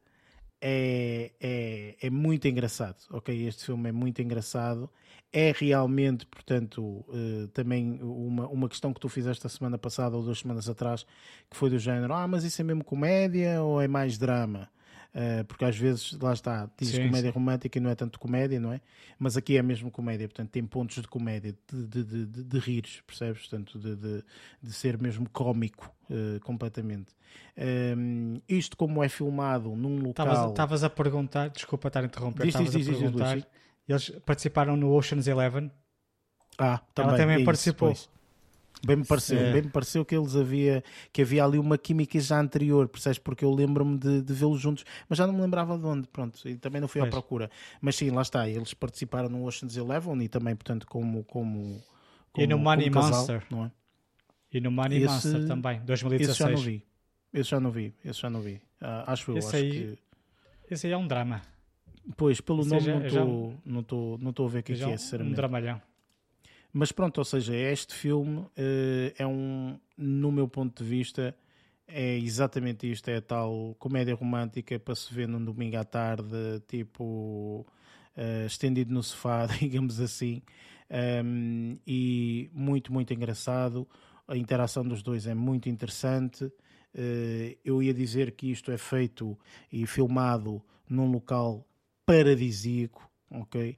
é, é, é muito engraçado, ok? Este filme é muito engraçado é realmente, portanto, uh, também uma, uma questão que tu fizeste a semana passada ou duas semanas atrás, que foi do género, ah, mas isso é mesmo comédia ou é mais drama? Uh, porque às vezes, lá está, diz sim, comédia sim. romântica e não é tanto comédia, não é? Mas aqui é mesmo comédia, portanto tem pontos de comédia, de, de, de, de, de rires, percebes? Portanto, de, de, de ser mesmo cómico uh, completamente. Um, isto como é filmado num local... Estavas a perguntar, desculpa estar a interromper, estavas a perguntar... Diz, eles participaram no Ocean's Eleven. Ah, também, Ela também participou. Isso, Bem me pareceu, é. bem me pareceu que eles havia que havia ali uma química já anterior, percebes? Porque eu lembro-me de, de vê-los juntos, mas já não me lembrava de onde, pronto, e também não fui pois. à procura. Mas sim, lá está, eles participaram no Ocean's Eleven e também, portanto, como. como, como e no Money casal, Monster. Não é? E no Money esse, Monster também, 2016. Esse já não vi. Esse já não vi, esse já não vi. Uh, acho eu, esse acho aí, que. Esse aí é um drama. Pois, pelo Ou nome seja, não estou não tô, não tô a ver o que é, que é, sinceramente. Um dramalhão. Mas pronto, ou seja, este filme uh, é um, no meu ponto de vista, é exatamente isto, é a tal comédia romântica para se ver num domingo à tarde, tipo uh, estendido no sofá, digamos assim, um, e muito, muito engraçado. A interação dos dois é muito interessante. Uh, eu ia dizer que isto é feito e filmado num local paradisíaco, ok?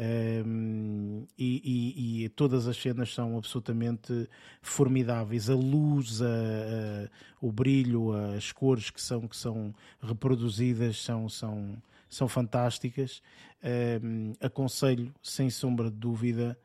Um, e, e, e, todas as cenas são absolutamente formidáveis. A luz, a, a, o brilho, as cores que são, que são reproduzidas são, são, são fantásticas. Um, aconselho, sem sombra de dúvida,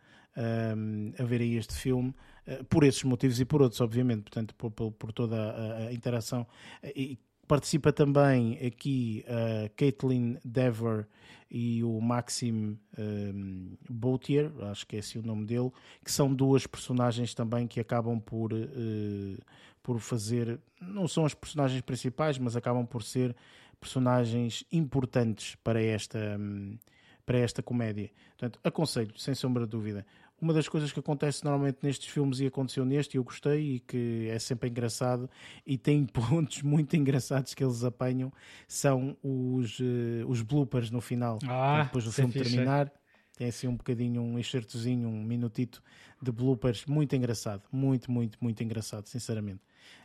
um, a verem este filme. Uh, por esses motivos e por outros, obviamente, portanto, por, por, por toda a, a interação. E, Participa também aqui a Caitlin Dever e o Maxim um, Boutier, acho que é esse o nome dele, que são duas personagens também que acabam por, uh, por fazer, não são as personagens principais, mas acabam por ser personagens importantes para esta, um, para esta comédia. Portanto, aconselho, sem sombra de dúvida. Uma das coisas que acontece normalmente nestes filmes e aconteceu neste, e eu gostei, e que é sempre engraçado, e tem pontos muito engraçados que eles apanham, são os, uh, os bloopers no final. Ah, depois do filme fixe. terminar, tem assim um bocadinho, um enxertozinho, um minutito de bloopers muito engraçado. Muito, muito, muito engraçado, sinceramente.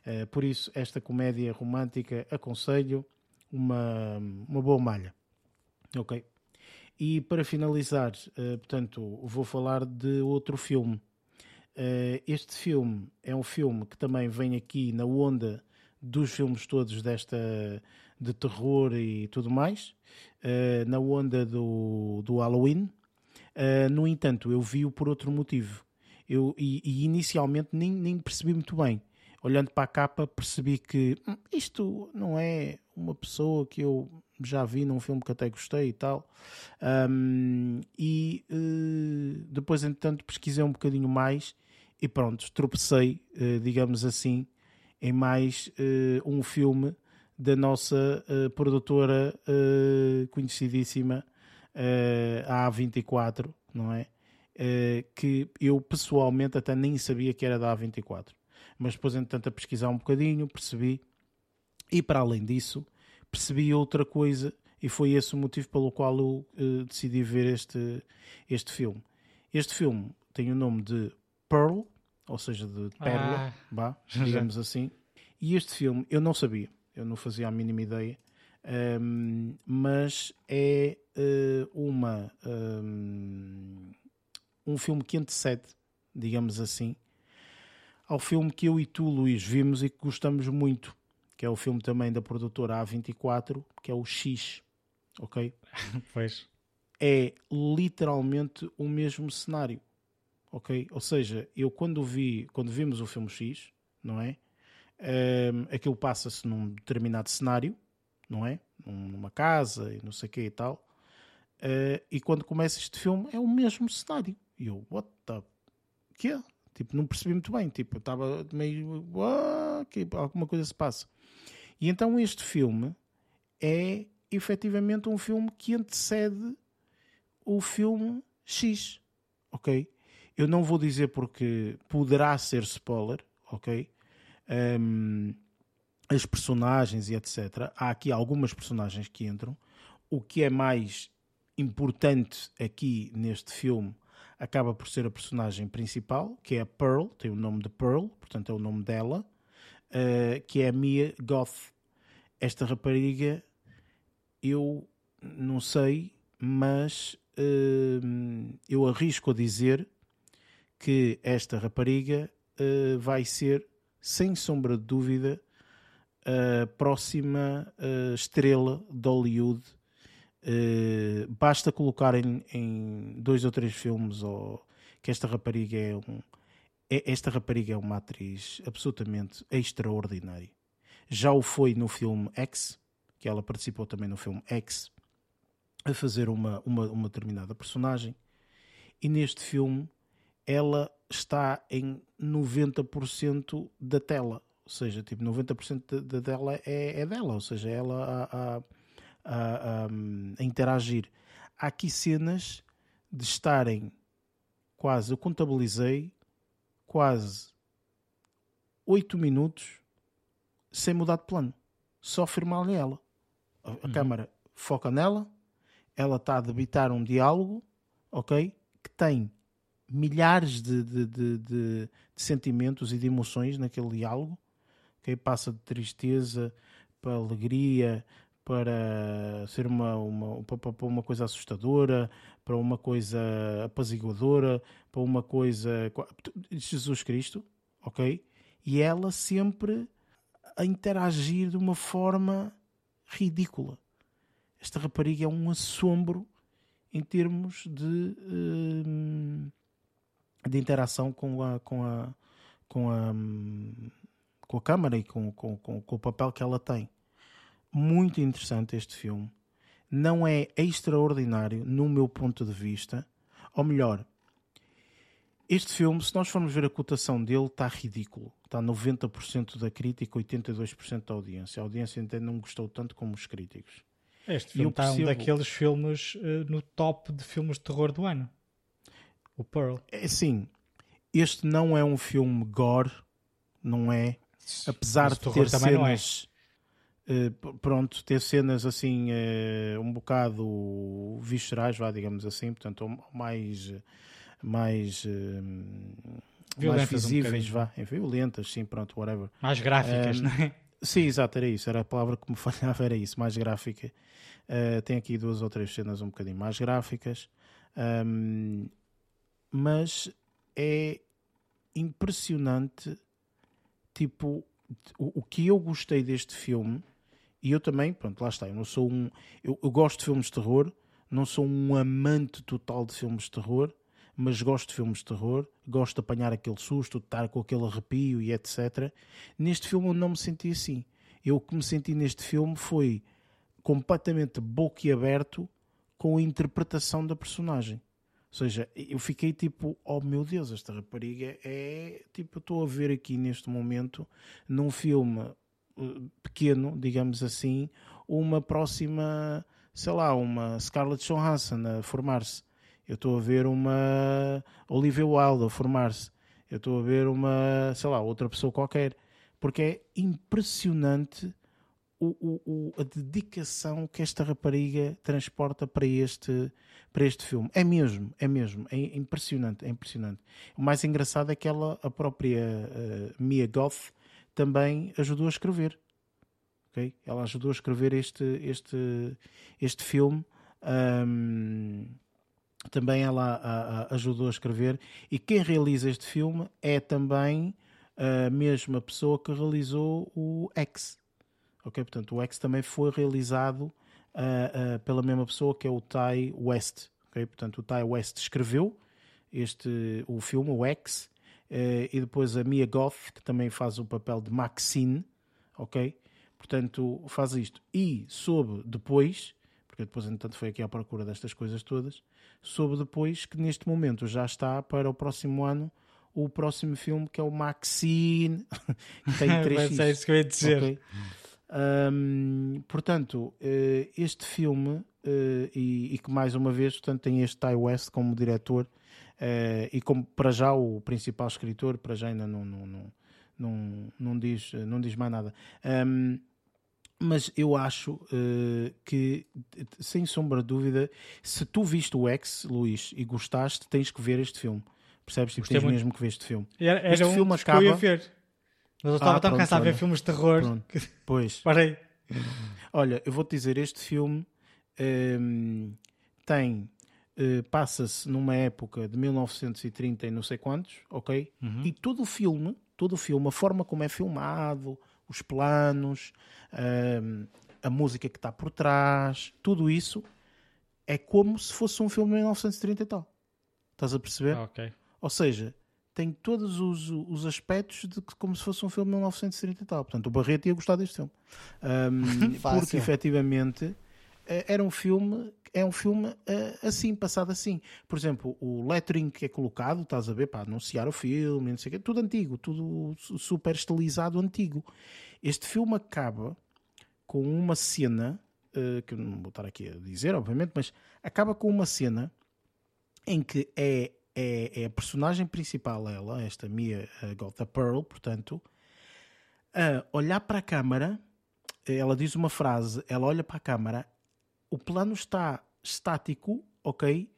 Uh, por isso, esta comédia romântica, aconselho uma, uma boa malha. Ok? E para finalizar, uh, portanto, vou falar de outro filme. Uh, este filme é um filme que também vem aqui na onda dos filmes todos desta de terror e tudo mais, uh, na onda do, do Halloween. no entanto, eu vi-o por outro motivo. Eu, e, e inicialmente nem, nem percebi muito bem olhando para a capa, percebi que hum, isto não é uma pessoa que eu já vi num filme que até gostei e tal. Um, e uh, depois, entretanto, pesquisei um bocadinho mais e pronto, tropecei, uh, digamos assim, em mais uh, um filme da nossa produtora conhecidíssima, a A24, não é? que eu pessoalmente até nem sabia que era da A24 mas depois, entretanto, a pesquisar um bocadinho, percebi. E para além disso, percebi outra coisa, e foi esse o motivo pelo qual eu uh, decidi ver este, este filme. Este filme tem o nome de Pearl, ou seja, de pérola, ah, bah, digamos assim. E este filme eu não sabia, eu não fazia a mínima ideia, um, ehm, mas é uh, uma um, ehm, um filme que antecede, digamos assim, ao filme que eu e tu, Luís, vimos e que gostamos muito, que é o filme também da produtora A24, que é o X, ok? Pois. É literalmente o mesmo cenário, ok? Ou seja, eu quando vi, quando vimos o filme X, não é? Um, aquilo passa-se num determinado cenário, não é? Numa casa e não sei o que e tal. Uh, e quando começa este filme é o mesmo cenário. E eu, what the... Que é? Tipo, não percebi muito bem. Tipo, estava meio. Ah, que alguma coisa se passa. E então este filme é efetivamente um filme que antecede o filme X. Ok? Eu não vou dizer porque poderá ser spoiler. Ok? Um, as personagens e etc. Há aqui algumas personagens que entram. O que é mais importante aqui neste filme acaba por ser a personagem principal, que é a Pearl, tem o nome de Pearl, portanto é o nome dela, uh, que é a Mia Goth. Esta rapariga, eu não sei, mas uh, eu arrisco a dizer que esta rapariga uh, vai ser, sem sombra de dúvida, a próxima estrela de Hollywood basta colocar em, em, dois ou três filmes ou, que esta rapariga é um. É, esta rapariga é uma atriz absolutamente extraordinária. Já o foi no filme X, que ela participou também no filme X, a fazer uma, uma, uma determinada personagem. E neste filme ela está em 90% da tela. Ou seja, tipo, 90% da dela é, é dela. Ou seja, ela a a, a, a interagir. Há aqui cenas de estarem quase, eu contabilizei quase 8 minutos sem mudar de plano, só firmar nela. A, a uhum. câmara foca nela, ela está a debitar um diálogo, ok? Que tem milhares de, de, de, de, sentimentos e de emoções naquele diálogo, ok? Passa de tristeza para alegria, para ser uma, uma, para uma coisa assustadora, para uma coisa apaziguadora, para uma coisa. Jesus Cristo, ok? E ela sempre a interagir de uma forma ridícula. Esta rapariga é um assombro em termos de, hum, de interação com a, com a, com a, com a câmara e com, com, com, com o papel que ela tem muito interessante este filme. Não é extraordinário no meu ponto de vista. Ou melhor, este filme, se nós formos ver a cotação dele, está ridículo. Está 90% da crítica, 82% da audiência. A audiência ainda não gostou tanto como os críticos. Este filme está percebo... um daqueles filmes uh, no top de filmes de terror do ano. O Pearl. É sim. Este não é um filme gore, não é? Apesar de ter é. cenas. Uh, pronto, ter cenas assim uh, um bocado viscerais, vá, digamos assim, portanto, mais mais uh, mais visíveis, um vá, violentas, sim, pronto, whatever. Mais gráficas, um, não é? Sim, exato, era isso, era a palavra que me falhava, era isso, mais gráfica. Uh, tem aqui duas ou três cenas um bocadinho mais gráficas, um, mas é impressionante, tipo, o, o, que eu gostei deste filme, e eu também, pronto, lá está, eu não sou um, eu, eu gosto de filmes de terror, não sou um amante total de filmes de terror, mas gosto de filmes de terror, gosto de apanhar aquele susto, de estar com aquele arrepio e etc. Neste filme eu não me senti assim. Eu o que me senti neste filme foi completamente boquiaberto com a interpretação da personagem. Ou seja, eu fiquei tipo, oh meu Deus, esta rapariga é tipo, eu estou a ver aqui neste momento, num filme pequeno, digamos assim, uma próxima, sei lá, uma Scarlett Johansson a formar-se. Eu estou a ver uma Olivia Wilde a formar-se. Eu estou a ver uma, sei lá, outra pessoa qualquer. Porque é impressionante o, o, o, a dedicação que esta rapariga transporta para este, para este filme. É mesmo, é mesmo. É impressionante, é impressionante. O mais engraçado é que ela, a própria uh, Mia Goth, também ajudou a escrever. Okay? Ela ajudou a escrever este, este, este filme. Um, também ela a, a, ajudou a escrever. E quem realiza este filme é também a mesma pessoa que realizou o X. Ok? Portanto, o X também foi realizado uh, uh, pela mesma pessoa que é o Ty West. Ok? Portanto, o Ty West escreveu este, o filme, o X, e depois a Mia Goth, que também faz o papel de Maxine. Ok? Portanto, faz isto. E soube depois, porque depois, entanto, foi aqui à procura destas coisas todas, soube depois que neste momento já está para o próximo ano o próximo filme que é o Maxine, que tem três é isso que eu ia dizer. Okay? Um, portanto, uh, este filme, uh, e, e, que mais uma vez portanto, tem este Ty West como diretor uh, e como para já o principal escritor, para já ainda não, não, não, não, não, diz, não diz mais nada. Um, mas eu acho uh, que, sem sombra de dúvida, se tu viste o X, Luís, e gostaste, tens que ver este filme. Percebes? Tipo, tens muito. mesmo que ver este filme. Era, era este um filme acaba. Que eu ia ver. Mas eu estava ah, tão pronto, cansado de ver filmes de terror. Que... Pois. Parei. Olha, eu vou-te dizer, este filme um, ehm, tem. Uh, passa-se numa época de 1930 e não sei quantos, ok? Uhum. E todo o filme, todo o filme, a forma como é filmado, os planos, a música que está por trás, tudo isso é como se fosse um filme de 1930 e tal. Estás a perceber? Ah, okay. Ou seja, tem todos os, os aspectos de como se fosse um filme de 1930 e tal. Portanto, o Barreto ia gostar deste filme. Um, porque efetivamente eh, era um filme é um filme uh, assim, passado assim. Por exemplo, o lettering que é colocado, estás a ver, para anunciar o filme, não sei o quê, tudo antigo, tudo super estilizado antigo. Este filme acaba com uma cena, uh, que eu não vou estar aqui a dizer, obviamente, mas acaba com uma cena em que é, é, é a personagem principal, ela, esta Mia Gotha Pearl, portanto, a olhar para a câmara, ela diz uma frase, ela olha para a câmara, o plano está estático, ok?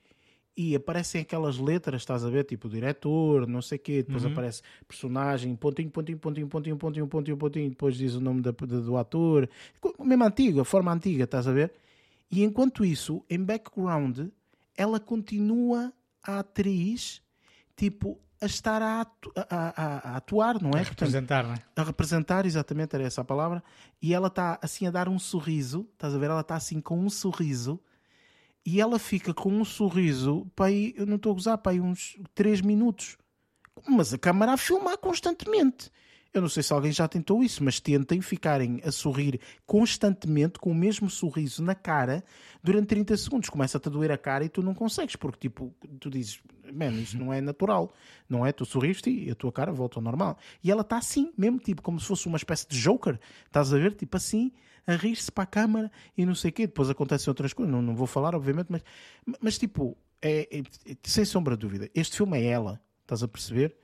e aparecem aquelas letras, estás a ver? Tipo diretor, não sei o quê, depois uhum. aparece personagem, pontinho, pontinho, pontinho, pontinho, pontinho, pontinho, pontinho, depois diz o nome da, do ator, mesmo antigo, a forma antiga, estás a ver? E enquanto isso, em background, ela continua a atriz, tipo, a estar a, atu a, a, a atuar, não é? A representar, não é? A representar, exatamente, era essa a palavra. E ela está assim a dar um sorriso, estás a ver? Ela está assim com um sorriso e ela fica com um sorriso, pai, eu não estou a gozar, pai, uns 3 minutos. Mas a câmara a filmar constantemente. Eu não sei se alguém já tentou isso, mas tentem ficarem a sorrir constantemente com o mesmo sorriso na cara durante 30 segundos. Começa-te a doer a cara e tu não consegues, porque tipo, tu dizes, mano, isso não é natural, não é? Tu sorriste e a tua cara volta ao normal. E ela está assim, mesmo tipo, como se fosse uma espécie de Joker, estás a ver? Tipo assim, a rir-se para a câmara e não sei o quê. Depois acontecem outras coisas, não, não vou falar, obviamente, mas, mas tipo, é, é, sem sombra de dúvida, este filme é ela, estás a perceber?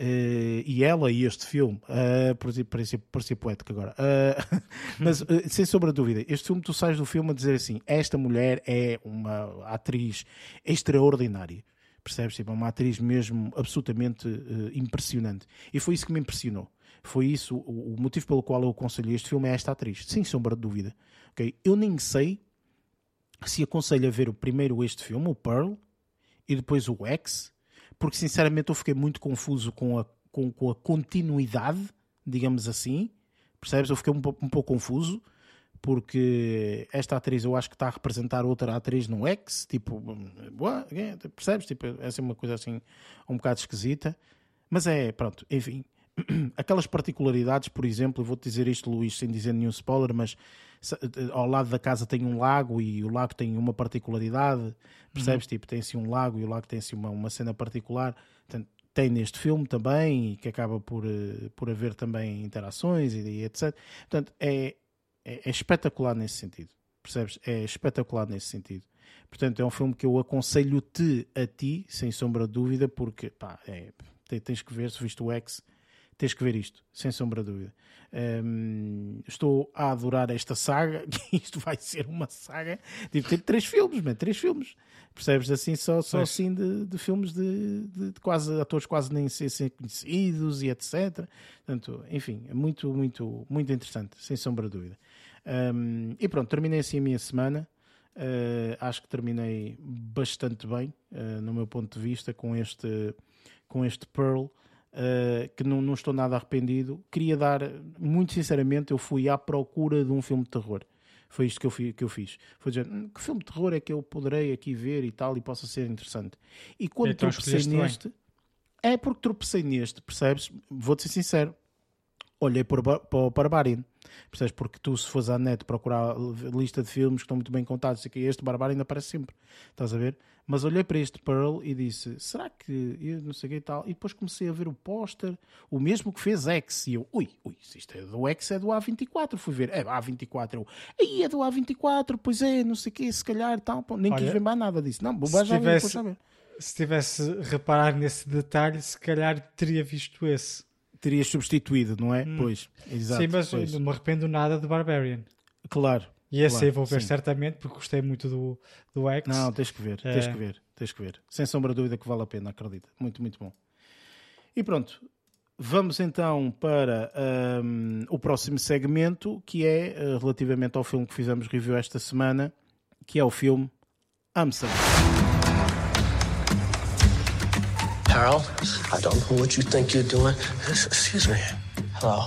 Uh, e ela e este filme, uh, exemplo, parecia poético agora, uh, mas uh, sem sombra de dúvida, este filme tu sais do filme a dizer assim: esta mulher é uma atriz extraordinária, percebes? Tipo, é uma atriz mesmo absolutamente impressionante, e foi isso que me impressionou. Foi isso o, o, motivo pelo qual eu aconselhei este filme é esta atriz, sem sombra de dúvida. Okay? Eu nem sei se aconselho a ver o primeiro este filme, o Pearl, e depois o X porque sinceramente eu fiquei muito confuso com a, com, com a continuidade, digamos assim. Percebes? Eu fiquei um, um pouco confuso porque esta atriz eu acho que está a representar outra atriz no X, tipo, percebes? Tipo, é assim uma coisa assim um bocado esquisita, mas é, pronto, enfim, aquelas particularidades, por exemplo, vou-te dizer isto, Luís, sem dizer nenhum spoiler, mas ao lado da casa tem um lago e o lago tem uma particularidade, percebes? Uhum. Tipo, tem assim um lago e o lago tem assim uma, uma cena particular. Portanto, tem neste filme também, e que acaba por, eh, por haver também interações e, e etc. Portanto, é, é, é, espetacular nesse sentido, percebes? É espetacular nesse sentido. Portanto, é um filme que eu aconselho-te a ti, sem sombra de dúvida, porque pá, é, tens que ver, se viste o X, tens que ver isto, sem sombra de dúvida. Um, estou a adorar esta saga, isto vai ser uma saga. Tipo, tem três filmes, man, três filmes. Percebes assim, só, só assim de, de filmes de, de, de, quase atores quase nem ser, ser conhecidos e etc. Portanto, enfim, é muito, muito, muito interessante, sem sombra de dúvida. Um, e pronto, terminei assim a minha semana. Uh, acho que terminei bastante bem, uh, no meu ponto de vista, com este, com este Pearl uh, que não, não estou nada arrependido. Queria dar, muito sinceramente, eu fui à procura de um filme de terror. Foi isto que eu, que eu fiz. Foi dizer, hum, que filme de terror é que eu poderei aqui ver e tal, e possa ser interessante. E quando então, tropecei neste, bem. é porque tropecei neste, percebes? Vou-te ser sincero. Olhei para, para o Barbarian, percebes? Porque tu, se fores à net procurar lista de filmes que estão muito bem contados, e este Barbarian ainda aparece sempre, estás a ver? Mas olhei para este Pearl e disse: será que eu não sei o que e tal? E depois comecei a ver o póster, o mesmo que fez X. E eu, ui, ui, se isto é do X, é do A24. Fui ver, é A24. Eu, aí é do A24, pois é, não sei o que, se calhar tal. Nem Olha, quis ver mais nada disso. Não, bobagem já tivesse, saber. Se tivesse reparar nesse detalhe, se calhar teria visto esse. Terias substituído, não é? Hum. Pois, exato. Sim, mas pois. não me arrependo nada de Barbarian. Claro, e esse claro, aí vou ver sim. certamente, porque gostei muito do, do X. Não, tens que ver, é... tens que ver, tens que ver. Sem sombra de dúvida que vale a pena, acredita. Muito, muito bom. E pronto, vamos então para um, o próximo segmento, que é uh, relativamente ao filme que fizemos review esta semana, que é o filme Amsterdam. Carol, I don't know what you think you're doing. Excuse me. Hello.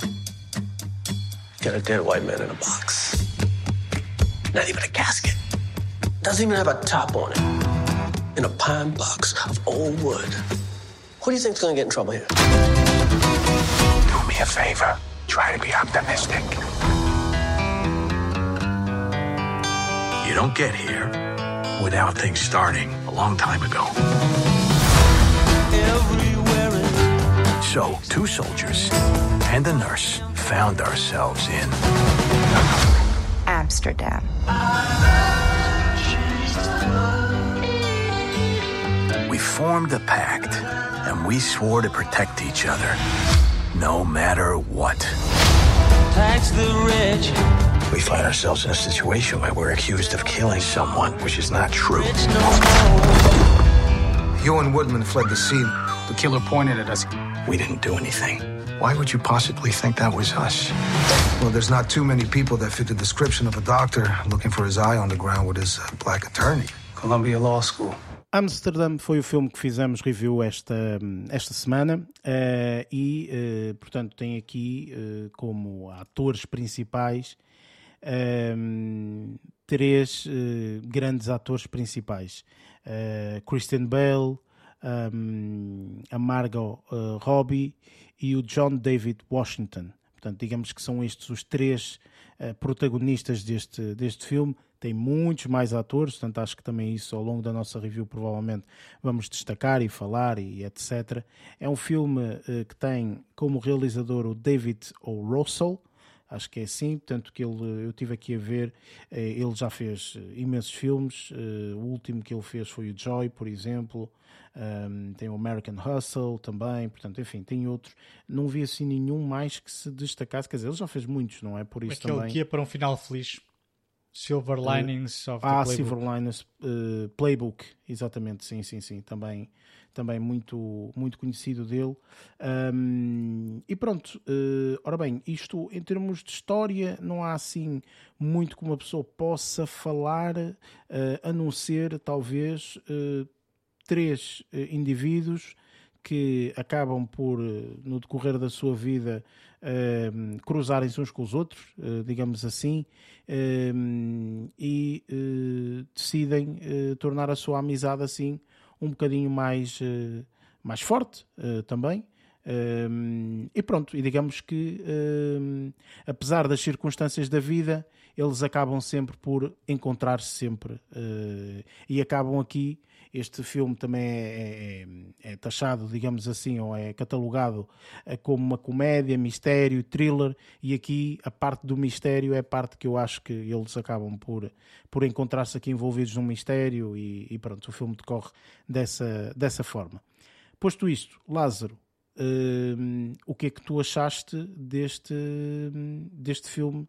Got a dead white man in a box. Not even a casket. Doesn't even have a top on it. In a pine box of old wood. Who do you think's gonna get in trouble here? Do me a favor. Try to be optimistic. You don't get here without things starting a long time ago. So, two soldiers and a nurse found ourselves in Amsterdam. We formed a pact, and we swore to protect each other, no matter what. Tax the rich. We find ourselves in a situation where we're accused of killing someone, which is not true. You and Woodman fled the scene. The killer pointed at us. We didn't do anything. Why would you possibly think that was us? Well, there's not too many people that fit the description of a doctor looking for his eye on the ground with his uh, black attorney. Columbia Law School. Amsterdam foi o filme que fizemos review esta, esta semana uh, e, uh, portanto, tem aqui uh, como atores principais três grandes atores principais: Christian Bale, um, a Margot Robbie e o John David Washington. Portanto, digamos que são estes os três uh, protagonistas deste, deste filme. Tem muitos mais atores, portanto, acho que também isso ao longo da nossa review provavelmente vamos destacar e falar e etc. É um filme uh, que tem como realizador o David O. Russell, acho que é assim, portanto que ele, eu tive aqui a ver, ele já fez imensos filmes, o último que ele fez foi o Joy, por exemplo, um, tem o American Hustle também, portanto, enfim, tem outros. Não vi assim nenhum mais que se destacasse, quer dizer, ele já fez muitos, não é? Por isso Aquele também. guia para um final feliz. Silver Linings uh, of the Ah, Playbook. Silver Linings uh, Playbook, exatamente, sim, sim, sim, também, também muito, muito conhecido dele. Um, e pronto, uh, ora bem, isto em termos de história não há assim muito que uma pessoa possa falar, uh, a não ser talvez uh, três indivíduos que acabam por, no decorrer da sua vida, uh, cruzarem-se uns com os outros, digamos assim, uh, e decidem tornar a sua amizade assim um bocadinho mais, mais forte também. e pronto, e digamos que apesar das circunstâncias da vida, eles acabam sempre por encontrar-se sempre e acabam aqui este filme também é, é, é, taxado, digamos assim, ou é catalogado eh, como uma comédia, mistério, thriller, e aqui a parte do mistério é a parte que eu acho que eles acabam por, por encontrar-se aqui envolvidos num mistério e, e, pronto, o filme decorre dessa, dessa forma. Posto isto, Lázaro, uh, o que é que tu achaste deste, deste filme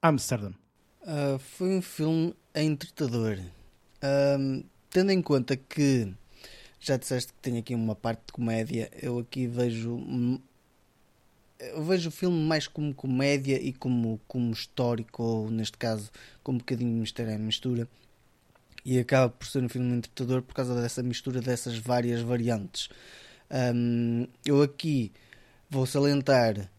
Amsterdam? Uh, foi um filme entretador. Uh, tendo em conta que já disseste que tem aqui uma parte de comédia, eu aqui vejo eu vejo o filme mais como comédia e como, como histórico, ou neste caso, com um bocadinho de mistério em mistura. E acaba por ser um filme entretador por causa dessa mistura dessas várias variantes. Um, eu aqui vou salientar,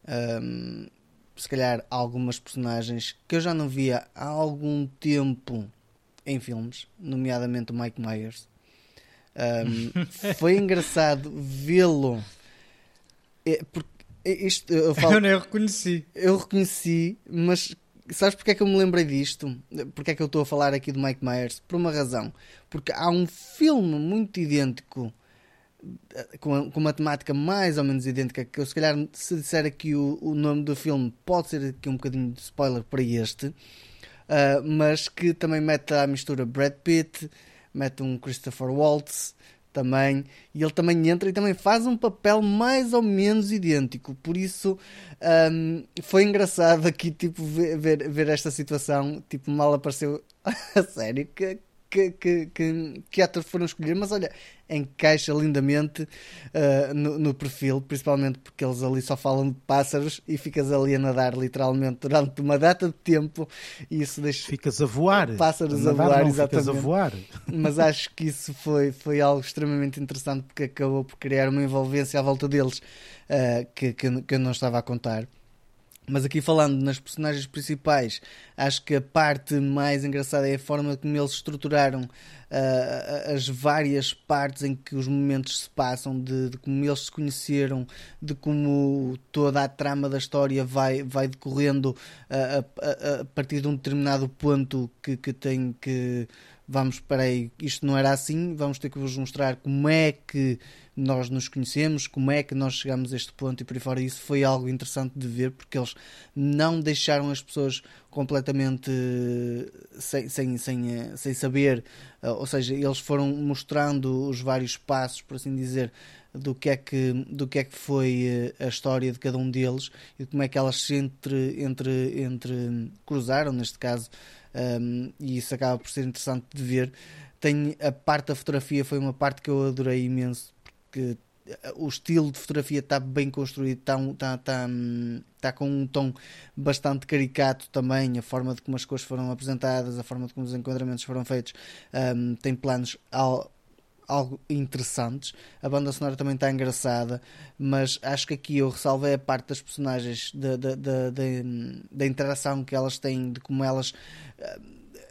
um, se calhar, algumas personagens que eu já não via há algum tempo em filmes, nomeadamente o Mike Myers. Um, foi engraçado vê-lo. É, porque isto, eu, falo, eu nem reconheci. Eu reconheci, mas sabes porque é que eu me lembrei disto? Porque é que eu estou a falar aqui do Mike Myers? Por uma razão. Porque há um filme muito idêntico, com, com uma temática mais ou menos idêntica, que eu se calhar, se disser aqui o, o nome do filme, pode ser aqui um bocadinho de spoiler para este uh, mas que também mete à mistura Brad Pitt, mete um Christopher Waltz também, e ele também entra e também faz um papel mais ou menos idêntico, por isso um, foi engraçado aqui tipo, ver, ver, ver, esta situação, tipo, mal apareceu a sério, que, que, que, que, que atores foram escolher, mas olha, encaixa lindamente uh, no, no, perfil, principalmente porque eles ali só falam de pássaros e ficas ali a nadar literalmente durante uma data de tempo e isso deixa. Ficas a voar. Pássaros a, a voar, não, exatamente. a voar. Mas acho que isso foi, foi algo extremamente interessante porque acabou por criar uma envolvência à volta deles uh, que, que, que eu não estava a contar. Mas aqui falando nas personagens principais, acho que a parte mais engraçada é a forma como eles estruturaram uh, as várias partes em que os momentos se passam, de, de, como eles se conheceram, de como toda a trama da história vai, vai decorrendo uh, a, a, a, partir de um determinado ponto que, que tem que vamos, para aí, isto não era assim, vamos ter que vos mostrar como é que nós nos conhecemos, como é que nós chegamos a este ponto e por aí fora. Isso foi algo interessante de ver porque eles não deixaram as pessoas completamente sem, sem, sem, sem saber, ou seja, eles foram mostrando os vários passos, por assim dizer, do que é que, do que, é que foi a história de cada um deles e como é que elas se entre, entre, entre cruzaram, neste caso, um, e isso acaba por ser interessante de ver. Tem a parte da fotografia, foi uma parte que eu adorei imenso, porque o estilo de fotografia está bem construído, está, está, está, está, com um tom bastante caricato também, a forma de como as cores foram apresentadas, a forma de como os enquadramentos foram feitos, um, tem planos ao, algo interessantes. A banda sonora também está engraçada, mas acho que aqui eu ressalvei a parte das personagens, da, da, interação que elas têm, de como elas.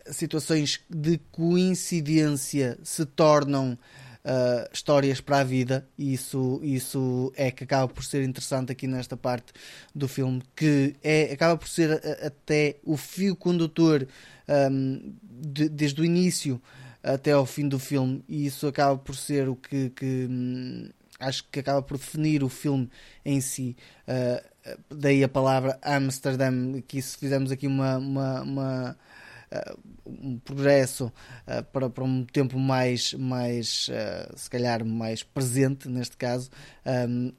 situações de coincidência se tornam uh, histórias para a vida, e isso, isso é que acaba por ser interessante aqui nesta parte do filme, que é, acaba por ser a, até o fio condutor um, de, desde o início até ao fim do filme, e isso acaba por ser o que, que acho que acaba por definir o filme em si. Uh, daí a palavra Amsterdam, que se fizermos aqui uma, uma, uma um progresso uh, para, para um tempo mais, mais se calhar mais presente neste caso, um,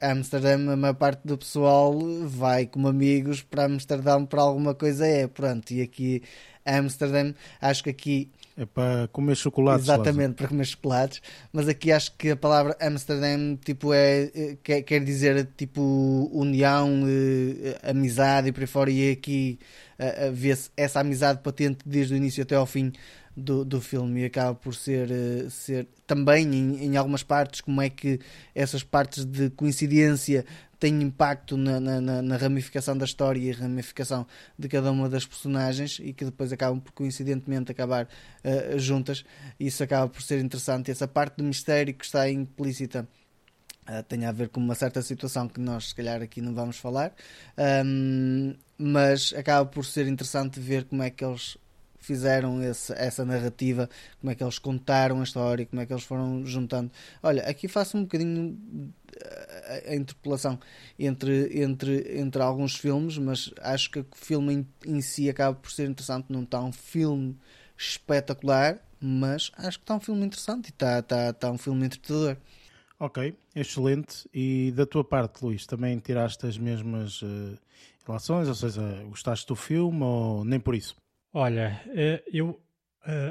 Amsterdam, a maior parte do pessoal vai como amigos para Amsterdão para alguma coisa é, pronto, e aqui Amsterdam, acho que aqui é para comer chocolates. Exatamente, para comer chocolates. Mas aqui acho que a palavra Amsterdam tipo, é, é quer, quer dizer tipo união, eh, amizade e por aí fora. E aqui uh, vê-se essa amizade patente desde o início até ao fim do, do filme e acaba por ser, uh, ser também em, em algumas partes como é que essas partes de coincidência tem impacto na, na, na, ramificação da história e ramificação de cada uma das personagens e que depois acabam por coincidentemente acabar uh, juntas. Isso acaba por ser interessante. Essa parte do mistério que está implícita uh, tem a ver com uma certa situação que nós, se calhar, aqui não vamos falar, um, mas acaba por ser interessante ver como é que eles fizeram esse, essa narrativa, como é que eles contaram a história, como é que eles foram juntando. Olha, aqui faço um bocadinho a, interpolação entre, entre, entre alguns filmes, mas acho que o filme em, em si acaba por ser interessante. Não está um filme espetacular, mas acho que está um filme interessante e está, está, está um filme entretador. Ok, excelente. E da tua parte, Luís, também tiraste as mesmas uh, relações? Ou seja, gostaste do filme ou nem por isso? Olha, eh, eu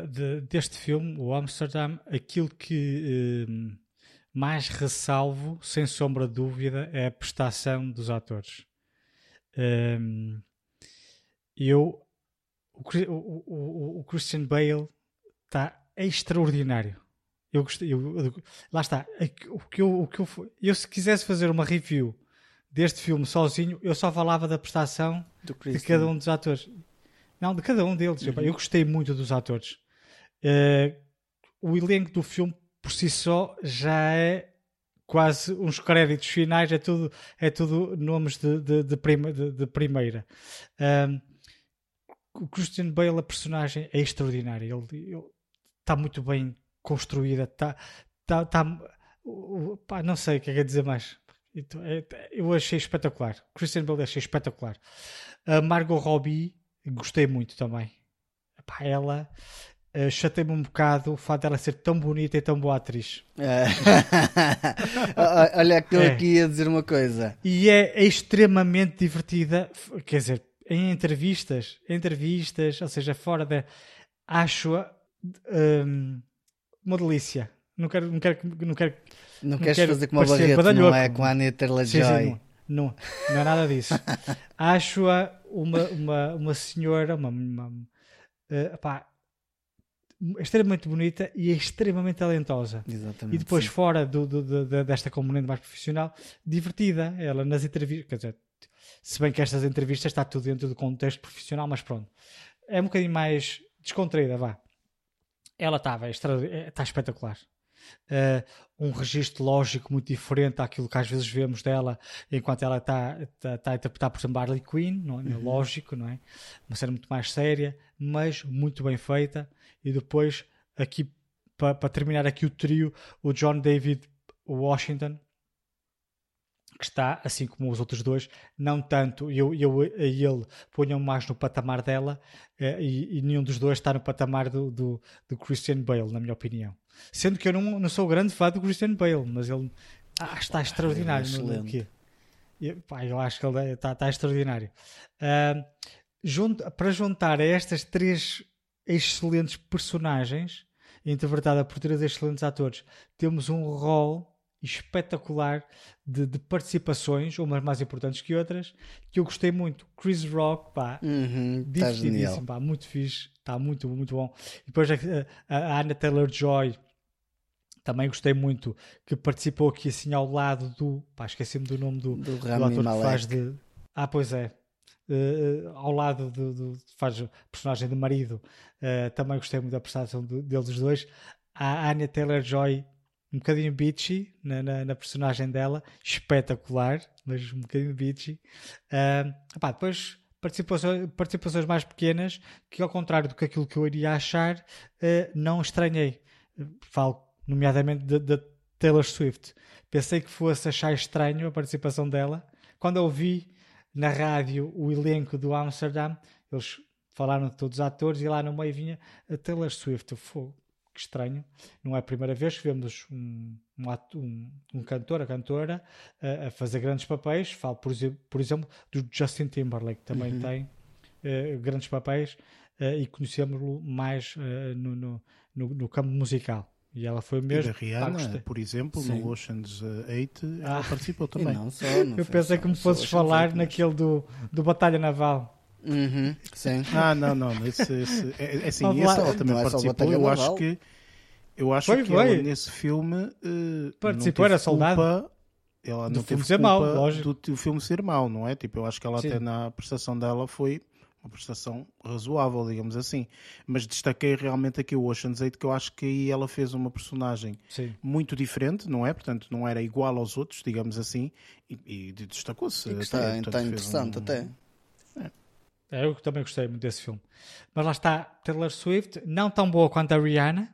de, deste filme, o Amsterdam, aquilo que uh, mais ressalvo, sem sombra de dúvida, é a prestação dos atores. Eu, o, o, o, Christian Bale está extraordinário. Eu gostei, eu, lá está. O que eu, o que eu, eu, se quisesse fazer uma review deste filme sozinho, eu só falava da prestação de cada um dos atores. Não, de cada um deles. Uhum. Eu gostei muito dos atores. Uh, o elenco do filme por si só já é quase uns créditos finais, é tudo, é tudo nomes de, de, de, prima, de, de primeira. Um, o Christian Bale, a personagem, é extraordinária. Ele está muito bem construída. Está, tá, tá, pá, não sei o que é que é dizer mais. É, eu achei espetacular. Christian Bale achei espetacular. A Margot Robbie, gostei muito também. Pá, ela uh, chatei-me um bocado o fato dela ser tão bonita e tão boa atriz. É. Olha, que estou é. aqui a dizer uma coisa. E é, é extremamente divertida, quer dizer, em entrevistas, entrevistas, ou seja, fora da. Acho-a um, uma delícia. Não quero, não quero, não quero. Não, não queres quero fazer como uma Barreto, não é? Com a Anya Taylor-Joy. Não, não é nada disso. Acho-a uma, uma, uma senhora, uma, uma uh, pá, extremamente bonita e extremamente talentosa. Exatamente. E depois, sim. fora do, do, do, desta componente mais profissional, divertida. Ela nas entrevistas, quer dizer, se bem que estas entrevistas está tudo dentro do contexto profissional, mas pronto, é um bocadinho mais descontraída, vá. Ela estava, está espetacular. Uh, um registro lógico muito diferente àquilo que às vezes vemos dela enquanto ela está, está, tá a interpretar, por exemplo, Harley Quinn, não é? Uhum. lógico, não é? Uma cena muito mais séria, mas muito bem feita. E depois, aqui, para pa terminar aqui o trio, o John David Washington, que está, assim como os outros dois, não tanto, eu, eu a ele ponham mais no patamar dela eh, e, e, nenhum dos dois está no patamar do, do, do, Christian Bale, na minha opinião. Sendo que eu não, não sou grande fã do Christian Bale, mas ele ah, está extraordinário é no, que eu, pá, eu acho que ele é, está, está extraordinário. Uh, junto, para juntar a estas três excelentes personagens, interpretada por três excelentes atores, temos um rol espetacular de, de, participações, umas mais importantes que outras, que eu gostei muito. Chris Rock, pá, uhum, tá pá, muito fixe, está muito, muito bom. E depois a, a, Anna Taylor-Joy, também gostei muito, que participou aqui assim ao lado do, pá, esqueci-me do nome do, do, do ator Malek. que faz de... Ah, pois é, Uh, ao lado do, do, faz personagem de marido uh, também gostei muito da prestação de, deles dois a Anya Taylor-Joy um bocadinho bitchy na, na, na, personagem dela, espetacular, mas um bocadinho bitchy. Uh, epá, depois participações, participações mais pequenas que, ao contrário do que aquilo que eu iria achar, uh, não estranhei. Falo, nomeadamente, de, Taylor Swift. Pensei que fosse achar estranho a participação dela. Quando eu vi na rádio o elenco do Amsterdam, eles falaram de todos os atores e lá no meio vinha a Taylor Swift. Fogo, que estranho. Não é a primeira vez que vemos um, um, um, um cantor, a cantora, a, a, fazer grandes papéis. Falo, por, por exemplo, do Justin Timberlake, que também uhum. tem uh, grandes papéis uh, e conhecemos-lo mais uh, no, no, no, no campo musical. E ela foi mesmo. E da Rihanna, por exemplo, Sim. no Ocean's 8, ela ah, participou também. Não só, não eu pensei que me fosses falar naquele do, do Batalha Naval. Uhum, sim. Ah, não, não. Esse, esse, é, é assim, esse ela também é participou. Eu acho que. Eu acho foi, que foi. ela nesse filme. Uh, participou, era soldado. Ela não teve culpa ser mau, do, do filme ser mau, não é? Tipo, eu acho que ela sim. até na prestação dela foi uma prestação razoável, digamos assim. Mas destaquei realmente aqui o Ocean's 8, que eu acho que aí ela fez uma personagem Sim. muito diferente, não é? Portanto, não era igual aos outros, digamos assim, e, e destacou-se. Está, está interessante um... até. É. é. Eu também gostei muito desse filme. Mas lá está, Taylor Swift, não tão boa quanto a Rihanna,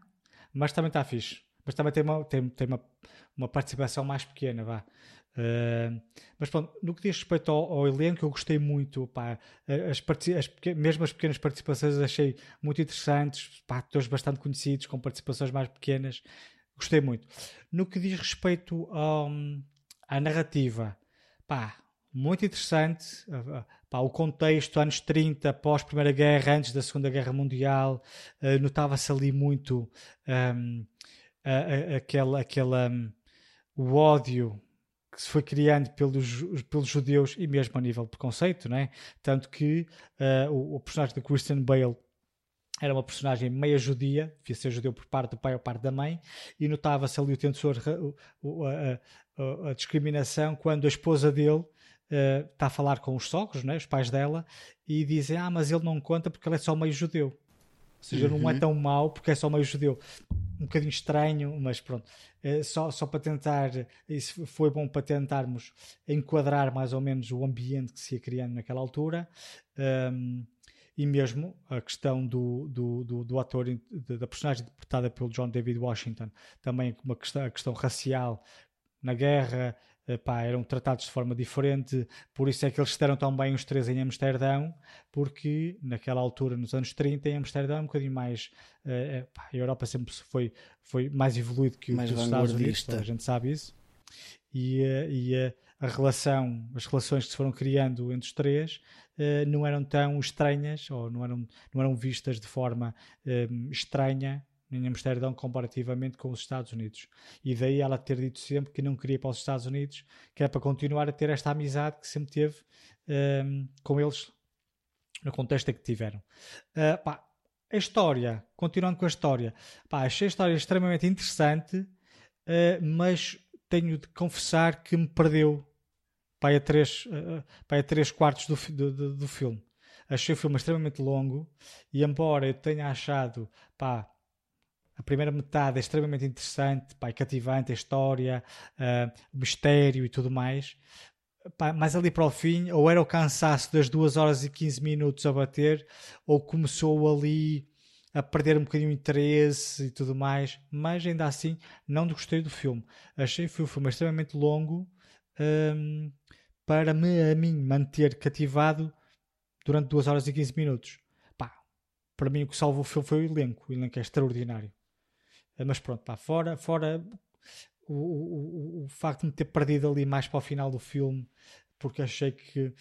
mas também está fixe. Mas também tem uma, tem, tem uma, uma participação mais pequena, vá. Uh, mas pronto, no que diz respeito ao, ao elenco, eu gostei muito, pá, as, as, mesmo as pequenas participações achei muito interessantes, pá, bastante conhecidos, com participações mais pequenas, gostei muito. No que diz respeito ao, à narrativa, pá, muito interessante, pá, o contexto, anos 30, pós-Primeira Guerra, antes da Segunda Guerra Mundial, uh, notava-se ali muito um, a, a, aquela, aquela um, o ódio que se foi criando pelos, pelos judeus e mesmo a nível de preconceito, né? tanto que uh, o, o, personagem de Christian Bale era uma personagem meia judia, devia ser judeu por parte do pai ou parte da mãe, e notava-se ali o tensor, a, a, a, discriminação quando a esposa dele está uh, a falar com os sogros, né? os pais dela, e dizem: Ah, mas ele não conta porque ele é só meio judeu. Ou seja, uhum. não é uhum. tão mau porque é só meio judeu um bocadinho estranho, mas pronto, é só, só para tentar, isso foi bom para tentarmos enquadrar mais ou menos o ambiente que se ia criando naquela altura. Um, e mesmo a questão do, do, do, do ator, da personagem interpretada pelo John David Washington, também uma questão, a questão racial na guerra, pá, eram tratados de forma diferente, por isso é que eles estiveram tão bem os três em Amsterdão, porque naquela altura, nos anos 30, em Amsterdão, um bocadinho mais. Uh, pá, a Europa sempre foi, foi mais evoluído que, que os Estados Unidos, a gente sabe isso. E, uh, e uh, a relação, as relações que se foram criando entre os três não eram tão estranhas ou não eram, não eram vistas de forma estranha em Amsterdão comparativamente com os Estados Unidos. E daí ela ter dito sempre que não queria ir para os Estados Unidos, que é para continuar a ter esta amizade que sempre teve um, com eles no contexto em que tiveram. Uh, pá, a história, continuando com a história, pá, achei a história extremamente interessante, uh, mas tenho de confessar que me perdeu para a três, uh, para a três quartos do, do, do, do filme. Achei o filme extremamente longo e embora eu tenha achado pá, a primeira metade é extremamente interessante, pá, é cativante, a história, uh, mistério e tudo mais. Pá, mas ali para o fim, ou era o cansaço das 2 horas e 15 minutos a bater, ou começou ali a perder um bocadinho o interesse e tudo mais. Mas ainda assim, não gostei do filme. Achei que o filme extremamente longo um, para me, a mim manter cativado durante 2 horas e 15 minutos. Pá, para mim o que salvou o filme foi o elenco. O elenco é extraordinário. Eh, mas pronto, pá, fora, fora o, o, o, facto de me ter perdido ali mais para o final do filme, porque achei que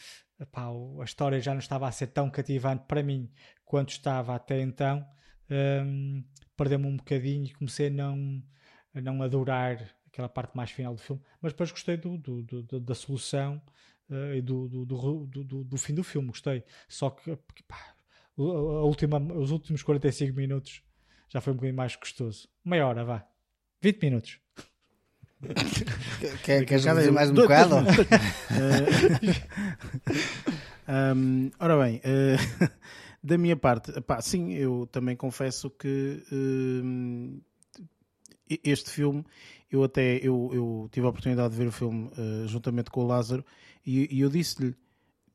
pá, a história já não estava a ser tão cativante para mim quanto estava até então, um, perdeu-me um bocadinho e comecei a não, a não adorar aquela parte mais final do filme, mas depois gostei do, do, do da solução uh, e do, do, do, do, fim do filme, gostei. Só que pá, a última, os últimos 45 minutos já foi um bocadinho mais gostoso. Meia hora, vá. 20 minutos. Quer, queres dizer mais um bocado? um, ora bem, uh, da minha parte, pá, sim, eu também confesso que uh, este filme, eu até eu, eu, tive a oportunidade de ver o filme uh, juntamente com o Lázaro e, e eu disse-lhe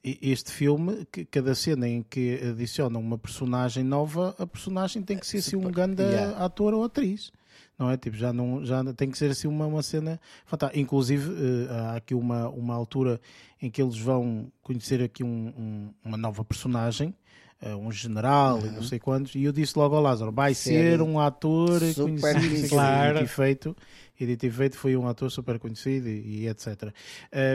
este filme, que cada cena em que adicionam uma personagem nova, a personagem tem que ser assim um grande yeah. ator ou atriz. não é? Tipo, já não já tem que ser assim uma, uma cena fantástica. Inclusive, uh, há aqui uma, uma altura em que eles vão conhecer aqui um, um, uma nova personagem. Uh, um general uhum. e não sei quantos, e eu disse logo ao Lázaro: vai ser um ator conhecido, claro. e feito e dito e feito foi um ator super conhecido e, e etc.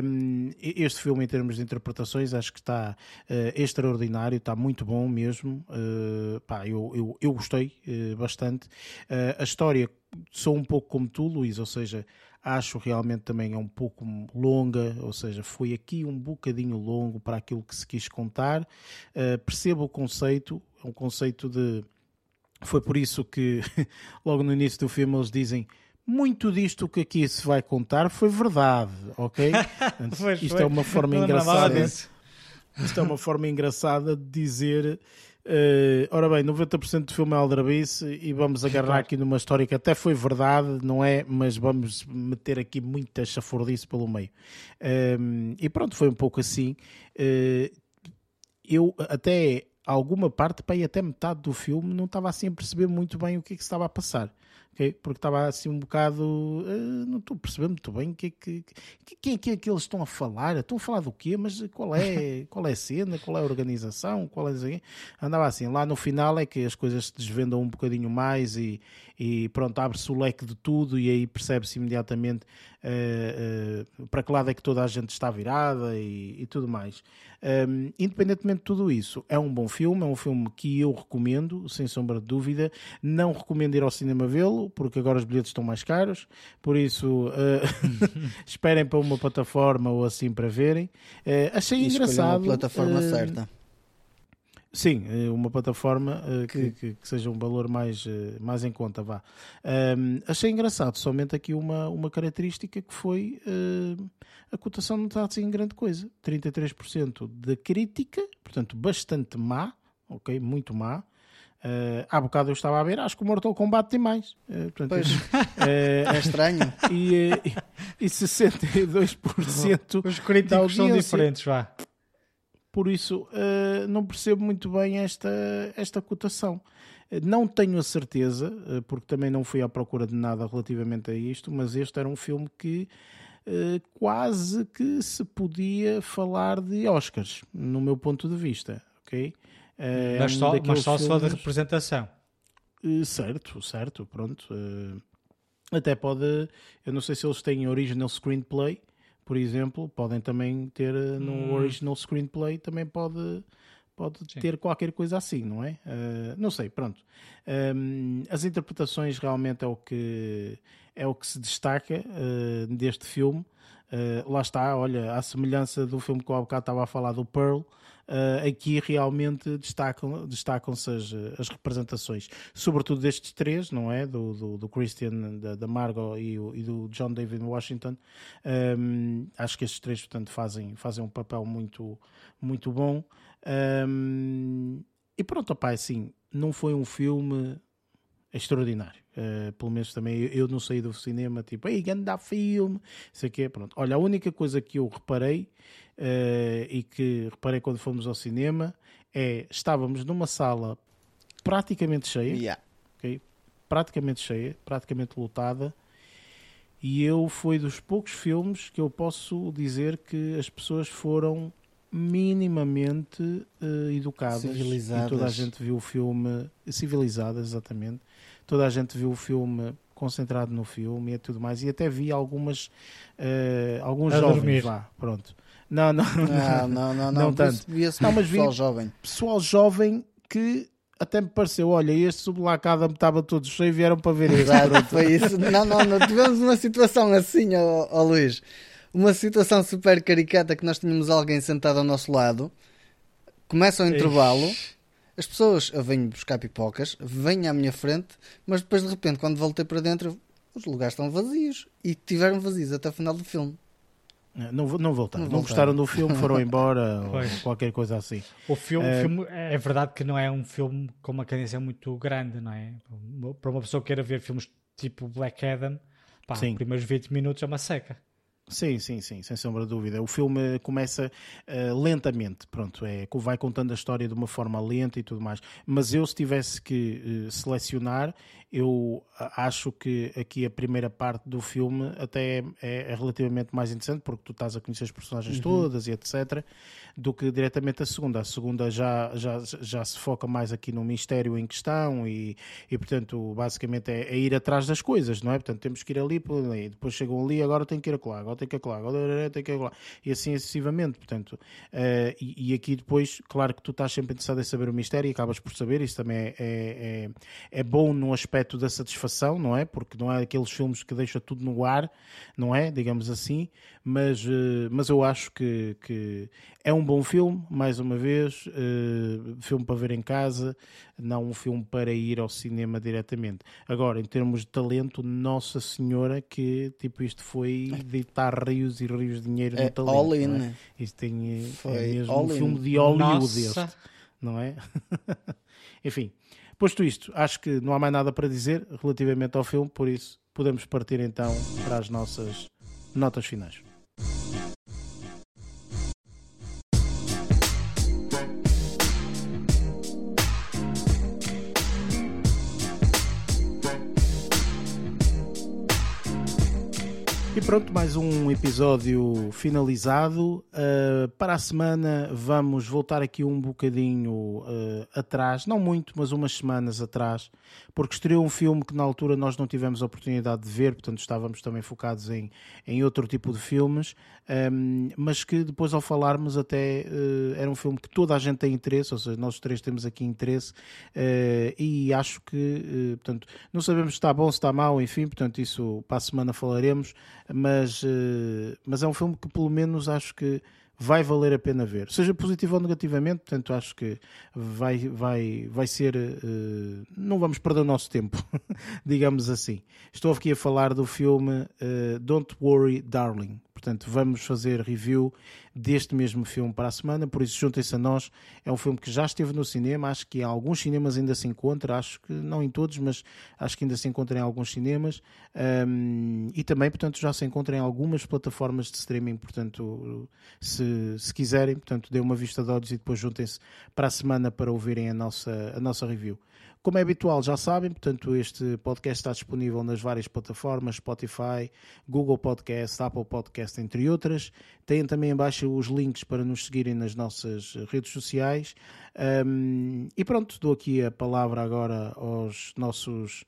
Um, este filme, em termos de interpretações, acho que está uh, extraordinário, está muito bom mesmo. Uh, pá, eu, eu, eu gostei uh, bastante. a história sou um pouco como tu, Luís, ou seja, acho realmente também é um pouco longa, ou seja, foi aqui um bocadinho longo para aquilo que se quis contar. Uh, percebo o conceito, é um conceito de. Foi por isso que logo no início do filme eles dizem muito disto que aqui se vai contar foi verdade, ok? pois isto é foi. é uma forma engraçada. Isto é uma forma engraçada de dizer. Uh, ora bem, 90% do filme é aldrabice e vamos agarrar aqui numa história que até foi verdade, não é? Mas vamos meter aqui muita chafurdice pelo meio. Uh, e pronto, foi um pouco assim. Uh, eu até alguma parte, para ir até metade do filme, não estava assim a perceber muito bem o que é que se estava a passar okay? porque estava assim um bocado. Uh, não estou a perceber muito bem que, que, que, quem é que, é que eles estão a falar. Estão a falar do quê? Mas qual é, qual é a cena? Qual é a organização? Qual é. Andava assim. Lá no final é que as coisas se desvendam um bocadinho mais e, e pronto, abre-se o leque de tudo e aí percebe-se imediatamente uh, uh, para que lado é que toda a gente está virada e, e tudo mais. Um, independentemente de tudo isso, é um bom filme, é um filme que eu recomendo, sem sombra de dúvida. Não recomendo ir ao cinema vê-lo, porque agora os bilhetes estão mais caros, por isso uh, esperem para uma plataforma ou assim para verem. achei e engraçado. Uma plataforma certa. Sim, eh, uma plataforma uh, que, que, que, seja um valor mais, uh, mais em conta, vá. Um, achei engraçado, somente aqui uma, uma característica que foi uh, a cotação não está assim grande coisa. 33% de crítica, portanto, bastante má, ok? Muito má. Uh, há bocado eu estava a ver, acho que o Mortal Kombat tem mais. Uh, portanto, pois, é estranho. E, e, e 62% Os críticos são diferentes, vá por isso uh, não percebo muito bem esta, esta cotação. Não tenho a certeza, uh, porque também não fui à procura de nada relativamente a isto, mas este era um filme que uh, quase que se podia falar de Oscars, no meu ponto de vista, ok? mas, só, mas só filmes... for de representação. certo, certo, pronto. até pode, eu não sei se eles têm original screenplay, por exemplo, podem também ter eh, no hum. original screenplay, também pode, pode ter qualquer coisa assim, não é? Uh, não sei, pronto. Um, as interpretações realmente é o que, é o que se destaca uh, deste filme. Uh, lá está, olha, a semelhança do filme que eu há bocado estava a falar do Pearl, uh, aqui realmente destacam, destacam-se as, as, representações, sobretudo destes três, não é? Do, do, do Christian, da, da Margot e, o, e, do John David Washington. Um, acho que estes três, portanto, fazem, fazem um papel muito, muito bom. Um, e pronto, opa, assim, não foi um filme extraordinário. Uh, pelo menos também eu, eu, não saí do cinema tipo, ei, ganda filme, aqui é pronto. Olha, a única coisa que eu reparei uh, e que reparei quando fomos ao cinema é estávamos numa sala praticamente cheia, yeah. okay? praticamente cheia, praticamente lotada. E eu foi dos poucos filmes que eu posso dizer que as pessoas foram minimamente uh, educadas civilizadas. e toda a gente viu o filme civilizadas exatamente toda a gente viu o filme concentrado no filme e tudo mais e até vi algumas uh, alguns a jovens dormir. lá pronto não não não não não, não, tanto não mas vi pessoal jovem pessoal jovem que até me pareceu, olha, este sublacada me estava todo cheio e vieram para ver Exato, foi isso. Não, não, não, tivemos uma situação assim, ó, ó Luís. Uma situação super caricata que nós tínhamos alguém sentado ao nosso lado, começa o intervalo, as pessoas, eu venho buscar pipocas, venho à minha frente, mas depois de repente, quando voltei para dentro, os lugares estão vazios. E tiveram vazios até o final do filme. Não, não voltaram, não, não gostaram do filme, foram embora ou qualquer coisa assim. O filme, é... filme, é verdade que não é um filme com uma cadência muito grande, não é? Para uma pessoa que queira ver filmes tipo Black Adam, pá, os primeiros 20 minutos é uma seca. Sim, sim, sim, sem sombra de dúvida. O filme começa uh, lentamente, pronto, é, vai contando a história de uma forma lenta e tudo mais. Mas eu, se tivesse que uh, selecionar, eu acho que aqui a primeira parte do filme até é, é, é relativamente mais interessante, porque tu estás a conhecer as personagens uhum. todas e etc., do que diretamente a segunda. A segunda já, já, já se foca mais aqui no mistério em questão e, e portanto, basicamente é, é ir atrás das coisas, não é? Portanto, temos que ir ali, depois chegam ali, agora tem que ir acolá, agora tem que acolá, agora tem que acolá, e assim sucessivamente, portanto. Uh, e, e, aqui depois, claro que tu estás sempre interessado em saber o mistério e acabas por saber, isso também é, é, é bom no aspecto aspecto da satisfação, não é? Porque não é aqueles filmes que deixa tudo no ar, não é? Digamos assim, mas, eh, mas eu acho que, que é um bom filme, mais uma vez, uh, filme para ver em casa, não um filme para ir ao cinema diretamente. Agora, em termos de talento, Nossa Senhora, que tipo isto foi deitar rios e rios de dinheiro é no talento. All in. É? Isto tem, é foi é mesmo um filme de Hollywood Nossa. este, não é? Enfim, Posto isto, acho que não há mais nada para dizer relativamente ao filme, por isso podemos partir então para as nossas notas finais. E pronto, mais um episódio finalizado. Uh, para a semana vamos voltar aqui um bocadinho uh, atrás, não muito, mas umas semanas atrás, porque estreou um filme que na altura nós não tivemos a oportunidade de ver, portanto estávamos também focados em, em outro tipo de filmes, um, mas que depois ao falarmos até uh, era um filme que toda a gente tem interesse, ou seja, nós três temos aqui interesse e acho que, portanto, não sabemos se está bom, se está mau, enfim, portanto isso para a semana falaremos mas, eh, mas é um filme que pelo menos acho que vai valer a pena ver, seja positivo ou negativamente, portanto acho que vai, vai, vai ser, uh, não vamos perder o nosso tempo, digamos assim. Estou aqui a falar do filme uh, Don't Worry Darling, Portanto, vamos fazer review deste mesmo filme para a semana, por isso juntem-se a nós. É um filme que já esteve no cinema, acho que em alguns cinemas ainda se encontra, acho que não em todos, mas acho que ainda se encontra em alguns cinemas. Um, e também, portanto, já se encontra em algumas plataformas de streaming, portanto, se, se quiserem, portanto, dê uma vista de olhos e depois juntem-se para a semana para ouvirem a nossa, a nossa review. Como é habitual, já sabem, portanto, este podcast está disponível nas várias plataformas, Spotify, Google Podcast, Apple Podcast, entre outras. Têm também embaixo os links para nos seguirem nas nossas redes sociais. Um, e pronto, dou aqui a palavra agora aos nossos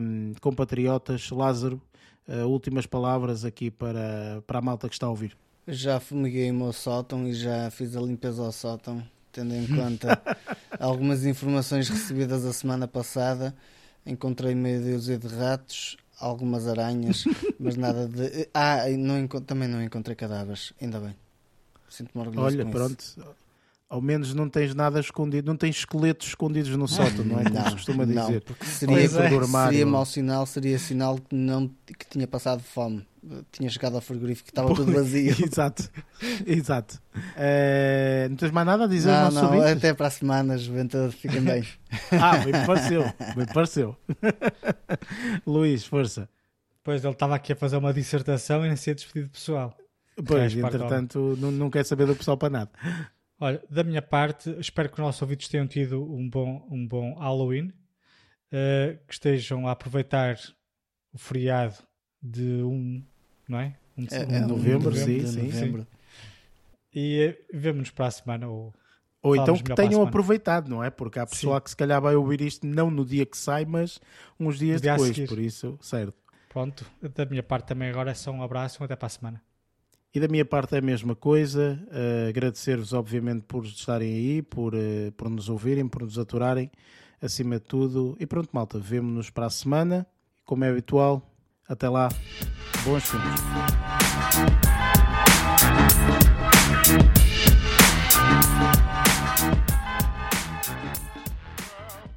um, compatriotas. Lázaro, uh, últimas palavras aqui para, para a malta que está a ouvir. Já fumiguei o meu sótão e já fiz a limpeza ao sótão tendo em conta algumas informações recebidas a semana passada. Encontrei meia dúzia de ratos, algumas aranhas, mas nada de. Ah, não, também não encontrei cadáveres, ainda bem. Sinto-me orgulhoso. Olha, pronto. Isso. Ao menos não tens nada escondido, não tens esqueletos escondidos no sótão, não é? Como não, se costuma dizer. Não, porque seria, é, seria mau sinal, seria sinal que, não, que tinha passado fome tinha chegado ao frigorífico que estava tudo vazio. exato, exato. Uh, não tens mais nada a dizer não, não, ouvintes? até para a semana, juventude, fiquem bem. ah, bem me pareceu, bem me pareceu. Luís, força. Pois ele estava aqui a fazer uma dissertação e nem ser despedido pessoal. Pois, entretanto, não, não quer saber do pessoal para nada. Olha, da minha parte, espero que os nossos ouvintes tenham tido um bom, um bom Halloween, uh, que estejam a aproveitar o feriado de um não é? Um de, é, um é, novembro, sim, sim, novembro. sim. E eh, vemos-nos para a semana ou ou então que tenham aproveitado, não é? Porque há pessoal Sim. que se calhar vai ouvir isto não no dia que sai, mas uns dias dia depois, por isso, certo. Pronto, da minha parte também agora é só um abraço, até para a semana. E da minha parte é a mesma coisa, uh, agradecer-vos obviamente por estarem aí, por, uh, por nos ouvirem, por nos aturarem, acima de tudo. E pronto, malta, vemo-nos para a semana, como é habitual, até lá, bons filmes.